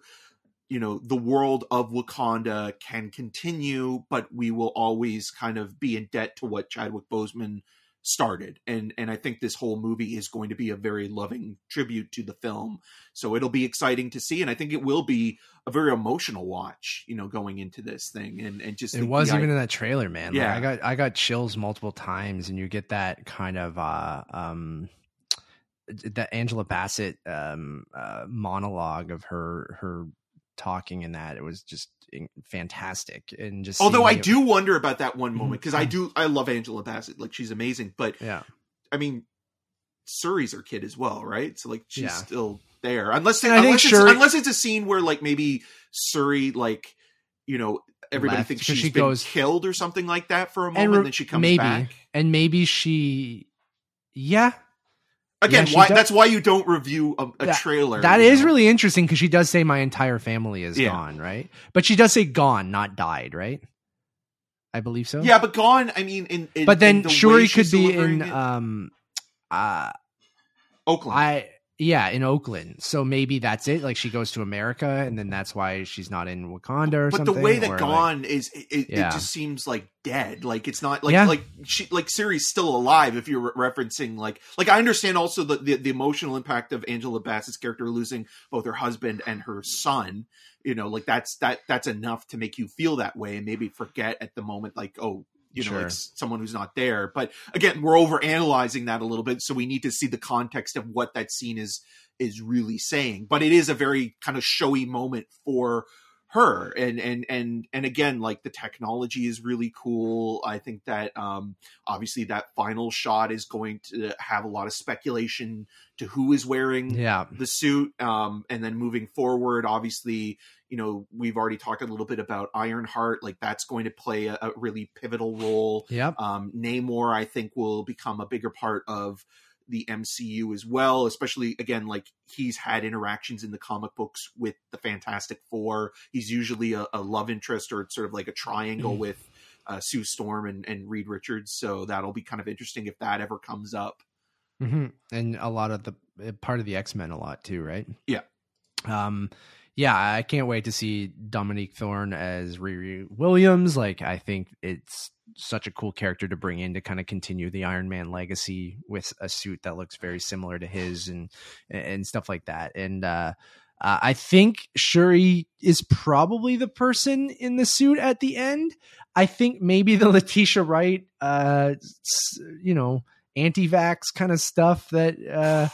you know the world of Wakanda can continue but we will always kind of be in debt to what Chadwick Boseman started. And and I think this whole movie is going to be a very loving tribute to the film. So it'll be exciting to see and I think it will be a very emotional watch you know going into this thing and and just it was even in that trailer man. Yeah. like, i got i got chills multiple times and you get that kind of uh um that angela bassett um uh monologue of her her talking in that it was just fantastic and just Although I it- do wonder about that one moment because I Mhm. do I love Angela Bassett like she's amazing but yeah I mean Shuri's her kid as well right so like she's Yeah. still there unless I unless, it's, Shuri- unless it's a scene where like maybe Shuri like you know everybody Left, thinks she's she been goes- killed or something like that for a moment And and, then she comes maybe back and maybe she yeah Again, Yeah, why does- that's why you don't review a, a That- trailer. That is know? really interesting because she does say my entire family is Yeah. gone, right? But she does say gone, not died, right? I believe so. Yeah, but gone. I mean, in, in but then in Shuri could be in it- um uh Oakland. I yeah, in Oakland. So maybe that's it. Like she goes to America and then that's why she's not in Wakanda or but the way that like- gone is, it, it, Yeah. it just seems like dead. Like it's not like Yeah. like she like Shuri's still alive. If you're re- referencing like like I understand also the, the the emotional impact of Angela Bassett's character losing both her husband and her son. You know, like that's that that's enough to make you feel that way and maybe forget at the moment like oh. You know, Sure. like someone who's not there. But again, we're over analyzing that a little bit, so we need to see the context of what that scene is is really saying. But it is a very kind of showy moment for her and and and and again like the technology is really cool i think that um obviously that final shot is going to have a lot of speculation to who is wearing Yeah. the suit um and then moving forward obviously you know we've already talked a little bit about ironheart like that's going to play a, a really pivotal role Yep. um, Namor, I think, will become a bigger part of the MCU as well. Especially again, like he's had interactions in the comic books with the Fantastic Four. He's usually a, a love interest or sort of like a triangle Mhm. with uh, Sue Storm and, and Reed Richards. So that'll be kind of interesting if that ever comes up. hmm And a lot of the uh, part of the X Men a lot too, right? Yeah. Um, yeah, I can't wait to see Dominique Thorne as Riri Williams. Like, I think it's such a cool character to bring in to kind of continue the Iron Man legacy with a suit that looks very similar to his and and stuff like that. And uh, uh, I think Shuri is probably the person in the suit at the end. I think maybe the *laughs* Letitia Wright, uh, you know, anti-vax kind of stuff that, uh,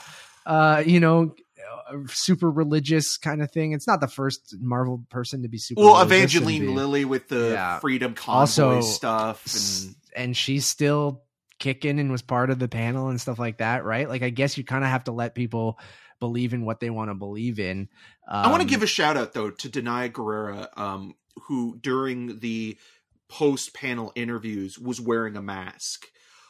uh, you know, super religious kind of thing. It's not the first Marvel person to be super. Well, Evangeline Lilly with the Yeah. Freedom Convoy Also, stuff, and and she's still kicking and was part of the panel and stuff like that, right? Like, I guess you kind of have to let people believe in what they want to believe in. Um, I want to give a shout out though to Danai Gurira, um, who during the post panel interviews was wearing a mask.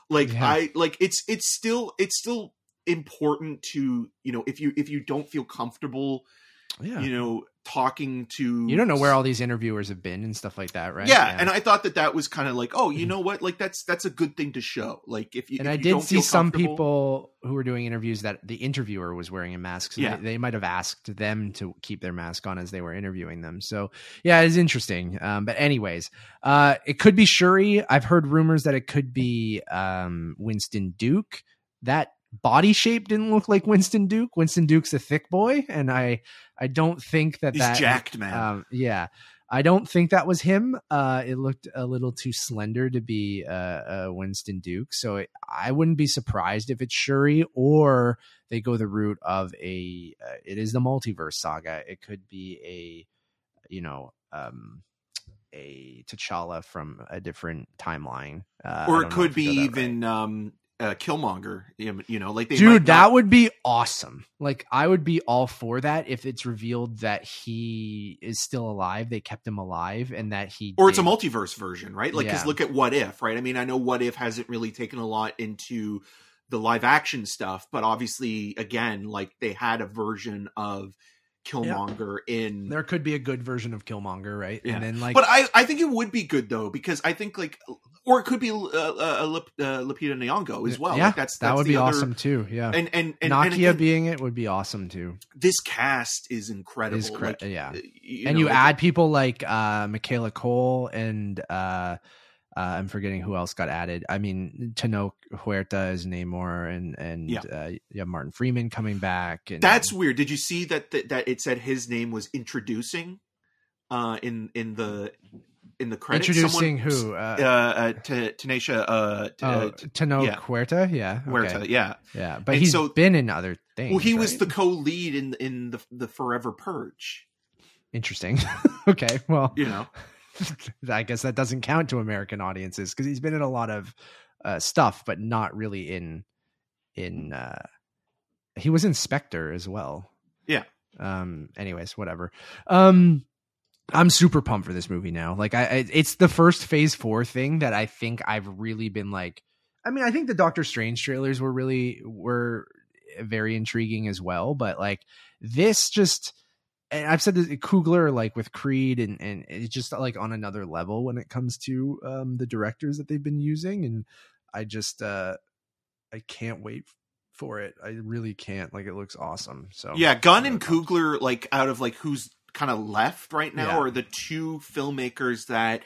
Like Yeah. I like it's it's still it's still important to you know if you if you don't feel comfortable yeah. you know talking to You don't know where all these interviewers have been and stuff like that, right? yeah, and I thought that that was kind of like oh you know what like that's that's a good thing to show like if you and if I you did see some people who were doing interviews that the interviewer was wearing a mask. So Yeah. they, they might have asked them to keep their mask on as they were interviewing them. So yeah, it's interesting. Um, but anyways, uh, it could be Shuri. I've heard rumors that it could be um, Winston Duke. That body shape didn't look like Winston Duke. Winston Duke's a thick boy, and I I don't think that he's that jacked man um, yeah, I don't think that was him. Uh, it looked a little too slender to be uh, uh, Winston Duke, so it, I wouldn't be surprised if it's Shuri or they go the route of a. Uh, it is the multiverse saga. It could be a, you know, um, a T'Challa from a different timeline, uh, or it could be even um uh, Killmonger you know like Dude, not- that would be awesome. Like I would be all for that if it's revealed that he is still alive. They kept him alive, and that he or it's a multiverse version, right? Like, because Yeah. look at What If, right? I mean, I know What If hasn't really taken a lot into the live action stuff, but obviously, again, like they had a version of Killmonger in. There could be a good version of Killmonger, right? Yeah. And then like, but I, I think it would be good though because I think like, or it could be uh, uh, Lip, uh, Lupita Nyong'o as well. yeah, Like, that's, that would be other- awesome too. Yeah, And and and, and Nakia again, being it would be awesome too. this cast is incredible. Is cra- like, yeah. uh, and know, you like- add people like uh Michaela Coel and uh uh, I'm forgetting who else got added. I mean, Tenoch Huerta is Namor, and and Yeah. uh, yeah, Martin Freeman coming back. And, That's weird. Did you see that that, that it said his name was introducing uh in in the in the credits introducing Someone- who? uh, Uh, uh T- Tanisha uh, T- oh, uh, T- Tenoch yeah. Huerta. Yeah, okay. Huerta, yeah. Yeah, but And he's so- been in other things. Well, he was the co-lead in in the the Forever Purge. interesting. *laughs* okay, well, You know, *laughs* I guess that doesn't count to American audiences because he's been in a lot of uh, stuff, but not really in in. uh He was in Spectre as well. Yeah. Um. Anyways, whatever. Um. I'm super pumped for this movie now. Like, I, I it's the first Phase Four thing that I think I've really been like. I mean, I think the Doctor Strange trailers were really were very intriguing as well. But like this, just and I've said this Coogler like with Creed, and and it's just like on another level when it comes to um, the directors that they've been using, and I just uh I can't wait for it. I really can't. Like it looks awesome. So yeah, Gunn and. Coogler, like out of like who's kind of left right now, Yeah. are the two filmmakers that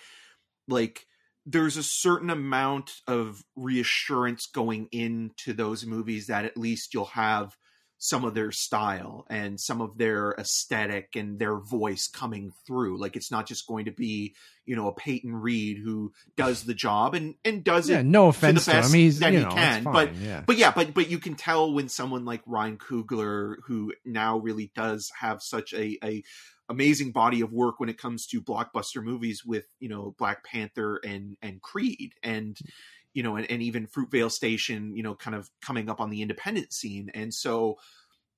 like there's a certain amount of reassurance going into those movies that at least you'll have some of their style and some of their aesthetic and their voice coming through. Like it's not just going to be, you know, a Peyton Reed who does the job and and does Yeah, it no offense to him. best He's that you he know, can, it's but- yeah. but yeah, but but you can tell when someone like Ryan Coogler, who now really does have such a, a amazing body of work when it comes to blockbuster movies with you know Black Panther and and Creed and you know and, and even Fruitvale Station, you know, kind of coming up on the independent scene, and so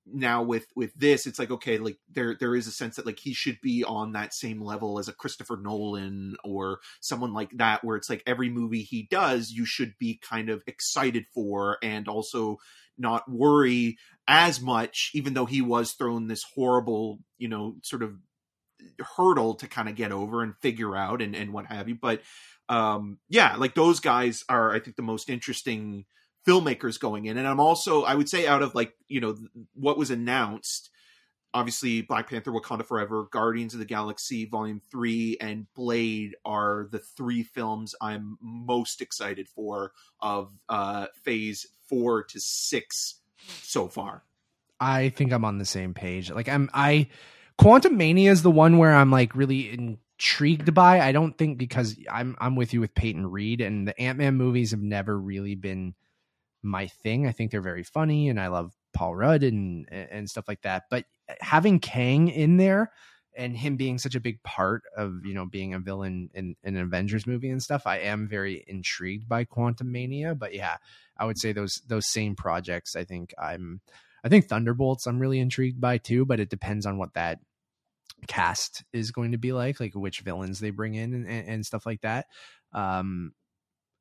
now with with this it's like okay like there there is a sense that like he should be on that same level as a Christopher Nolan or someone like that where it's like every movie he does you should be kind of excited for and also not worry as much even though he was thrown this horrible you know sort of hurdle to kind of get over and figure out and and what have you. But um yeah like those guys are i think the most interesting filmmakers going in and i'm also i would say out of like you know what was announced obviously black panther wakanda forever guardians of the galaxy volume 3 and blade are the three films i'm most excited for of uh phase 4 to 6 so far I think I'm on the same page. Like I'm I Quantumania is the one where I'm like really intrigued by. I don't think because I'm I'm with you with Peyton Reed and the Ant-Man movies have never really been my thing. I think they're very funny and I love Paul Rudd and and stuff like that. But having Kang in there and him being such a big part of, you know, being a villain in, in an Avengers movie and stuff, I am very intrigued by Quantumania. But yeah, I would say those those same projects, I think I'm I think Thunderbolts I'm really intrigued by too, but it depends on what that cast is going to be like, like which villains they bring in and, and, stuff like that. Um,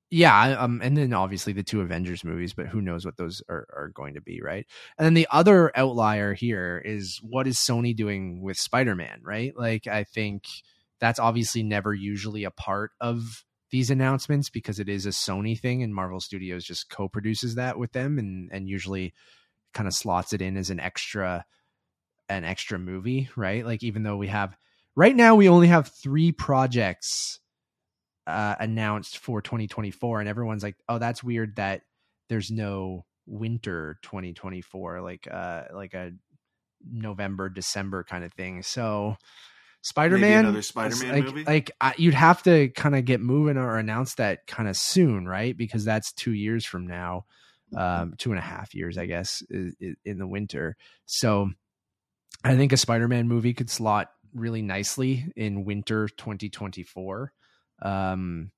yeah, um, and then obviously the two Avengers movies, but who knows what those are, are going to be, right? And then the other outlier here is what is Sony doing with Spider Man, right? Like, I think that's obviously never usually a part of these announcements because it is a Sony thing, and Marvel Studios just co-produces that with them, and and usually kind of slots it in as an extra an extra movie, right? Like even though we have right now we only have 3 projects uh announced for 2024 and everyone's like, "Oh, that's weird that there's no winter 2024 like uh like a November December kind of thing." So Spider-Man another Spider-Man like, movie? Like I, you'd have to kind of get moving or announce that kind of soon, right? Because that's 2 years from now um, two and a half years, I guess, in the winter. So I think a Spider-Man movie could slot really nicely in winter 2024. Um,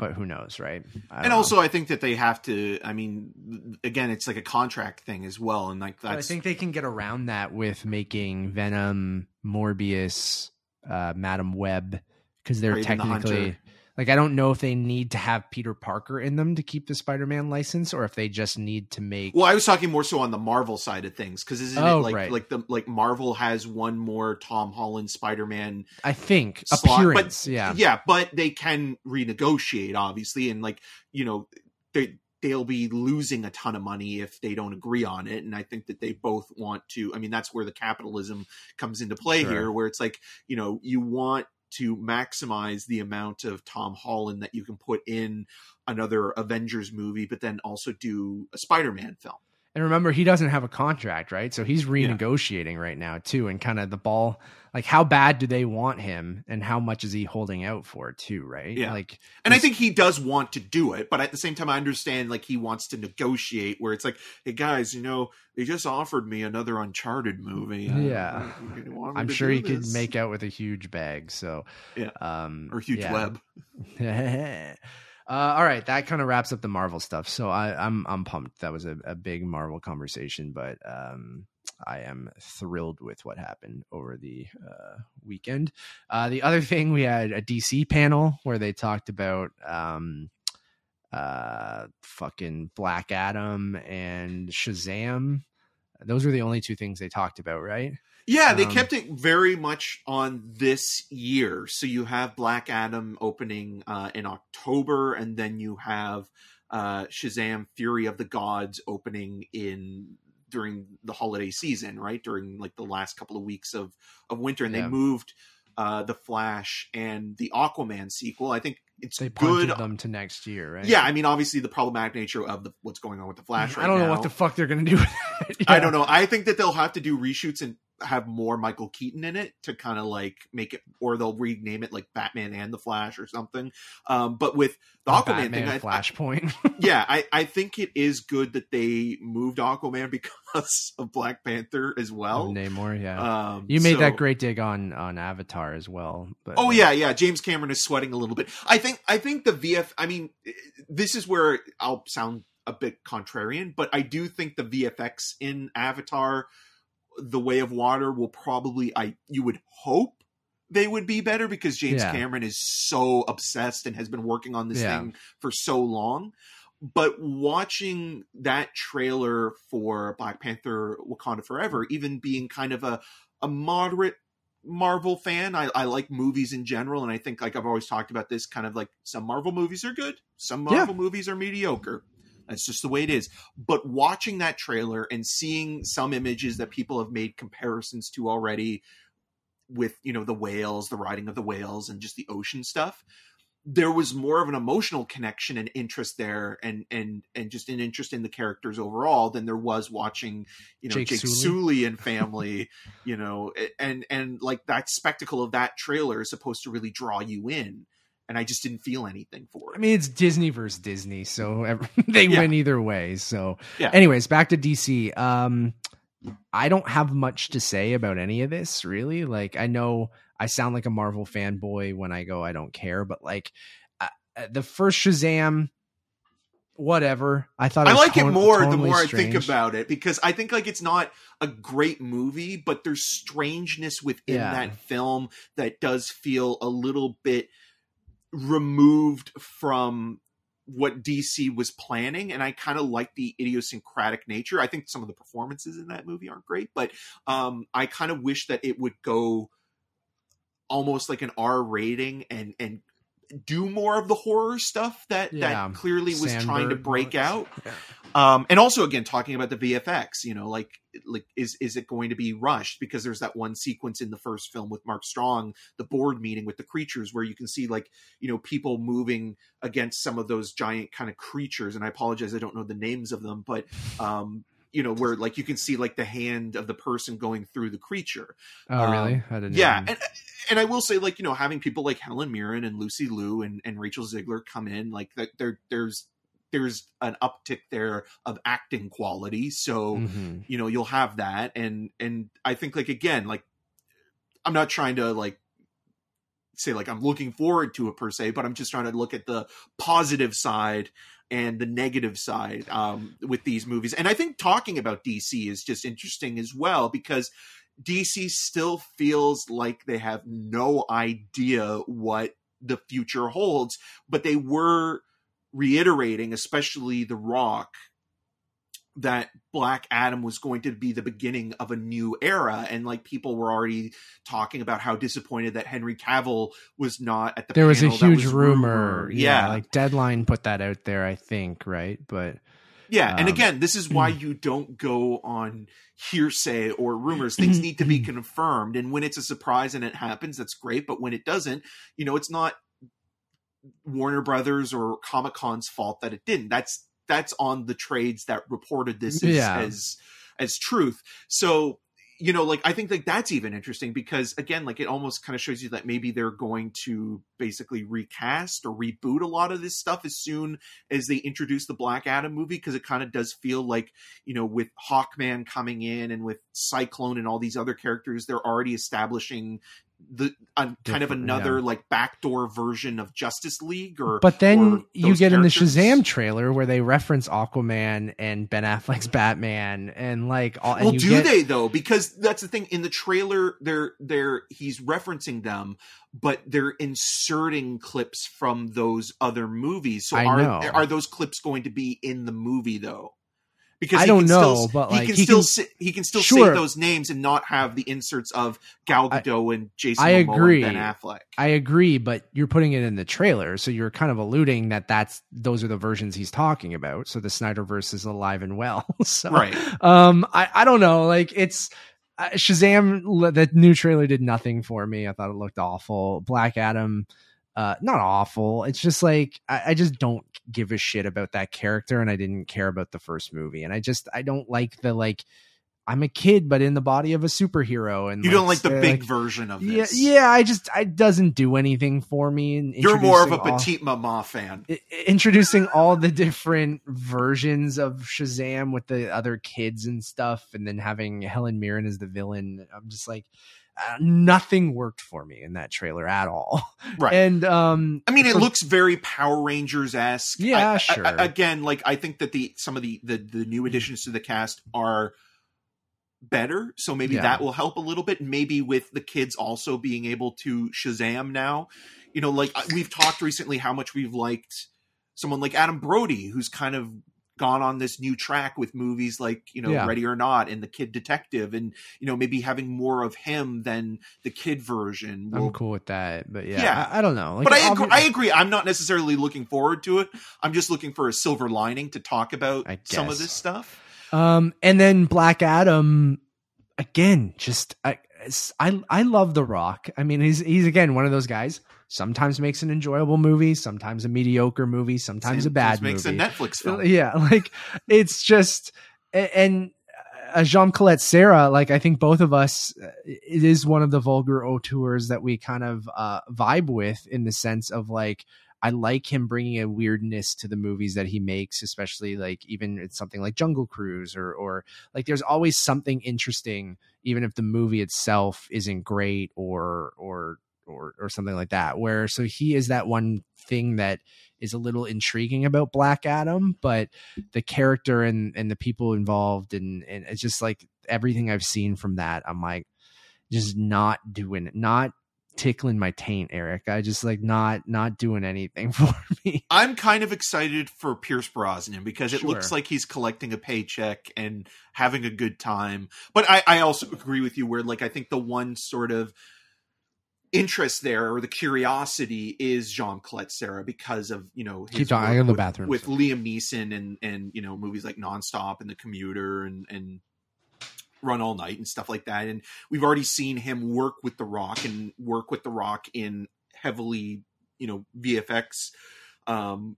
but who knows, right? And know. also i think that they have to i mean again it's like a contract thing as well and like I think they can get around that with making Venom, Morbius, uh, Madame Web, because they're the technically Hunter. Like I don't know if they need to have Peter Parker in them to keep the Spider-Man license, or if they just need to make. well i was talking more so on the marvel side of things because isn't Oh, it like right. like the like marvel has one more tom holland spider-man I think slot, but- appearance, yeah. yeah but they can renegotiate obviously and like you know they they'll be losing a ton of money if they don't agree on it and i think that they both want to i mean that's where the capitalism comes into play Sure. here where it's like you know you want to maximize the amount of tom holland that you can put in another avengers movie but then also do a spider-man film And remember, he doesn't have a contract, right? So he's renegotiating right now too, and kind of the ball. Like, how bad do they want him, and how much is he holding out for too, right? Yeah. Like, and i think he does want to do it but at the same time i understand like he wants to negotiate where it's like hey guys you know they just offered me another uncharted movie Yeah. You I'm sure he could make out with a huge bag. So Yeah. um, or huge yeah. web *laughs* uh, all right, that kind of wraps up the Marvel stuff. So I, I'm I'm pumped. That was a, a big Marvel conversation, but um, I am thrilled with what happened over the uh, weekend. Uh, the other thing, we had a DC panel where they talked about um, uh, fucking Black Adam and Shazam. Those were the only two things they talked about, right? Yeah, they Um, kept it very much on this year. So you have Black Adam opening uh, in October, and then you have uh, Shazam: Fury of the Gods opening in during the holiday season, right? During like the last couple of weeks of of winter, and Yeah. they moved uh, the Flash and the Aquaman sequel. I think it's They good. them to next year, right? Yeah, I mean, obviously the problematic nature of the, what's going on with the Flash. Right I don't know now. what the fuck they're gonna do. With it. I don't know. I think that they'll have to do reshoots and have more Michael Keaton in it to kind of like make it, or they'll rename it like Batman and the Flash or something. Um, but with the Aquaman Batman thing, I, I, Flashpoint. *laughs* yeah, I, I think it is good that they moved Aquaman *laughs* because of Black Panther as well. Namor, yeah. Um, you made so- that great dig on on Avatar as well. But Oh yeah, yeah. James Cameron is sweating a little bit. I think. I think the VF. I mean, this is where I'll sound a bit contrarian, but I do think the VFX in Avatar, The Way of Water, will probably. I you would hope they would be better because James Yeah. Cameron is so obsessed and has been working on this Yeah. thing for so long. But watching that trailer for Black Panther Wakanda Forever, even being kind of a, a moderate Marvel fan. I, I like movies in general, and I think like I've always talked about this kind of like some Marvel movies are good, some Yeah. Marvel movies are mediocre. That's just the way it is. But watching that trailer and seeing some images that people have made comparisons to already with, you know, the whales, the riding of the whales, and just the ocean stuff, there was more of an emotional connection and interest there and and and just an interest in the characters overall than there was watching you know Jake Jake, Sully. Sully and *laughs* family you know and and like that spectacle of that trailer is supposed to really draw you in and I just didn't feel anything for it I mean, it's Disney versus Disney, so ev- *laughs* they Yeah. win either way. So, Yeah. anyways, back to DC. Um, I don't have much to say about any of this, really. Like, I know I sound like a Marvel fanboy when I go, I don't care, but like uh, uh, the first Shazam, whatever. I thought it I like it ton- more the more I think about it because I think like it's not a great movie, but there's strangeness within Yeah. that film that does feel a little bit removed from what DC was planning, and I kind of like the idiosyncratic nature. I think some of the performances in that movie aren't great, but um, I kind of wish that it would go almost like an R rating and and do more of the horror stuff that Yeah. that clearly was trying to break out Yeah. um and also again talking about the vfx you know like like is is it going to be rushed because there's that one sequence in the first film with mark strong the board meeting with the creatures where you can see like you know people moving against some of those giant kind of creatures and i apologize i don't know the names of them but um you know where like you can see like the hand of the person going through the creature Oh, really? Um, I didn't. yeah, and and I will say, like you know, having people like Helen Mirren and Lucy Liu and, and Rachel Zegler come in, like that, there there's there's an uptick there of acting quality. So Mhm. you know you'll have that, and and I think like again, like I'm not trying to like say like I'm looking forward to it per se, but I'm just trying to look at the positive side and the negative side um, with these movies. And I think talking about DC is just interesting as well because DC still feels like they have no idea what the future holds, but they were reiterating, especially The Rock, that Black Adam was going to be the beginning of a new era. And like people were already talking about how disappointed that Henry Cavill was not at the There was a huge was rumor. rumored. Yeah, like Deadline put that out there, I think, right? But Yeah, and Um, again, this is why you don't go on hearsay or rumors. *clears throat* Things need to be confirmed, and when it's a surprise and it happens, that's great. But when it doesn't, you know, it's not Warner Brothers or Comic Con's fault that it didn't. That's that's on the trades that reported this as Yeah. as, as truth. So you know, like I think like that's even interesting because again, like it almost kind of shows you that maybe they're going to basically recast or reboot a lot of this stuff as soon as they introduce the Black Adam movie because it kind of does feel like you know with Hawkman coming in and with Cyclone and all these other characters, they're already establishing the uh, kind of another yeah. like backdoor version of Justice League or But then or you get in the. Shazam trailer where they reference Aquaman and Ben Affleck's Batman and like all. And well, do get- they though? Because that's the thing. In the trailer, they're they're he's referencing them, but they're inserting clips from those other movies. So I are know. are those clips going to be in the movie though? Because I he don't can know, still, but, he like, can he still can- say, he can still Sure. say those names and not have the inserts of Gal I- Gadot and Jason I Momoa agree. and Ben Affleck. I agree, but you're putting it in the trailer, so you're kind of alluding that that's those are the versions he's talking about. So the Snyderverse is alive and well. *laughs* so, right. Um, I I don't know. Like it's uh, Shazam. The new trailer did nothing for me. I thought it looked awful. Black Adam. Uh, not awful. It's just like I, I just don't give a shit about that character, and I didn't care about the first movie, and I just I don't like the like. I'm a kid, but in the body of a superhero, and You don't like the big version of yeah, this. yeah. I just it doesn't do anything for me. And You're more of a introducing all- Petite Maman fan. introducing all the different versions of Shazam with the other kids and stuff, and then having Helen Mirren as the villain. I'm just like, uh, nothing worked for me in that trailer at all. *laughs* Right. And um, I mean, it for- looks very Power Rangers esque. Yeah, sure. again, like I think that the some of the, the the new additions to the cast are better, so maybe Yeah. that will help a little bit. Maybe with the kids also being able to Shazam now, you know, like we've talked recently how much we've liked someone like Adam Brody, who's kind of gone on this new track with movies like you know Yeah. Ready or Not and The Kid Detective, and you know maybe having more of him than the kid version. I'm cool with that. But yeah, Yeah. I, I don't know. Like, but I agree, I agree. I'm not necessarily looking forward to it. I'm just looking for a silver lining to talk about some of this stuff. Um, and then Black Adam, again, just I, I I love The Rock. I mean, he's he's again one of those guys. Sometimes makes an enjoyable movie, sometimes a mediocre movie, sometimes a bad makes movie. a Netflix film. *laughs* Yeah, like it's just and uh, Jean Collet-Serra, like I think both of us, uh, it is one of the vulgar auteurs that we kind of uh, vibe with in the sense of like I like him bringing a weirdness to the movies that he makes, especially like even it's something like Jungle Cruise or or like there's always something interesting, even if the movie itself isn't great or or or or something like that. Where so he is that one thing that is a little intriguing about Black Adam, but the character and and the people involved and and it's just like everything I've seen from that, I'm like just not doing it, not tickling my taint, Eric. I just like not not doing anything *laughs* for me. I'm kind of excited for Pierce Brosnan because it looks like he's collecting a paycheck and having a good time. But I, I also agree with you where like I think the one sort of interest there or the curiosity is Jean Collet-Serra because of you know Keep go the with, bathroom. with Liam Neeson and and you know movies like Nonstop and The Commuter and and Run All Night and stuff like that. And we've already seen him work with The Rock and work with The Rock in heavily you know VFX um,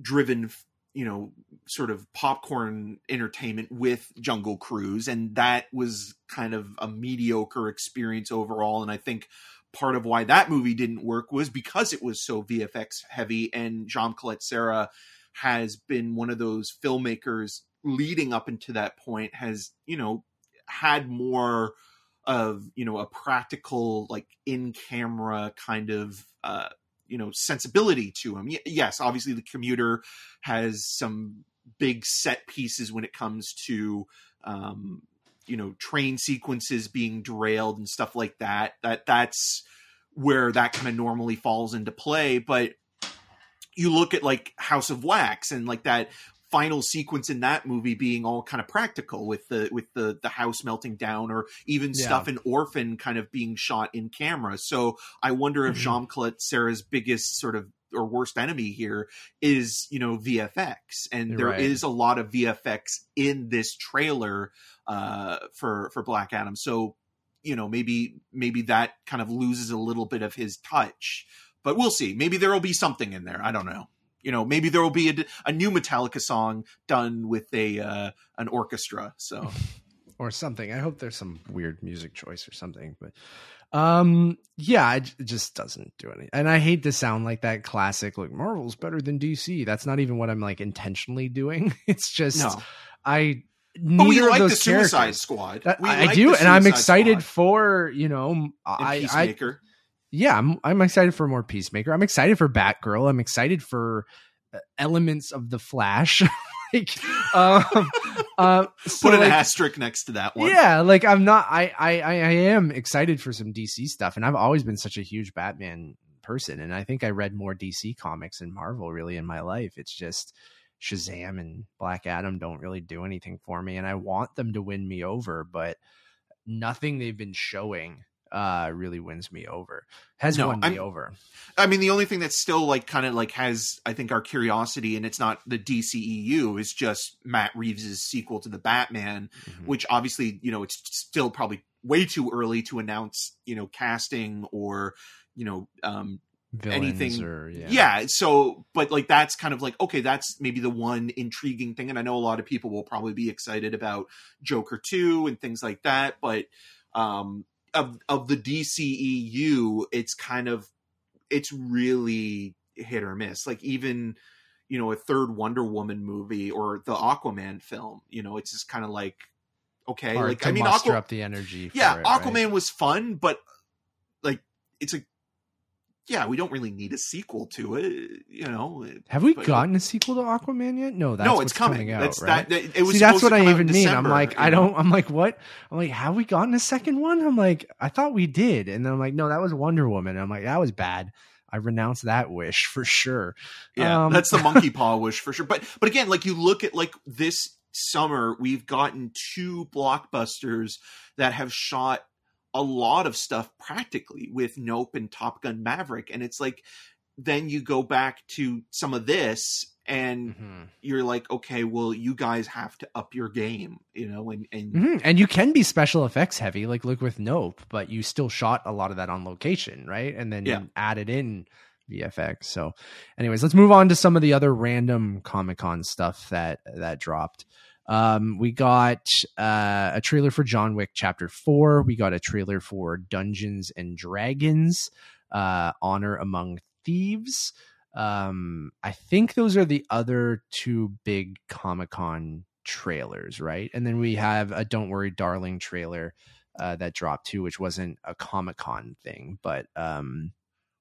driven you know sort of popcorn entertainment with Jungle Cruise and that was kind of a mediocre experience overall and I think part of why that movie didn't work was because it was so VFX heavy and Jean Collet-Serra has been one of those filmmakers leading up into that point has you know had more of you know a practical like in camera kind of uh you know sensibility to him. Yes obviously the commuter has some big set pieces when it comes to um you know train sequences being derailed and stuff like that that that's where that kind of normally falls into play but you look at like house of wax and like that final sequence in that movie being all kind of practical with the with the the house melting down or even Yeah. stuff in orphan kind of being shot in camera so i wonder if Mhm. jean claude sarah's biggest sort of or worst enemy here is you know vfx and You're there right. is a lot of vfx in this trailer uh for for black adam so you know maybe maybe that kind of loses a little bit of his touch but we'll see maybe there will be something in there i don't know you know maybe there will be a, a new metallica song done with a uh an orchestra so *laughs* or something. I hope there's some weird music choice or something, but um yeah, it, it just doesn't do anything. And I hate to sound like that classic like Marvel's better than DC. That's not even what I'm like intentionally doing. *laughs* It's just no I But we neither like the Suicide characters. Squad. That- We I, I do, and I'm excited Squad for you know I, I yeah I'm I'm excited for more Peacemaker. I'm excited for Batgirl. I'm excited for uh, elements of the Flash. *laughs* like, um, uh, *laughs* so Put an like, asterisk next to that one. yeah, like I'm not. I, I I I am excited for some DC stuff, and I've always been such a huge Batman person, and I think I read more DC comics than Marvel really in my life. It's just Shazam and Black Adam don't really do anything for me, and I want them to win me over, but nothing they've been showing uh really wins me over has No, won me I'm- over I mean, the only thing that's still like kind of like has I think our curiosity, and it's not the DCEU, is just Matt reeves's sequel to the Batman, Mhm. which obviously you know it's still probably way too early to announce you know casting or you know um anything- or yeah, yeah. so but like that's kind of like okay that's maybe the one intriguing thing and i know a lot of people will probably be excited about joker 2 and things like that but um of of the dceu it's kind of it's really hit or miss like even you know a third wonder woman movie or the aquaman film you know it's just kind of like okay like i mean Aqua- up the energy yeah it, right? aquaman was fun but like it's a yeah we don't really need a sequel to it you know have we but- gotten a sequel to aquaman yet no that's no it's coming, out that's right? that, that- it was See, that's what I even mean. I'm like, I know? don't. I'm like, what? I'm like, have we gotten a second one? I'm like, I thought we did, and then I'm like, no, that was Wonder Woman. I'm like, that was bad. I renounce that wish for sure. yeah Um, that's the *laughs* monkey paw wish for sure but but again like you look at like this summer we've gotten two blockbusters that have shot a lot of stuff practically with nope and top gun maverick and it's like then you go back to some of this and Mhm. you're like okay well you guys have to up your game you know and and Mhm. And you can be special effects heavy, like look with Nope, but you still shot a lot of that on location, right? And then Yeah. added in VFX. So, anyways, let's move on to some of the other random Comic Con stuff that that dropped. Um, we got uh, a trailer for John Wick Chapter Four. We got a trailer for Dungeons and Dragons: uh, Honor Among Thieves. Um, I think those are the other two big Comic Con trailers, right? And then we have a Don't Worry Darling trailer uh, that dropped too, which wasn't a Comic Con thing, but um,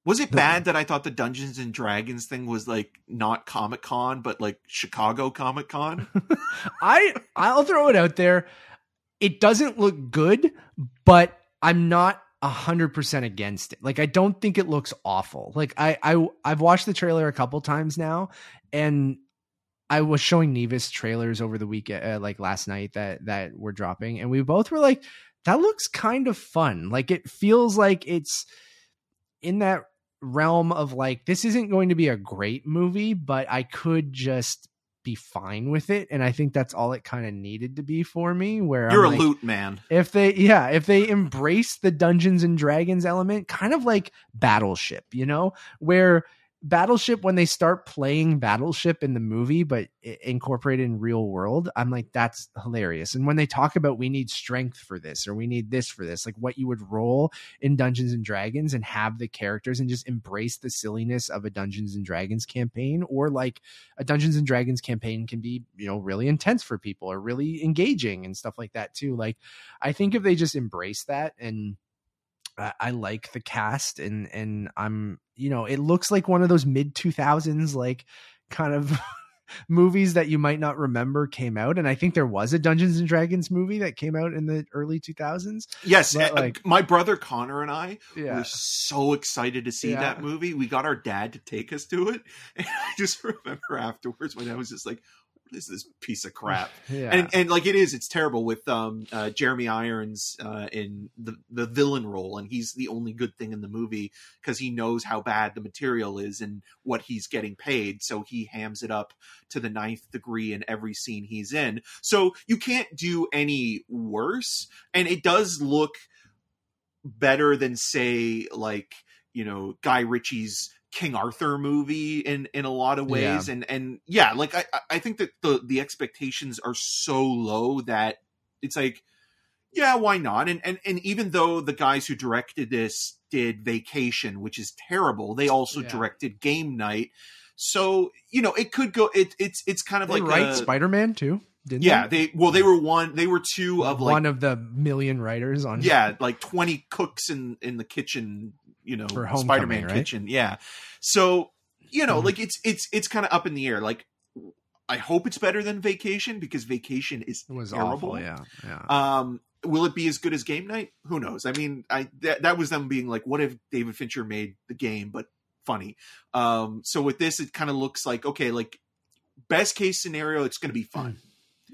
was it bad that i thought the dungeons and dragons thing was like not comic-con but like chicago comic-con *laughs* I I'll throw it out there. It doesn't look good, but I'm not a hundred percent against it. Like I don't think it looks awful. Like I I I've watched the trailer a couple times now, and I was showing Nevis trailers over the weekend, uh, like last night that that were dropping, and we both were like, "That looks kind of fun." Like it feels like it's in that realm of like this isn't going to be a great movie, but I could just be fine with it, and I think that's all it kind of needed to be for me. Where you're I'm a like, loot man if they yeah if they embrace the dungeons and dragons element kind of like battleship you know where battleship when they start playing battleship in the movie but incorporated in real world i'm like that's hilarious. And when they talk about we need strength for this or we need this for this like what you would roll in dungeons and dragons and have the characters and just embrace the silliness of a dungeons and dragons campaign or like a dungeons and dragons campaign can be you know really intense for people or really engaging and stuff like that too. Like I think if they just embrace that and I, like the cast and and I'm you know it looks like one of those mid 2000s like kind of *laughs* movies that you might not remember came out and I think there was a Dungeons and Dragons movie that came out in the early 2000s. yes uh, like- my brother connor and i Yeah. were so excited to see Yeah. that movie we got our dad to take us to it *laughs* and i just *laughs* remember afterwards when i was just like is this piece of crap *laughs* Yeah. and and like it is it's terrible with um uh, jeremy irons uh in the the villain role and he's the only good thing in the movie because he knows how bad the material is and what he's getting paid so he hams it up to the ninth degree in every scene he's in so you can't do any worse and it does look better than say like you know guy ritchie's king arthur movie in in a lot of ways and and yeah like i I- think that the the expectations are so low that it's like yeah why not and and and even though the guys who directed this did vacation which is terrible they also Yeah. directed game night so you know it could go it it's it's kind of they like write a- Spider-Man too. Didn't yeah, they? they well they were one they were two of like one of the million writers on. yeah like 20 cooks in in the kitchen you know spider-man right? kitchen yeah so you know Mhm. like it's it's it's kind of up in the air like i hope it's better than vacation because vacation is it was terrible awful. Yeah, yeah. um will it be as good as game night who knows i mean i that, that was them being like what if david fincher made the game but funny um so with this it kind of looks like okay like best case scenario it's going to be fun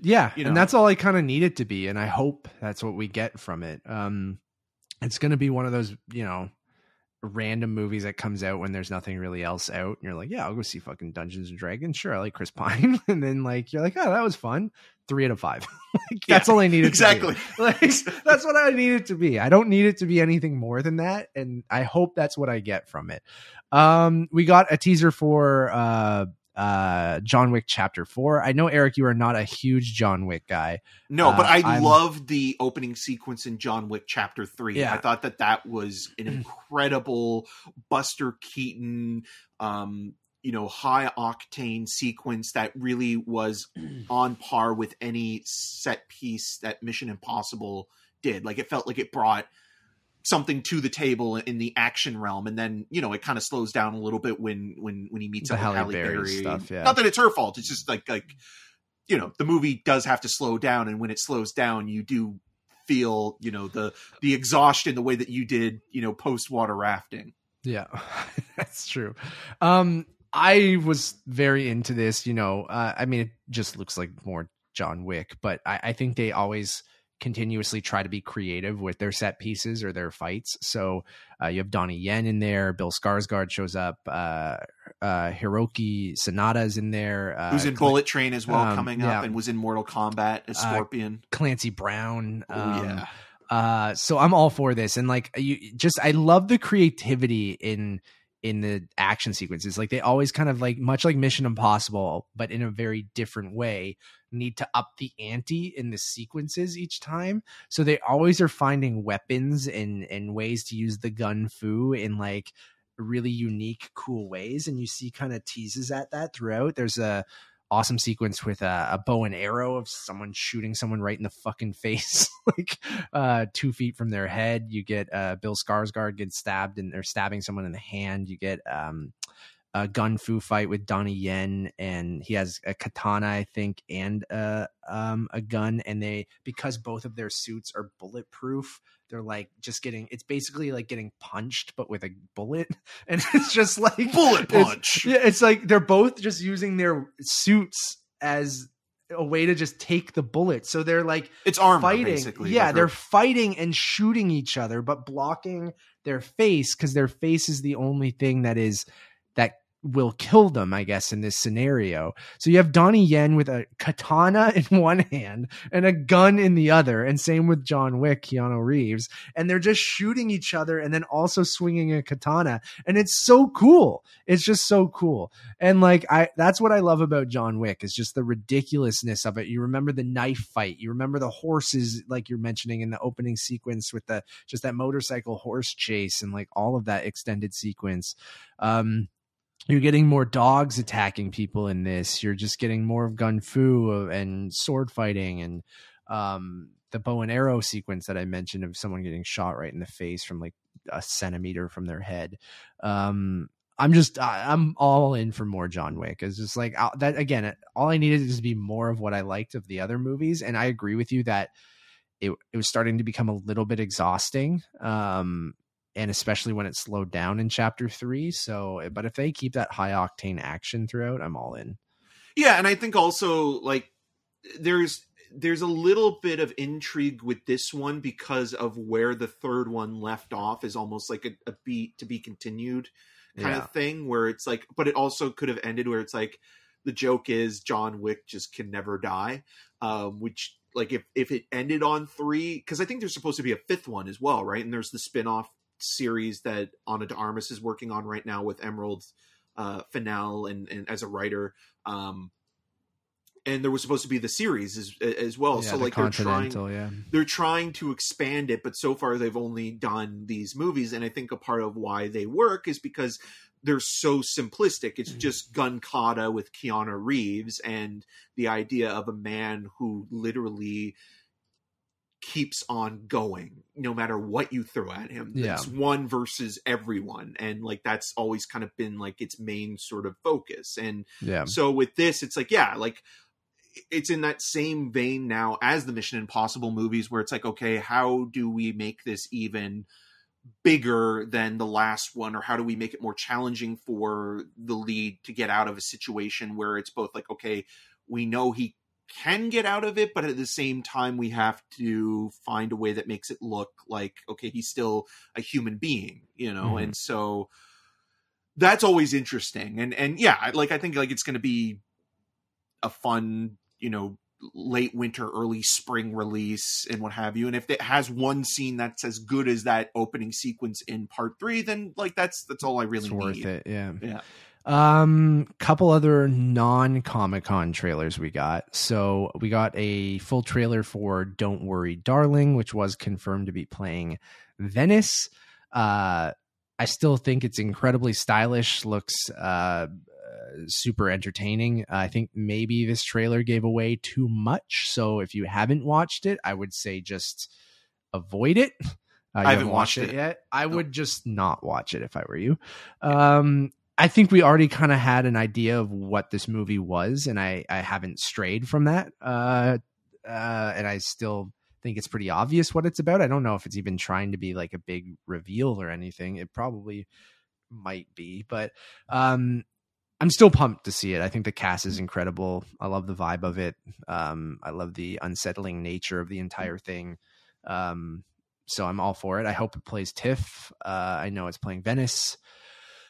Yeah, you know. and that's all I kind of need it to be, and I hope that's what we get from it. Um, it's going to be one of those, you know, random movies that comes out when there's nothing really else out, and you're like, yeah, I'll go see fucking Dungeons and Dragons. Sure, I like Chris *laughs* Pine, and then like you're like, oh, that was fun. Three out of five. *laughs* like, that's all I needed. exactly To be. *laughs* Like that's what I need it to be. I don't need it to be anything more than that, and I hope that's what I get from it. Um, we got a teaser for uh uh John Wick chapter 4. I know Eric you are not a huge John Wick guy. No, but Uh, I I'm- loved the opening sequence in John Wick Chapter Three. Yeah. I thought that that was an *clears throat* incredible Buster Keaton, um, you know, high octane sequence that really was *clears throat* on par with any set piece that Mission Impossible did. Like it felt like it brought something to the table in the action realm, and then you know it kind of slows down a little bit when when when he meets The up with Halle Halle Berry Berry. stuff, yeah. Not that it's her fault. It's just like like you know the movie does have to slow down, and when it slows down, you do feel you know the the exhaustion the way that you did you know post water rafting. Yeah. *laughs* that's true. Um I was very into this, you know. Uh, I mean it just looks like more John Wick, but I, I think they always continuously try to be creative with their set pieces or their fights. So uh, you have Donnie Yen in there, Bill Skarsgård shows up, uh, uh, Hiroyuki Sanada's in there, uh, Who's in Cl- Bullet Train as well um, coming yeah. up, and was in Mortal Kombat as Uh, Scorpion. Clancy Brown. oh um, yeah, uh so i'm all for this and like you just i love the creativity in in the action sequences like they always kind of like much like mission impossible but in a very different way need to up the ante in the sequences each time so they always are finding weapons and and ways to use the gun fu in like really unique cool ways and you see kind of teases at that throughout there's a awesome sequence with a, a bow and arrow of someone shooting someone right in the fucking *laughs* face, like uh, two feet from their head. You get uh, Bill Skarsgård gets stabbed and they're stabbing someone in the hand. You get um, a gun fu fight with Donnie Yen, and he has a katana, I think, and uh, um, a gun. And they because both of their suits are bulletproof. They're like just getting. It's basically like getting punched, but with a bullet, *laughs* and it's just like Bullet it's- punch. yeah, it's like they're both just using their suits as a way to just take the bullet. So they're like It's armor fighting. basically. yeah, they're her- fighting and shooting each other, but blocking their face because their face is the only thing that is that will kill them, I guess, in this scenario. So you have Donnie Yen with a katana *laughs* in one hand and a gun in the other, and same with John Wick, Keanu Reeves, and they're just shooting each other and then also swinging a katana, and it's so cool. It's just so cool, and like I, that's what I love about John Wick is just the ridiculousness of it. You remember the knife fight, you remember the horses, like you're mentioning in the opening sequence with the just that motorcycle horse chase and like all of that extended sequence. Um, you're getting more dogs attacking people in this. You're just getting more of gun fu and sword fighting and um, the bow and arrow sequence that I mentioned of someone getting shot right in the face from like a centimeter from their head. Um, I'm just I, I'm all in for more John Wick. It's just like uh, that again. All I needed is to be more of what I liked of the other movies, and I agree with you that it it was starting to become a little bit exhausting. Um, and especially when it slowed down in chapter three. So, but if they keep that high octane action throughout, I'm all in. Yeah, and I think also like there's there's a little bit of intrigue with this one because of where the third one left off is almost like a, a beat to be continued kind Yeah. of thing where it's like but it also could have ended where it's like the joke is John Wick just can never die um which like if if it ended on 3 cuz I think there's supposed to be a fifth one as well right and there's the spin-off series that Ana de Armas is working on right now with Emerald uh Fennell and, and as a writer um and there was supposed to be the series as as well. Yeah, so the like they're trying yeah. they're trying to expand it, but so far they've only done these movies, and I think a part of why they work is because they're so simplistic. It's Mhm. just gun kata with Keanu Reeves and the idea of a man who literally keeps on going no matter what you throw at him. Yeah. It's one versus everyone. And like that's always kind of been like its main sort of focus. And Yeah. so with this, it's like, yeah, like it's in that same vein now as the Mission Impossible movies, where it's like, okay, how do we make this even bigger than the last one, or how do we make it more challenging for the lead to get out of a situation where it's both like, okay, we know he can get out of it, but at the same time, we have to find a way that makes it look like, okay, he's still a human being, you know, Mhm. and so that's always interesting and and yeah like i think like it's going to be a fun you know late winter early spring release and what have you and if it has one scene that's as good as that opening sequence in part three then like that's that's all i really it's worth need it. Yeah. yeah Um, couple other non Comic Con trailers we got. So we got a full trailer for Don't Worry, Darling, which was confirmed to be playing Venice. Uh, I still think it's incredibly stylish. Looks uh, super entertaining. I think maybe this trailer gave away too much. So if you haven't watched it, I would say just avoid it. *laughs* Uh, I haven't watched it. yet. I No. would just not watch it if I were you. Um, I think we already kind of had an idea of what this movie was, and I I haven't strayed from that. Uh, uh, and I still think it's pretty obvious what it's about. I don't know if it's even trying to be like a big reveal or anything. It probably might be, but um, I'm still pumped to see it. I think the cast is incredible. I love the vibe of it. Um, I love the unsettling nature of the entire thing. Um, so I'm all for it. I hope it plays TIFF. Uh, I know it's playing Venice.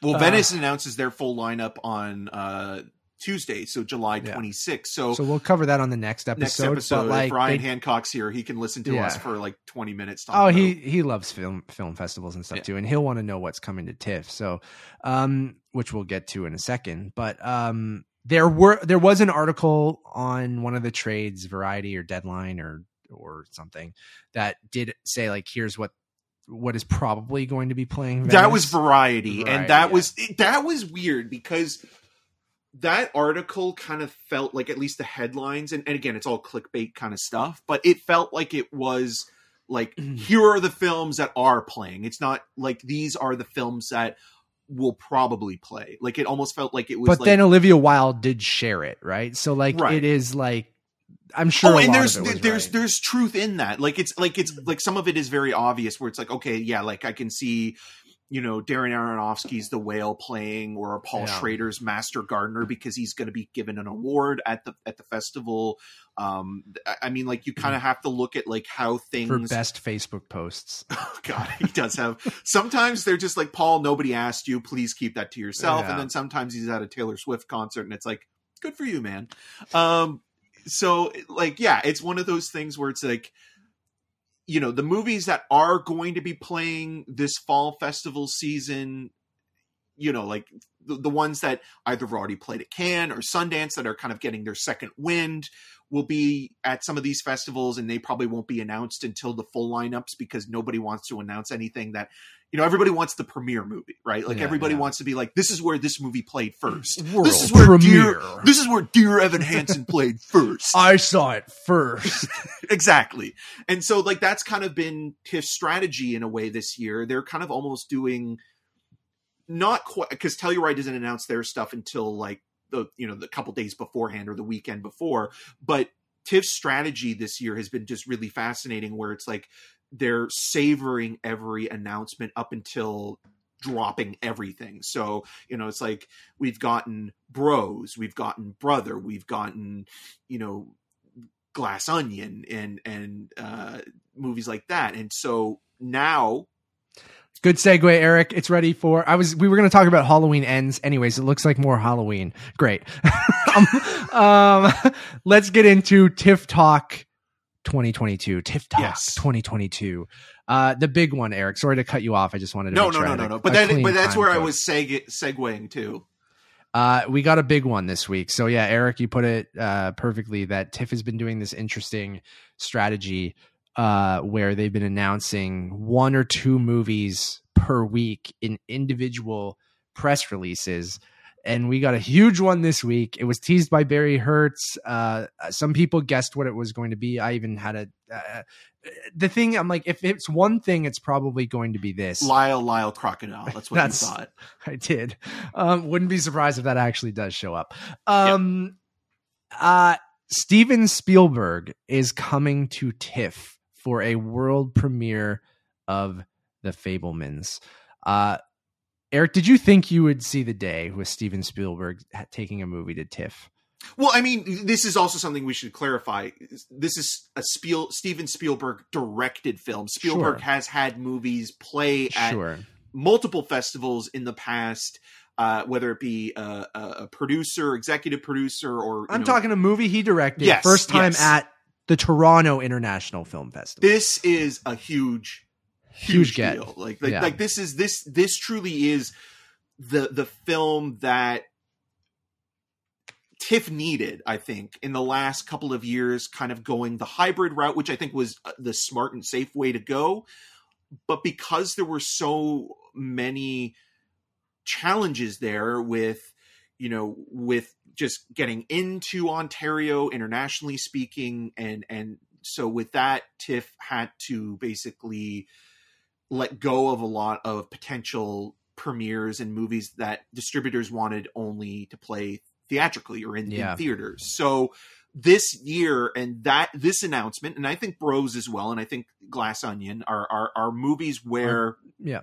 Well Uh, venice announces their full lineup on uh tuesday so july Yeah. 26th so, So we'll cover that on the next episode. next episode but like if ryan they- hancock's here he can listen to Yeah. us for like 20 minutes Oh, talking he about- he loves film film festivals and stuff Yeah. too, and he'll want to know what's coming to TIFF. So, um, which we'll get to in a second. But um, there were there was an article on one of the trades, Variety or Deadline or or something, that did say like, here's what what is probably going to be playing. that was variety, Variety, and that yeah. was that was weird because that article kind of felt like at least the headlines and, and again it's all clickbait kind of stuff but it felt like it was like *clears throat* here are the films that are playing it's not like these are the films that will probably play like it almost felt like it was but like, then Olivia Wilde did share it, right? So like Right. it is like I'm sure. oh a and there's of it was there's right. there's truth in that like it's like it's like some of it is very obvious where it's like okay yeah like i can see you know darren aronofsky's the whale playing or paul Yeah. schrader's master gardener because he's going to be given an award at the at the festival um I- mean like you kind of have to look at like how things for best Facebook posts. *laughs* God, he does have. Sometimes they're just like, Paul, nobody asked you. Please keep that to yourself. Yeah. And then sometimes he's at a Taylor Swift concert, and it's like, good for you, man. Um, so like, yeah, it's one of those things where it's like, you know, the movies that are going to be playing this fall festival season, you know, like the, the ones that either have already played at Cannes or Sundance that are kind of getting their second wind will be at some of these festivals and they probably won't be announced until the full lineups because nobody wants to announce anything that you know everybody wants the premiere movie right like Yeah, everybody yeah. wants to be like this is where this movie played first World this is where premiere. dear this is where dear evan hansen played first *laughs* I saw it first. *laughs* exactly and so like that's kind of been tiff's strategy in a way this year they're kind of almost doing not quite because telluride doesn't announce their stuff until like the you know the couple days beforehand or the weekend before but tiff's strategy this year has been just really fascinating where it's like they're savoring every announcement up until dropping everything. So you know it's like we've gotten bros we've gotten brother we've gotten you know glass onion and and uh movies like that. And so now Good segue, Eric. It's ready for. I was. We were going to talk about Halloween ends. Anyways, it looks like more Halloween. Great. *laughs* um, um, let's get into TIFF Talk 2022. TIFF Talk Yes. 2022. Uh, the big one, Eric. Sorry to cut you off. I just wanted to. no no sure no no no but that but that's where i was seg- segueing to Uh, we got a big one this week. So yeah, Eric, you put it uh, perfectly that TIFF has been doing this interesting strategy uh, where they've been announcing one or two movies per week in individual press releases. And we got a huge one this week. It was teased by Barry Hertz. Uh, some people guessed what it was going to be. I even had a. Uh, the thing I'm like, if it's one thing, it's probably going to be this. Lyle, Lyle, crocodile. That's what That's- you thought. *laughs* I did. Um, wouldn't be surprised if that actually does show up. Um, uh, Steven Spielberg is coming to TIFF for a world premiere of The Fabelmans. Uh, Eric, did you think you would see the day with Steven Spielberg taking a movie to TIFF? Well, I mean, this is also something we should clarify. This is a Spiel Steven Spielberg directed film. Spielberg Sure. has had movies play at Sure. multiple festivals in the past, uh, whether it be a, a, producer, executive producer, or I'm know, talking a movie he directed Yes, first time yes. at the Toronto International Film Festival. This is a huge, Huge huge, get. deal. Like, like, Yeah. like this is this this truly is the the film that TIFF needed, I think, in the last couple of years, kind of going the hybrid route, which I think was uh, the smart and safe way to go. But because there were so many challenges there with, you know, with just getting into Ontario internationally speaking, and and so with that, TIFF had to basically let go of a lot of potential premieres and movies that distributors wanted only to play theatrically or in, Yeah. in theaters. So this year and that this announcement, and I think Bros as well, and I think Glass Onion are are, are movies where yeah.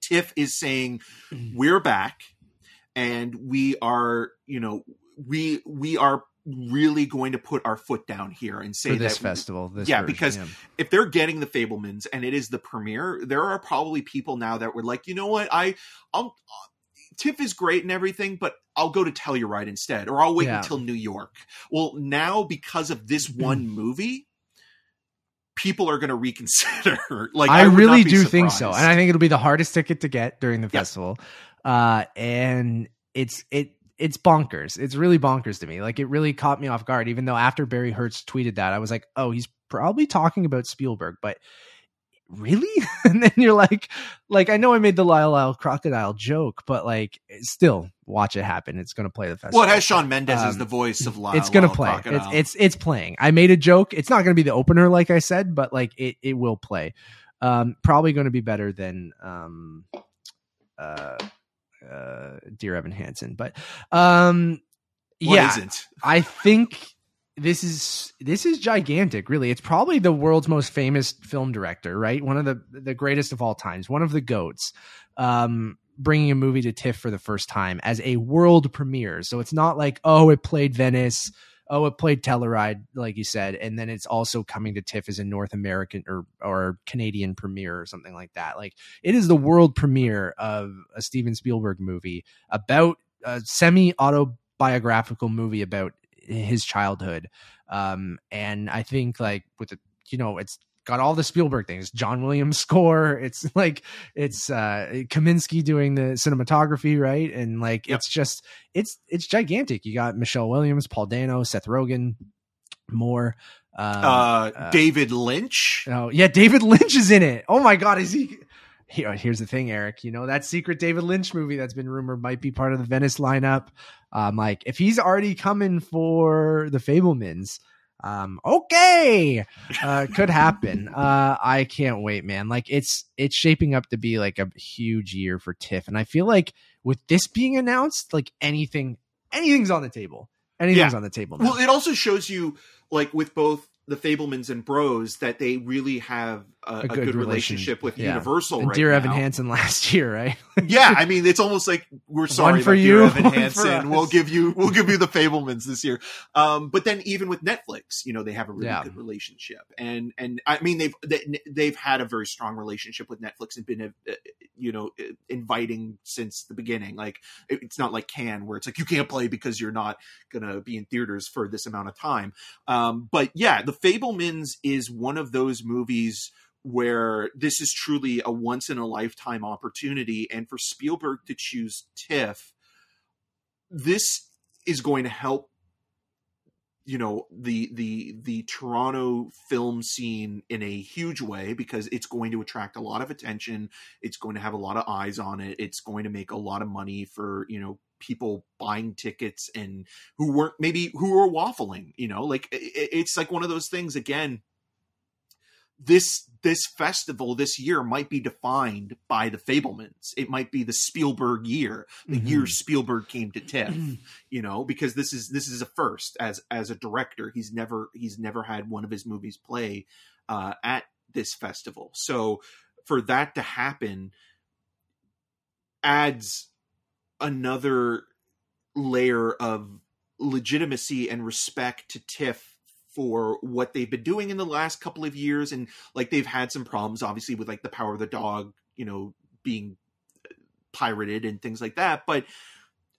TIFF is saying Mm-hmm. we're back and we are, you know, we we are really going to put our foot down here and say For this that festival. This Yeah, version, because if they're getting the Fabelmans and it is the premiere, there are probably people now that were like, you know what, I, I'll, TIFF is great and everything, but I'll go to Telluride instead, or I'll wait Yeah. until New York. Well, now because of this hmm. one movie, people are going to reconsider. *laughs* like I, would really do think so, and I think it'll be the hardest ticket to get during the Yep. festival. Uh, and it's it it's bonkers. It's really bonkers to me. Like it really caught me off guard. Even though after Barry Hertz tweeted that, I was like, oh, he's probably talking about Spielberg, but really? *laughs* and then you're like, like I know I made the Lyle Lyle crocodile joke, but like still watch it happen. It's going to play the festival. well, it has Shawn Mendes as Um, the voice of Lyle. it's gonna Lyle play. Crocodile. It's, it's it's playing. I made a joke. It's not gonna be the opener, like I said, but like it it will play. Um, probably going to be better than um, uh, uh, Dear Evan Hansen, but um, What yeah, isn't? I think this is this is gigantic. Really, it's probably the world's most famous film director, right? One of the the greatest of all times, one of the goats. Um, bringing a movie to TIFF for the first time as a world premiere. So it's not like oh, it played Venice, oh, it played Telluride, like you said, and then it's also coming to TIFF as a North American or or Canadian premiere or something like that. Like it is the world premiere of a Steven Spielberg movie about a semi autobiographical movie about his childhood. Um, and I think like with the, you know, it's got all the Spielberg things, John Williams score. It's *laughs* like, it's, uh, Kaminski doing the cinematography, right? And like, Yep. it's just, it's, it's gigantic. You got Michelle Williams, Paul Dano, Seth Rogen, more. Um, Uh, uh, David Lynch. Oh yeah, David Lynch is in it. Oh my god, is he? Here, here's the thing, Eric. You know that secret David Lynch movie that's been rumored might be part of the Venice lineup. Um, like if he's already coming for the Fabelmans, um, okay, uh, could happen. Uh, I can't wait, man. Like it's it's shaping up to be like a huge year for TIFF, and I feel like with this being announced, like anything, anything's on the table. Anything's on the table. Now. Well, it also shows you, like with both the Fabelmans and Bros, that they really have a, a good, good relationship relation- with yeah. Universal and right Dear Evan now. Hansen last year, right? *laughs* yeah, I mean, it's almost like we're sorry for you, Dear Evan Hansen. We'll give you, we'll give you the Fabelmans this year. Um, but then even with Netflix, you know, they have a really Yeah. good relationship, and and I mean, they've they, they've had a very strong relationship with Netflix and been, uh, you know, uh, inviting since the beginning. Like it- it's not like Cannes where it's like you can't play because you're not gonna be in theaters for this amount of time. Um, but yeah, the Fabelmans is one of those movies where this is truly a once in a lifetime opportunity and for Spielberg to choose TIFF this is going to help you know the the the Toronto film scene in a huge way because it's going to attract a lot of attention it's going to have a lot of eyes on it it's going to make a lot of money for you know people buying tickets and who weren't maybe who were waffling you know? Like it, it's like one of those things again this this festival this year might be defined by the Fabelmans. It might be the Spielberg year, the Mhm. year Spielberg came to TIFF. you know, because this is this is a first as as a director. He's never he's never had one of his movies play uh, at this festival. So for that to happen adds another layer of legitimacy and respect to TIFF for what they've been doing in the last couple of years and like they've had some problems obviously with like the power of the dog you know being uh, pirated and things like that but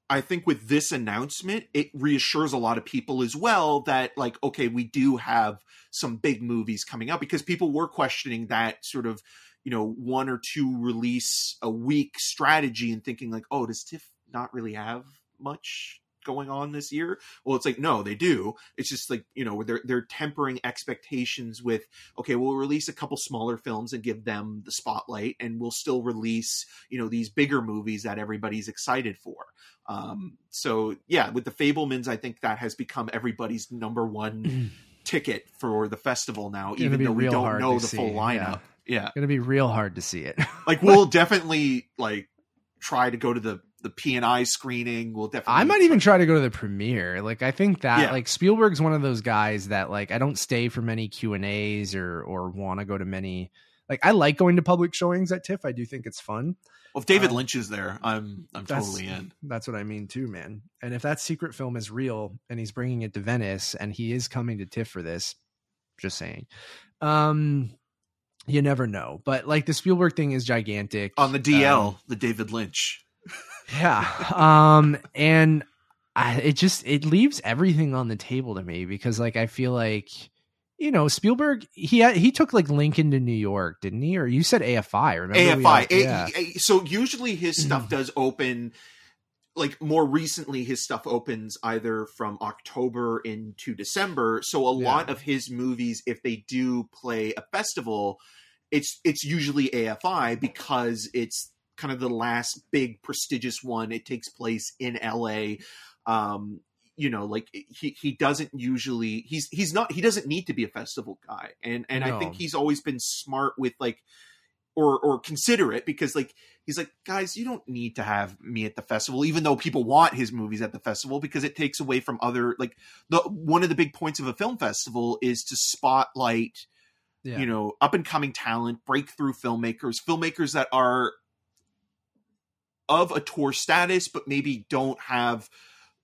i think with this announcement it reassures a lot of people as well that like okay we do have some big movies coming out because people were questioning that sort of you know one or two release a week strategy and thinking like oh does tiff not really have much going on this year? Well it's like no they do. It's just like you know they're they're tempering expectations with okay we'll release a couple smaller films and give them the spotlight and we'll still release you know these bigger movies that everybody's excited for. Um so yeah with the Fabelmans i think that has become everybody's number one *clears throat* ticket for the festival now even though we don't know the full see, lineup. yeah. It's Gonna be real hard to see it. like we'll *laughs* definitely like try to go to the the P and I screening. We'll definitely. I might even try to go to the premiere. Like I think that Yeah. like Spielberg's one of those guys that like I don't stay for many Q and A's or or want to go to many. Like I like going to public showings at TIFF. I do think it's fun. Well, if David um, Lynch is there, I'm I'm totally in. That's what I mean too, man. And if that secret film is real and he's bringing it to Venice and he is coming to TIFF for this, just saying. Um, you never know. But like the Spielberg thing is gigantic On the DL, Um, the David Lynch. Yeah *laughs* um and I, it just it leaves everything on the table to me because like i feel like you know spielberg he had, he took like lincoln to new york didn't he or you said afi remember we AFI. A- yeah. a- so usually his *clears throat* stuff does open. Like more recently, his stuff opens either from October into December. So a Yeah. lot of his movies, if they do play a festival, it's it's usually AFI because it's kind of the last big prestigious one. It takes place in LA. Um, you know, like he he doesn't usually he's he's not he doesn't need to be a festival guy, and and I think he's always been smart with like or or consider it because like he's like guys you don't need to have me at the festival even though people want his movies at the festival because it takes away from other like the one of the big points of a film festival is to spotlight yeah. you know up and coming talent breakthrough filmmakers filmmakers that are of auteur status but maybe don't have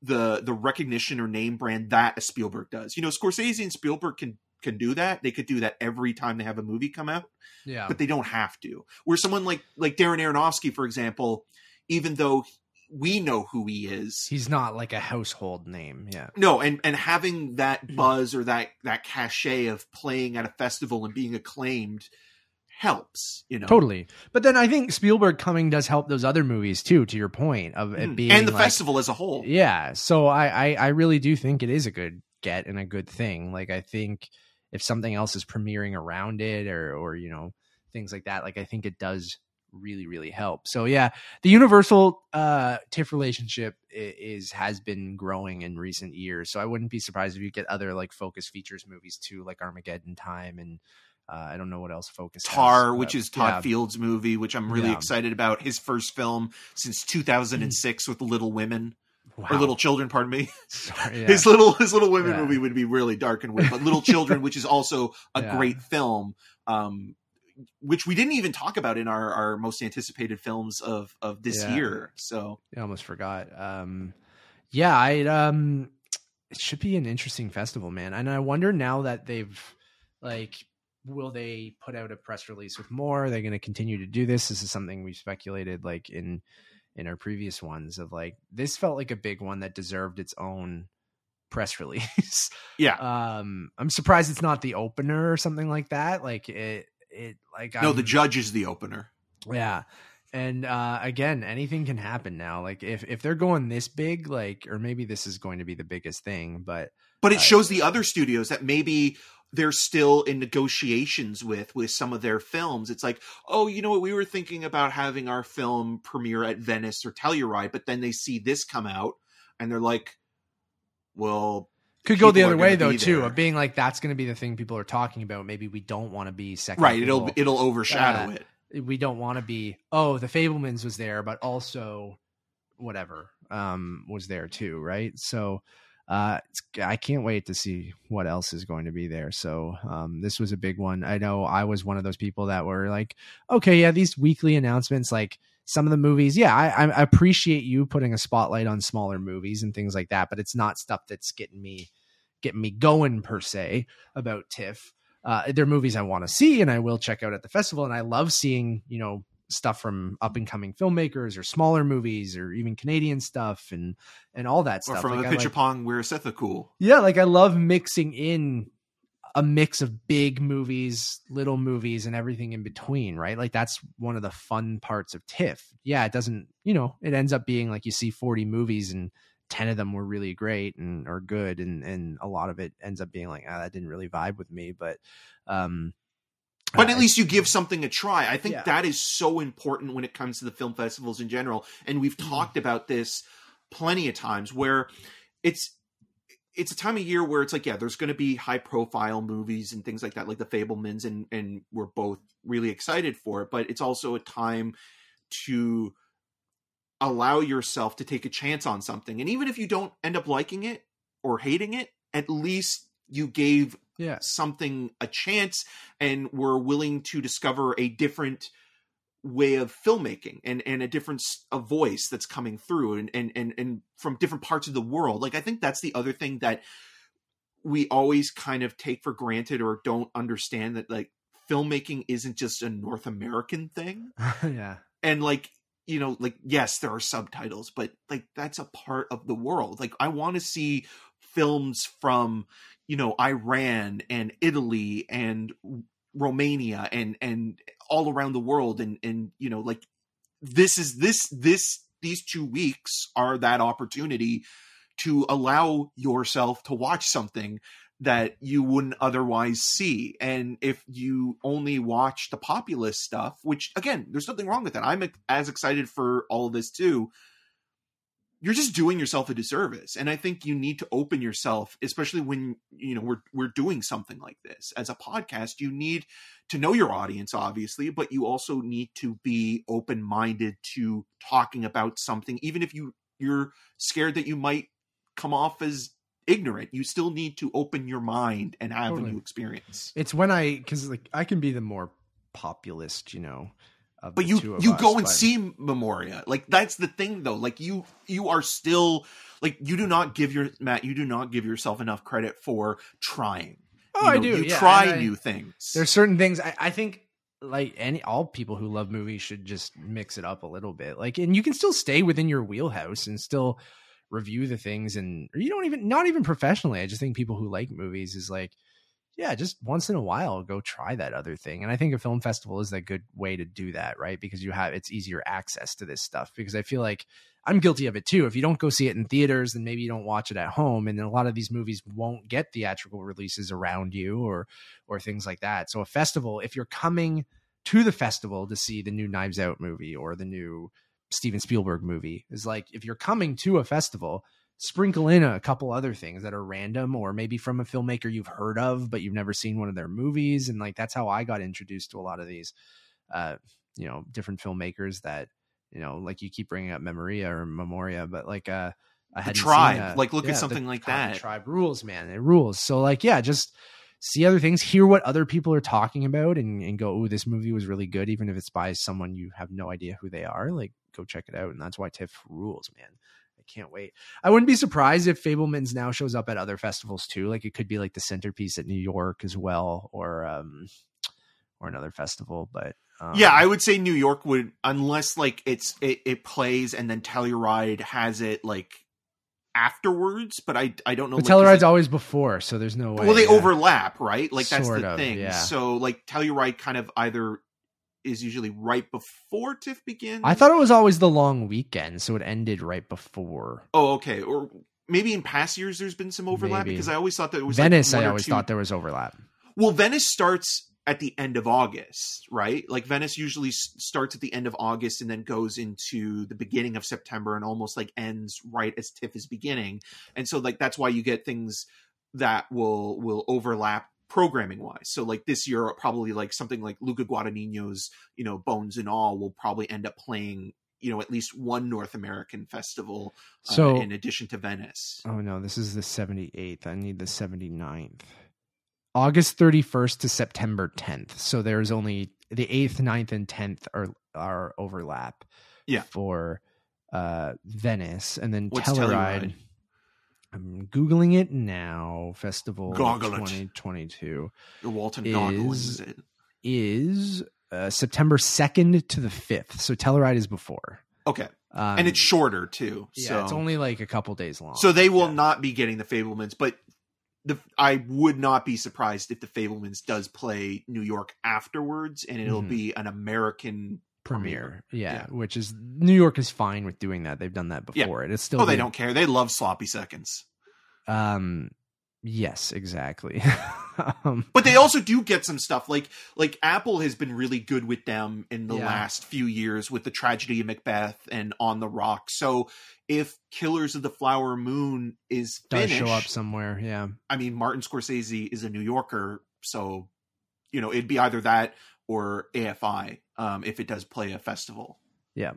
the the recognition or name brand that a Spielberg does. You know, Scorsese and Spielberg can can do that. They could do that every time they have a movie come out yeah but they don't have to. Where someone like like Darren Aronofsky, for example, even though we know who he is, he's not like a household name yeah no, and and having that mm-hmm. buzz or that that cachet of playing at a festival and being acclaimed helps. You know, totally but then i think spielberg coming does help those other movies too to your point of it Mm. being and the like- festival as a whole. Yeah. So I, I I really do think it is a good get and a good thing. Like I think if something else is premiering around it or or you know things like that, like I think it does really really help. So yeah, the Universal uh TIFF relationship is has been growing in recent years. So I wouldn't be surprised if you get other like focus features movies too, like Armageddon Time and uh, I don't know what else focus has, Tar, but which is Todd yeah. Field's movie, which I'm really Yeah. excited about. His first film since 2006 with Little Women or Little Children, pardon me. Sorry, *laughs* yeah. His little his Little Women Yeah. movie would be really dark and weird, but Little Children, which is also a Yeah. great film, um, which we didn't even talk about in our, our most anticipated films of of this year. So I almost forgot. Um, yeah, I um, it should be an interesting festival, man. And I wonder now that they've like, will they put out a press release with more? Are they going to continue to do this? This is something we speculated like in in our previous ones of like this felt like a big one that deserved its own press *laughs* release. yeah, um, I'm surprised it's not the opener or something like that. Like it, it like no, I'm- the judge is the opener. yeah. and uh, again, anything can happen now. Like if if they're going this big, like or maybe this is going to be the biggest thing, but But it Uh, shows the other studios that maybe they're still in negotiations with with some of their films. It's like, oh, you know what? We were thinking about having our film premiere at Venice or Telluride, but then they see this come out and they're like, well, could go the other way though too, there. of being like that's going to be the thing people are talking about. Maybe we don't want to be second. right, it'll it'll overshadow Uh, it. we don't want to be oh the Fabelmans was there but also whatever um was there too right so uh i can't wait to see what else is going to be there so um this was a big one i know i was one of those people that were like okay yeah these weekly announcements like some of the movies yeah I, I appreciate you putting a spotlight on smaller movies and things like that but it's not stuff that's getting me getting me going per se about tiff uh, they're movies I want to see and I will check out at the festival. And I love seeing, you know, stuff from up and coming filmmakers or smaller movies or even Canadian stuff and and all that Or stuff. from Like, a I picture like- pong, we're a Setha cool. yeah, like I love mixing in a mix of big movies, little movies, and everything in between, right? Like that's one of the fun parts of TIFF. Yeah, it doesn't, you know, it ends up being like you see 40 movies and 10 of them were really great and or good and and a lot of it ends up being like ah, that didn't really vibe with me but um But uh, at least you give something a try. I think Yeah. that is so important when it comes to the film festivals in general. And we've Mm-hmm. talked about this plenty of times where it's it's a time of year where it's like, yeah, there's going to be high profile movies and things like that, like the Fabelmans, and and we're both really excited for it. But it's also a time to allow yourself to take a chance on something, and even if you don't end up liking it or hating it, at least you gave yeah. something a chance and were willing to discover a different way of filmmaking and and a different a voice that's coming through and and and, and from different parts of the world. Like i think that's the other thing that we always kind of take for granted or don't understand that like filmmaking isn't just a north american thing. *laughs* Yeah. And like you know like yes there are subtitles but like that's a part of the world. Like i want to see films from you know iran and italy and romania and and all around the world and and you know like this is this this these two weeks are that opportunity to allow yourself to watch something that you wouldn't otherwise see. And if you only watch the populist stuff, which again, there's nothing wrong with that. I'm as excited for all of this too. You're just doing yourself a disservice. And I think you need to open yourself, especially when, you know, we're we're doing something like this. As a podcast, you need to know your audience obviously, but you also need to be open-minded to talking about something even if you you're scared that you might come off as ignorant. You still need to open your mind and have Totally. a new experience. it's when i because like i can be the more populist you know But you you us, go and but- see Memoria. Like that's the thing though. Like you you are still like you do not give your Matt, you do not give yourself enough credit for trying. oh You i do You yeah, try I- new things. there's certain things I, I think like any all people who love movies should just mix it up a little bit like and you can still stay within your wheelhouse and still review the things and or you don't even not even professionally i just think people who like movies is like yeah just once in a while go try that other thing and i think a film festival is a good way to do that right? Because you have it's easier access to this stuff because i feel like i'm guilty of it too. If you don't go see it in theaters then maybe you don't watch it at home and a lot of these movies won't get theatrical releases around you or or things like that. So a festival if you're coming to the festival to see the new knives out movie or the new steven spielberg movie is like if you're coming to a festival sprinkle in a couple other things that are random or maybe from a filmmaker you've heard of but you've never seen one of their movies and like that's how i got introduced to a lot of these uh you know different filmmakers that you know like you keep bringing up memoria or memoria but like uh I hadn't Tribe. seen, uh, Like, look at yeah, the something like Tribe- that. Tribe rules, man. It rules. So like, yeah, just see other things, hear what other people are talking about, and, and go, "Oh, this movie was really good," even if it's by someone you have no idea who they are. Like, go check it out, and that's why TIFF rules, man. Can't wait. I wouldn't be surprised if Fabelman's now shows up at other festivals too. Like, it could be like the centerpiece at New York as well, or um, or another festival. But um, yeah, I would say New York would unless like it's it, it plays and then Telluride has it like afterwards, but I I don't know. but like, Telluride's always before, so there's no way. well, they yeah. overlap, right? Like that's Sort the of, thing. yeah. So like Telluride kind of either is usually right before TIFF begins. I thought it was always the long weekend, so it ended right before. Oh, okay. Or maybe in past years there's been some overlap Maybe. because I always thought that it was like, Venice, one I always two- thought there was overlap. Well, Venice starts at the end of August, right? Like Venice usually s- starts at the end of August and then goes into the beginning of September and almost like ends right as TIFF is beginning. And so like that's why you get things that will will overlap programming wise. So like this year probably like something like Luca Guadagnino's, you know, Bones and All will probably end up playing you know at least one North American festival uh, So- in addition to Venice. Oh no, this is the 78th. I need the 79th. August 31st to September 10th. So there's only the 8th, 9th, and 10th are are overlap. Yeah. For uh Venice and then What's Telluride. Telluride? I'm googling it now. Festival Goggle 2022 Your Walton Goggles is- is it? is uh, September 2nd to the 5th. So Telluride is before. Okay. Um, and it's shorter too. yeah, so it's only like a couple days long. so they will Yeah. not be getting the Fabelmans, but the I would not be surprised if the Fabelmans does play New York afterwards, and it'll Mhm. be an American. Premiere. Yeah, Yeah. which is New York is fine with doing that. They've done that Yeah. before. It's still Oh, they the- don't care. They love sloppy seconds, Um, yes, exactly. *laughs* um, but they also do get some stuff. Like like Apple has been really good with them in the Yeah. last few years with the tragedy of Macbeth and On the Rock. So if Killers of the Flower Moon is does finished, show up somewhere. Yeah, I mean, Martin Scorsese is a New Yorker, so you know it'd be either that or AFI um, if it does play a festival. Yeah.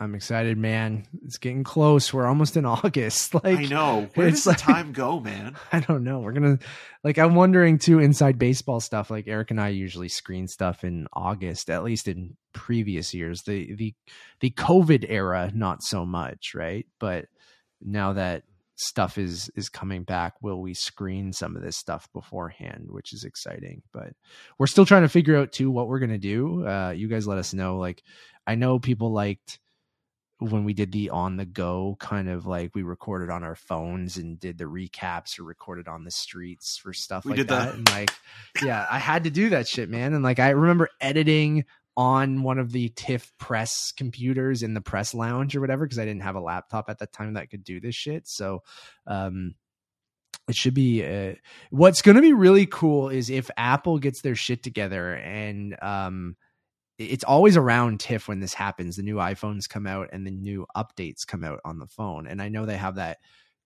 I'm excited, man. It's getting close. We're almost in *laughs* August. Like I know. Where does the time go, man? *laughs* I don't know. We're gonna like I'm wondering too inside baseball stuff. Like Eric and I usually screen stuff in August, at least in previous years. The the the COVID era, not so much, right? But now that stuff is is coming back, will we screen some of this stuff beforehand, which is exciting. But we're still trying to figure out too what we're gonna do. Uh you guys let us know. Like I know people liked when we did the on the go kind of like we recorded on our phones and did the recaps or recorded on the streets for stuff We like did that. that. And like, yeah, I had to do that shit, man. And like, I remember editing on one of the TIFF press computers in the press lounge or whatever because I didn't have a laptop at that time that could do this shit. So, um, it should be uh, what's going to be really cool is if Apple gets their shit together and um it's always around TIFF when this happens. The new iPhones come out and the new updates come out on the phone. And I know they have that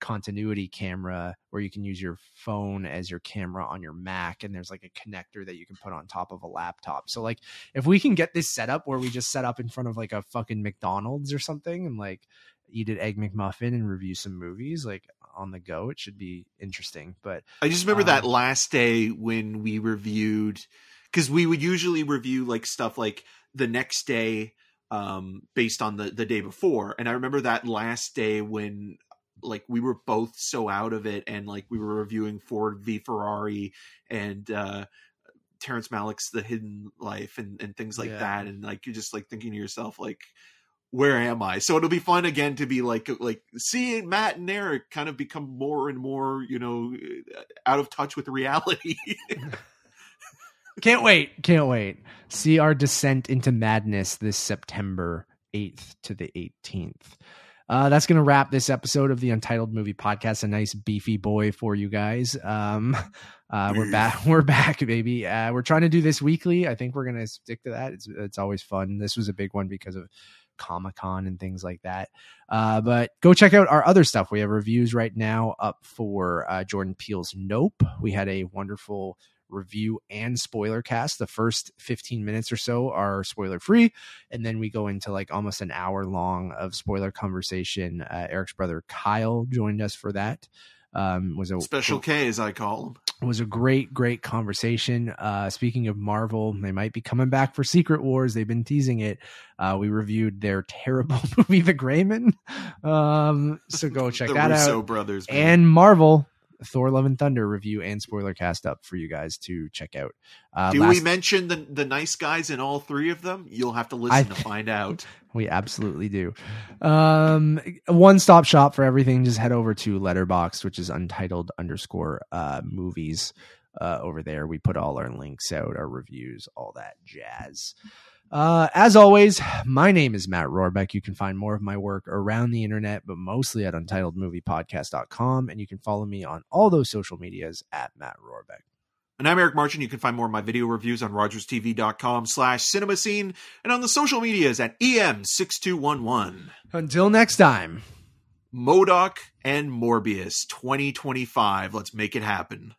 continuity camera where you can use your phone as your camera on your Mac and there's like a connector that you can put on top of a laptop. So like if we can get this set up where we just set up in front of like a fucking McDonald's or something and like eat an egg McMuffin and review some movies like on the go, it should be interesting. But I just remember that Um, last day when we reviewed because we would usually review like stuff like the next day um based on the the day before and i remember that last day when like we were both so out of it and like we were reviewing ford v ferrari and uh terrence malick's the hidden life and and things like Yeah. that and like you're just like thinking to yourself like where am I? So it'll be fun again to be like like seeing Matt and Eric kind of become more and more, you know, out of touch with reality. Can't wait. Can't wait. See our descent into madness this September 8th to the 18th. Uh, that's going to wrap this episode of the Untitled Movie Podcast. A nice beefy boy for you guys. Um, *laughs* uh, we're back. *laughs* We're back, baby. Uh, we're trying to do this weekly. I think we're going to stick to that. It's it's always fun. This was a big one because of Comic Con and things like that. Uh, but go check out our other stuff. We have reviews right now up for uh, Jordan Peele's Nope. We had a wonderful review and spoiler cast. The first 15 minutes or so are spoiler free. And then we go into like almost an hour long of spoiler conversation. Uh, Eric's brother Kyle joined us for that. Um, was a Special K, as I call him. was a great, great conversation. Uh, speaking of Marvel, they might be coming back for Secret Wars. They've been teasing it. Uh, we reviewed their *laughs* terrible movie, The Greyman. Um, so go check that Russo out. brothers. man. And Marvel, Thor: Love and Thunder review and spoiler cast up for you guys to check out. Uh, do last- we mention the the nice guys in all three of them? You'll have to listen I- to *laughs* find out. We absolutely do. Um, one stop shop for everything. Just head over to Letterboxd, which is untitled underscore uh, movies. Uh, over there, we put all our links out, our reviews, all that jazz. Uh, as always, my name is Matt Rohrbeck. You can find more of my work around the internet, but mostly at untitledmoviepodcast.com. And you can follow me on all those social medias at Matt Rohrbeck. And I'm Eric Marchin. You can find more of my video reviews on rogerstv.com slash cinema scene and on the social medias at EM6211. Until next time. MODOK and Morbius 2025. Let's make it happen.